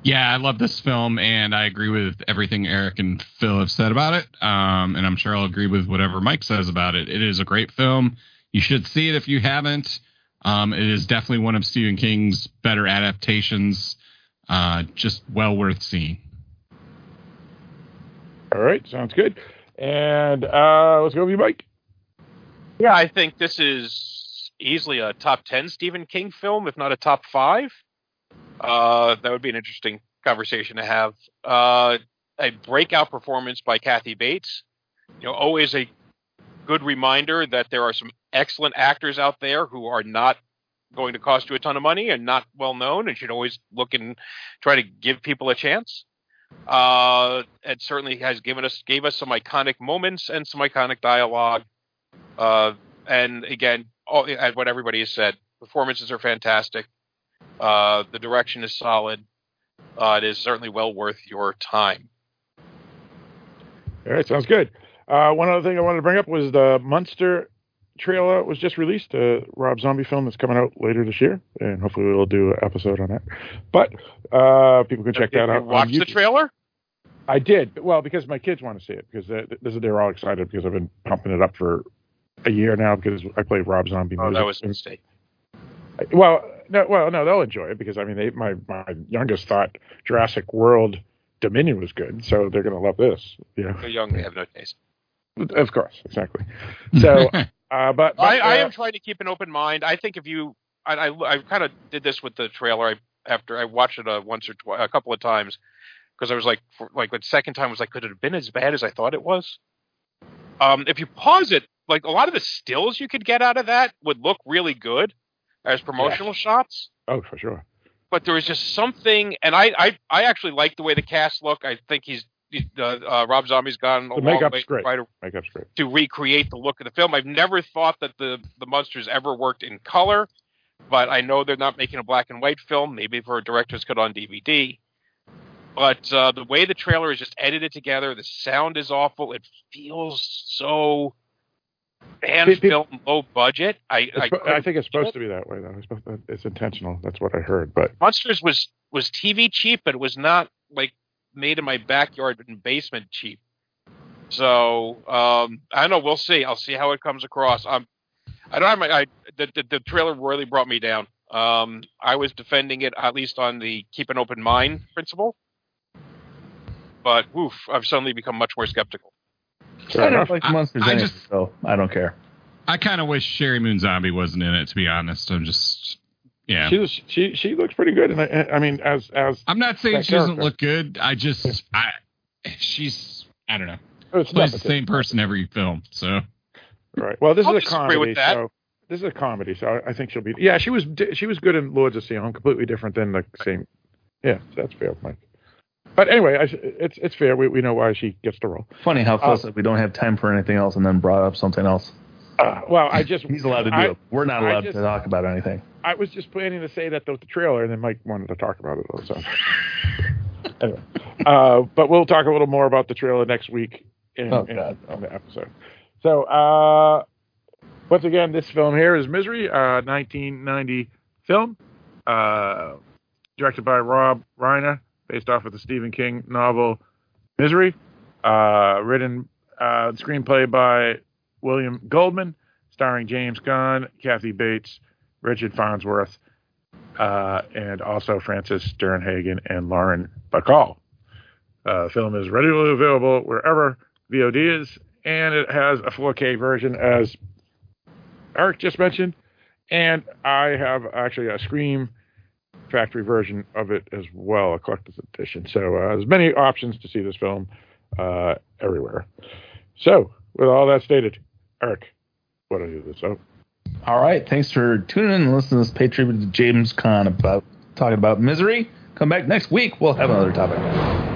Yeah, I love this film, and I agree with everything Eric and Phil have said about it. Um, and I'm sure I'll agree with whatever Mike says about it. It is a great film. You should see it if you haven't. Um, it is definitely one of Stephen King's better adaptations. Uh, just well worth seeing. All right, sounds good. And uh, let's go with you, Mike. Yeah, I think this is easily a top 10 Stephen King film, if not a top five. Uh, that would be an interesting conversation to have. Uh, a breakout performance by Kathy Bates. You know, always a good reminder that there are some excellent actors out there who are not going to cost you a ton of money and not well known, and should always look and try to give people a chance. Uh, it certainly has given us gave us some iconic moments and some iconic dialogue. Uh, and again, all, as what everybody has said, performances are fantastic. Uh, the direction is solid. Uh, it is certainly well worth your time. All right, sounds good. Uh, one other thing I wanted to bring up was the Munster trailer was just released, a Rob Zombie film that's coming out later this year, and hopefully we'll do an episode on that. But uh, people can check Did that you out. Watch the trailer. I did. Well, because my kids want to see it because they, they- they're all excited because I've been pumping it up for a year now because I play Rob Zombie Oh, music. that was a mistake. Well, no, well, no, they'll enjoy it because I mean, they, my my youngest thought Jurassic World Dominion was good, so they're going to love this. You know, They're young; they have no taste. of course, exactly. So, uh, but, but I, I uh, am trying to keep an open mind. I think if you, I, I, I kind of did this with the trailer. I, after I watched it uh, once or twice, a couple of times, because I was like, for, like the second time I was like, could it have been as bad as I thought it was? Um, if you pause it, like a lot of the stills you could get out of that would look really good as promotional shots. Oh, for sure. But there was just something, and I, I, I actually like the way the cast look. I think he's, uh, uh, Rob Zombie's gone a The long way great. to Makeup's great. to recreate the look of the film. I've never thought that the the monsters ever worked in color, but I know they're not making a black and white film. Maybe for a director's cut on DVD. But uh, the way the trailer is just edited together, the sound is awful. It feels so pe- film low budget. I I, I think it's supposed it. to be that way though. It's, to- it's intentional. That's what I heard. But Munsters was was TV cheap, but it was not like made in my backyard and basement cheap. So um, I don't know. We'll see. I'll see how it comes across. Um, I don't have my. I, the, the the trailer really brought me down. Um, I was defending it at least on the keep an open mind principle, but woof, I've suddenly become much more skeptical. I don't like monsters I anyway, just- so I don't care. I kind of wish Sheri Moon Zombie wasn't in it. To be honest, I'm just yeah. She was, she she looks pretty good, and I, I mean, as as I'm not saying that she doesn't look good. I just I she's I don't know. It's Plays the same person every film. So Right. Well, this I'll is a comedy. with that. So this is a comedy, so I, I think she'll be. Yeah, she was she was good in Lords of Salem, completely different than the same. Yeah, that's fair, Mike. But anyway, I, it's it's fair. We we know why she gets the role. Funny how Phil Uh, said we don't have time for anything else and then brought up something else. Uh, well, I just He's allowed to do I- it. We're not allowed just- to talk about anything. I was just planning to say that the, the trailer, and then Mike wanted to talk about it. Also, anyway, uh, but we'll talk a little more about the trailer next week in, Oh, in, on the episode. So, uh, once again, this film here is Misery, uh, 1990 film, uh, directed by Rob Reiner, based off of the Stephen King novel Misery, uh, written uh, screenplay by William Goldman, starring James Caan, Kathy Bates, Richard Farnsworth, uh, and also Frances Sternhagen and Lauren Bacall. Uh, the film is readily available wherever VOD is, and it has a 4K version, as Eric just mentioned, and I have actually a Scream factory version of it as well, a collector's edition. So uh, there's many options to see this film uh, everywhere. So, with all that stated, Eric, what do I do this? Oh, All right. Thanks for tuning in and listening to this Patriot with James Caan about talking about misery. Come back next week. We'll have another topic.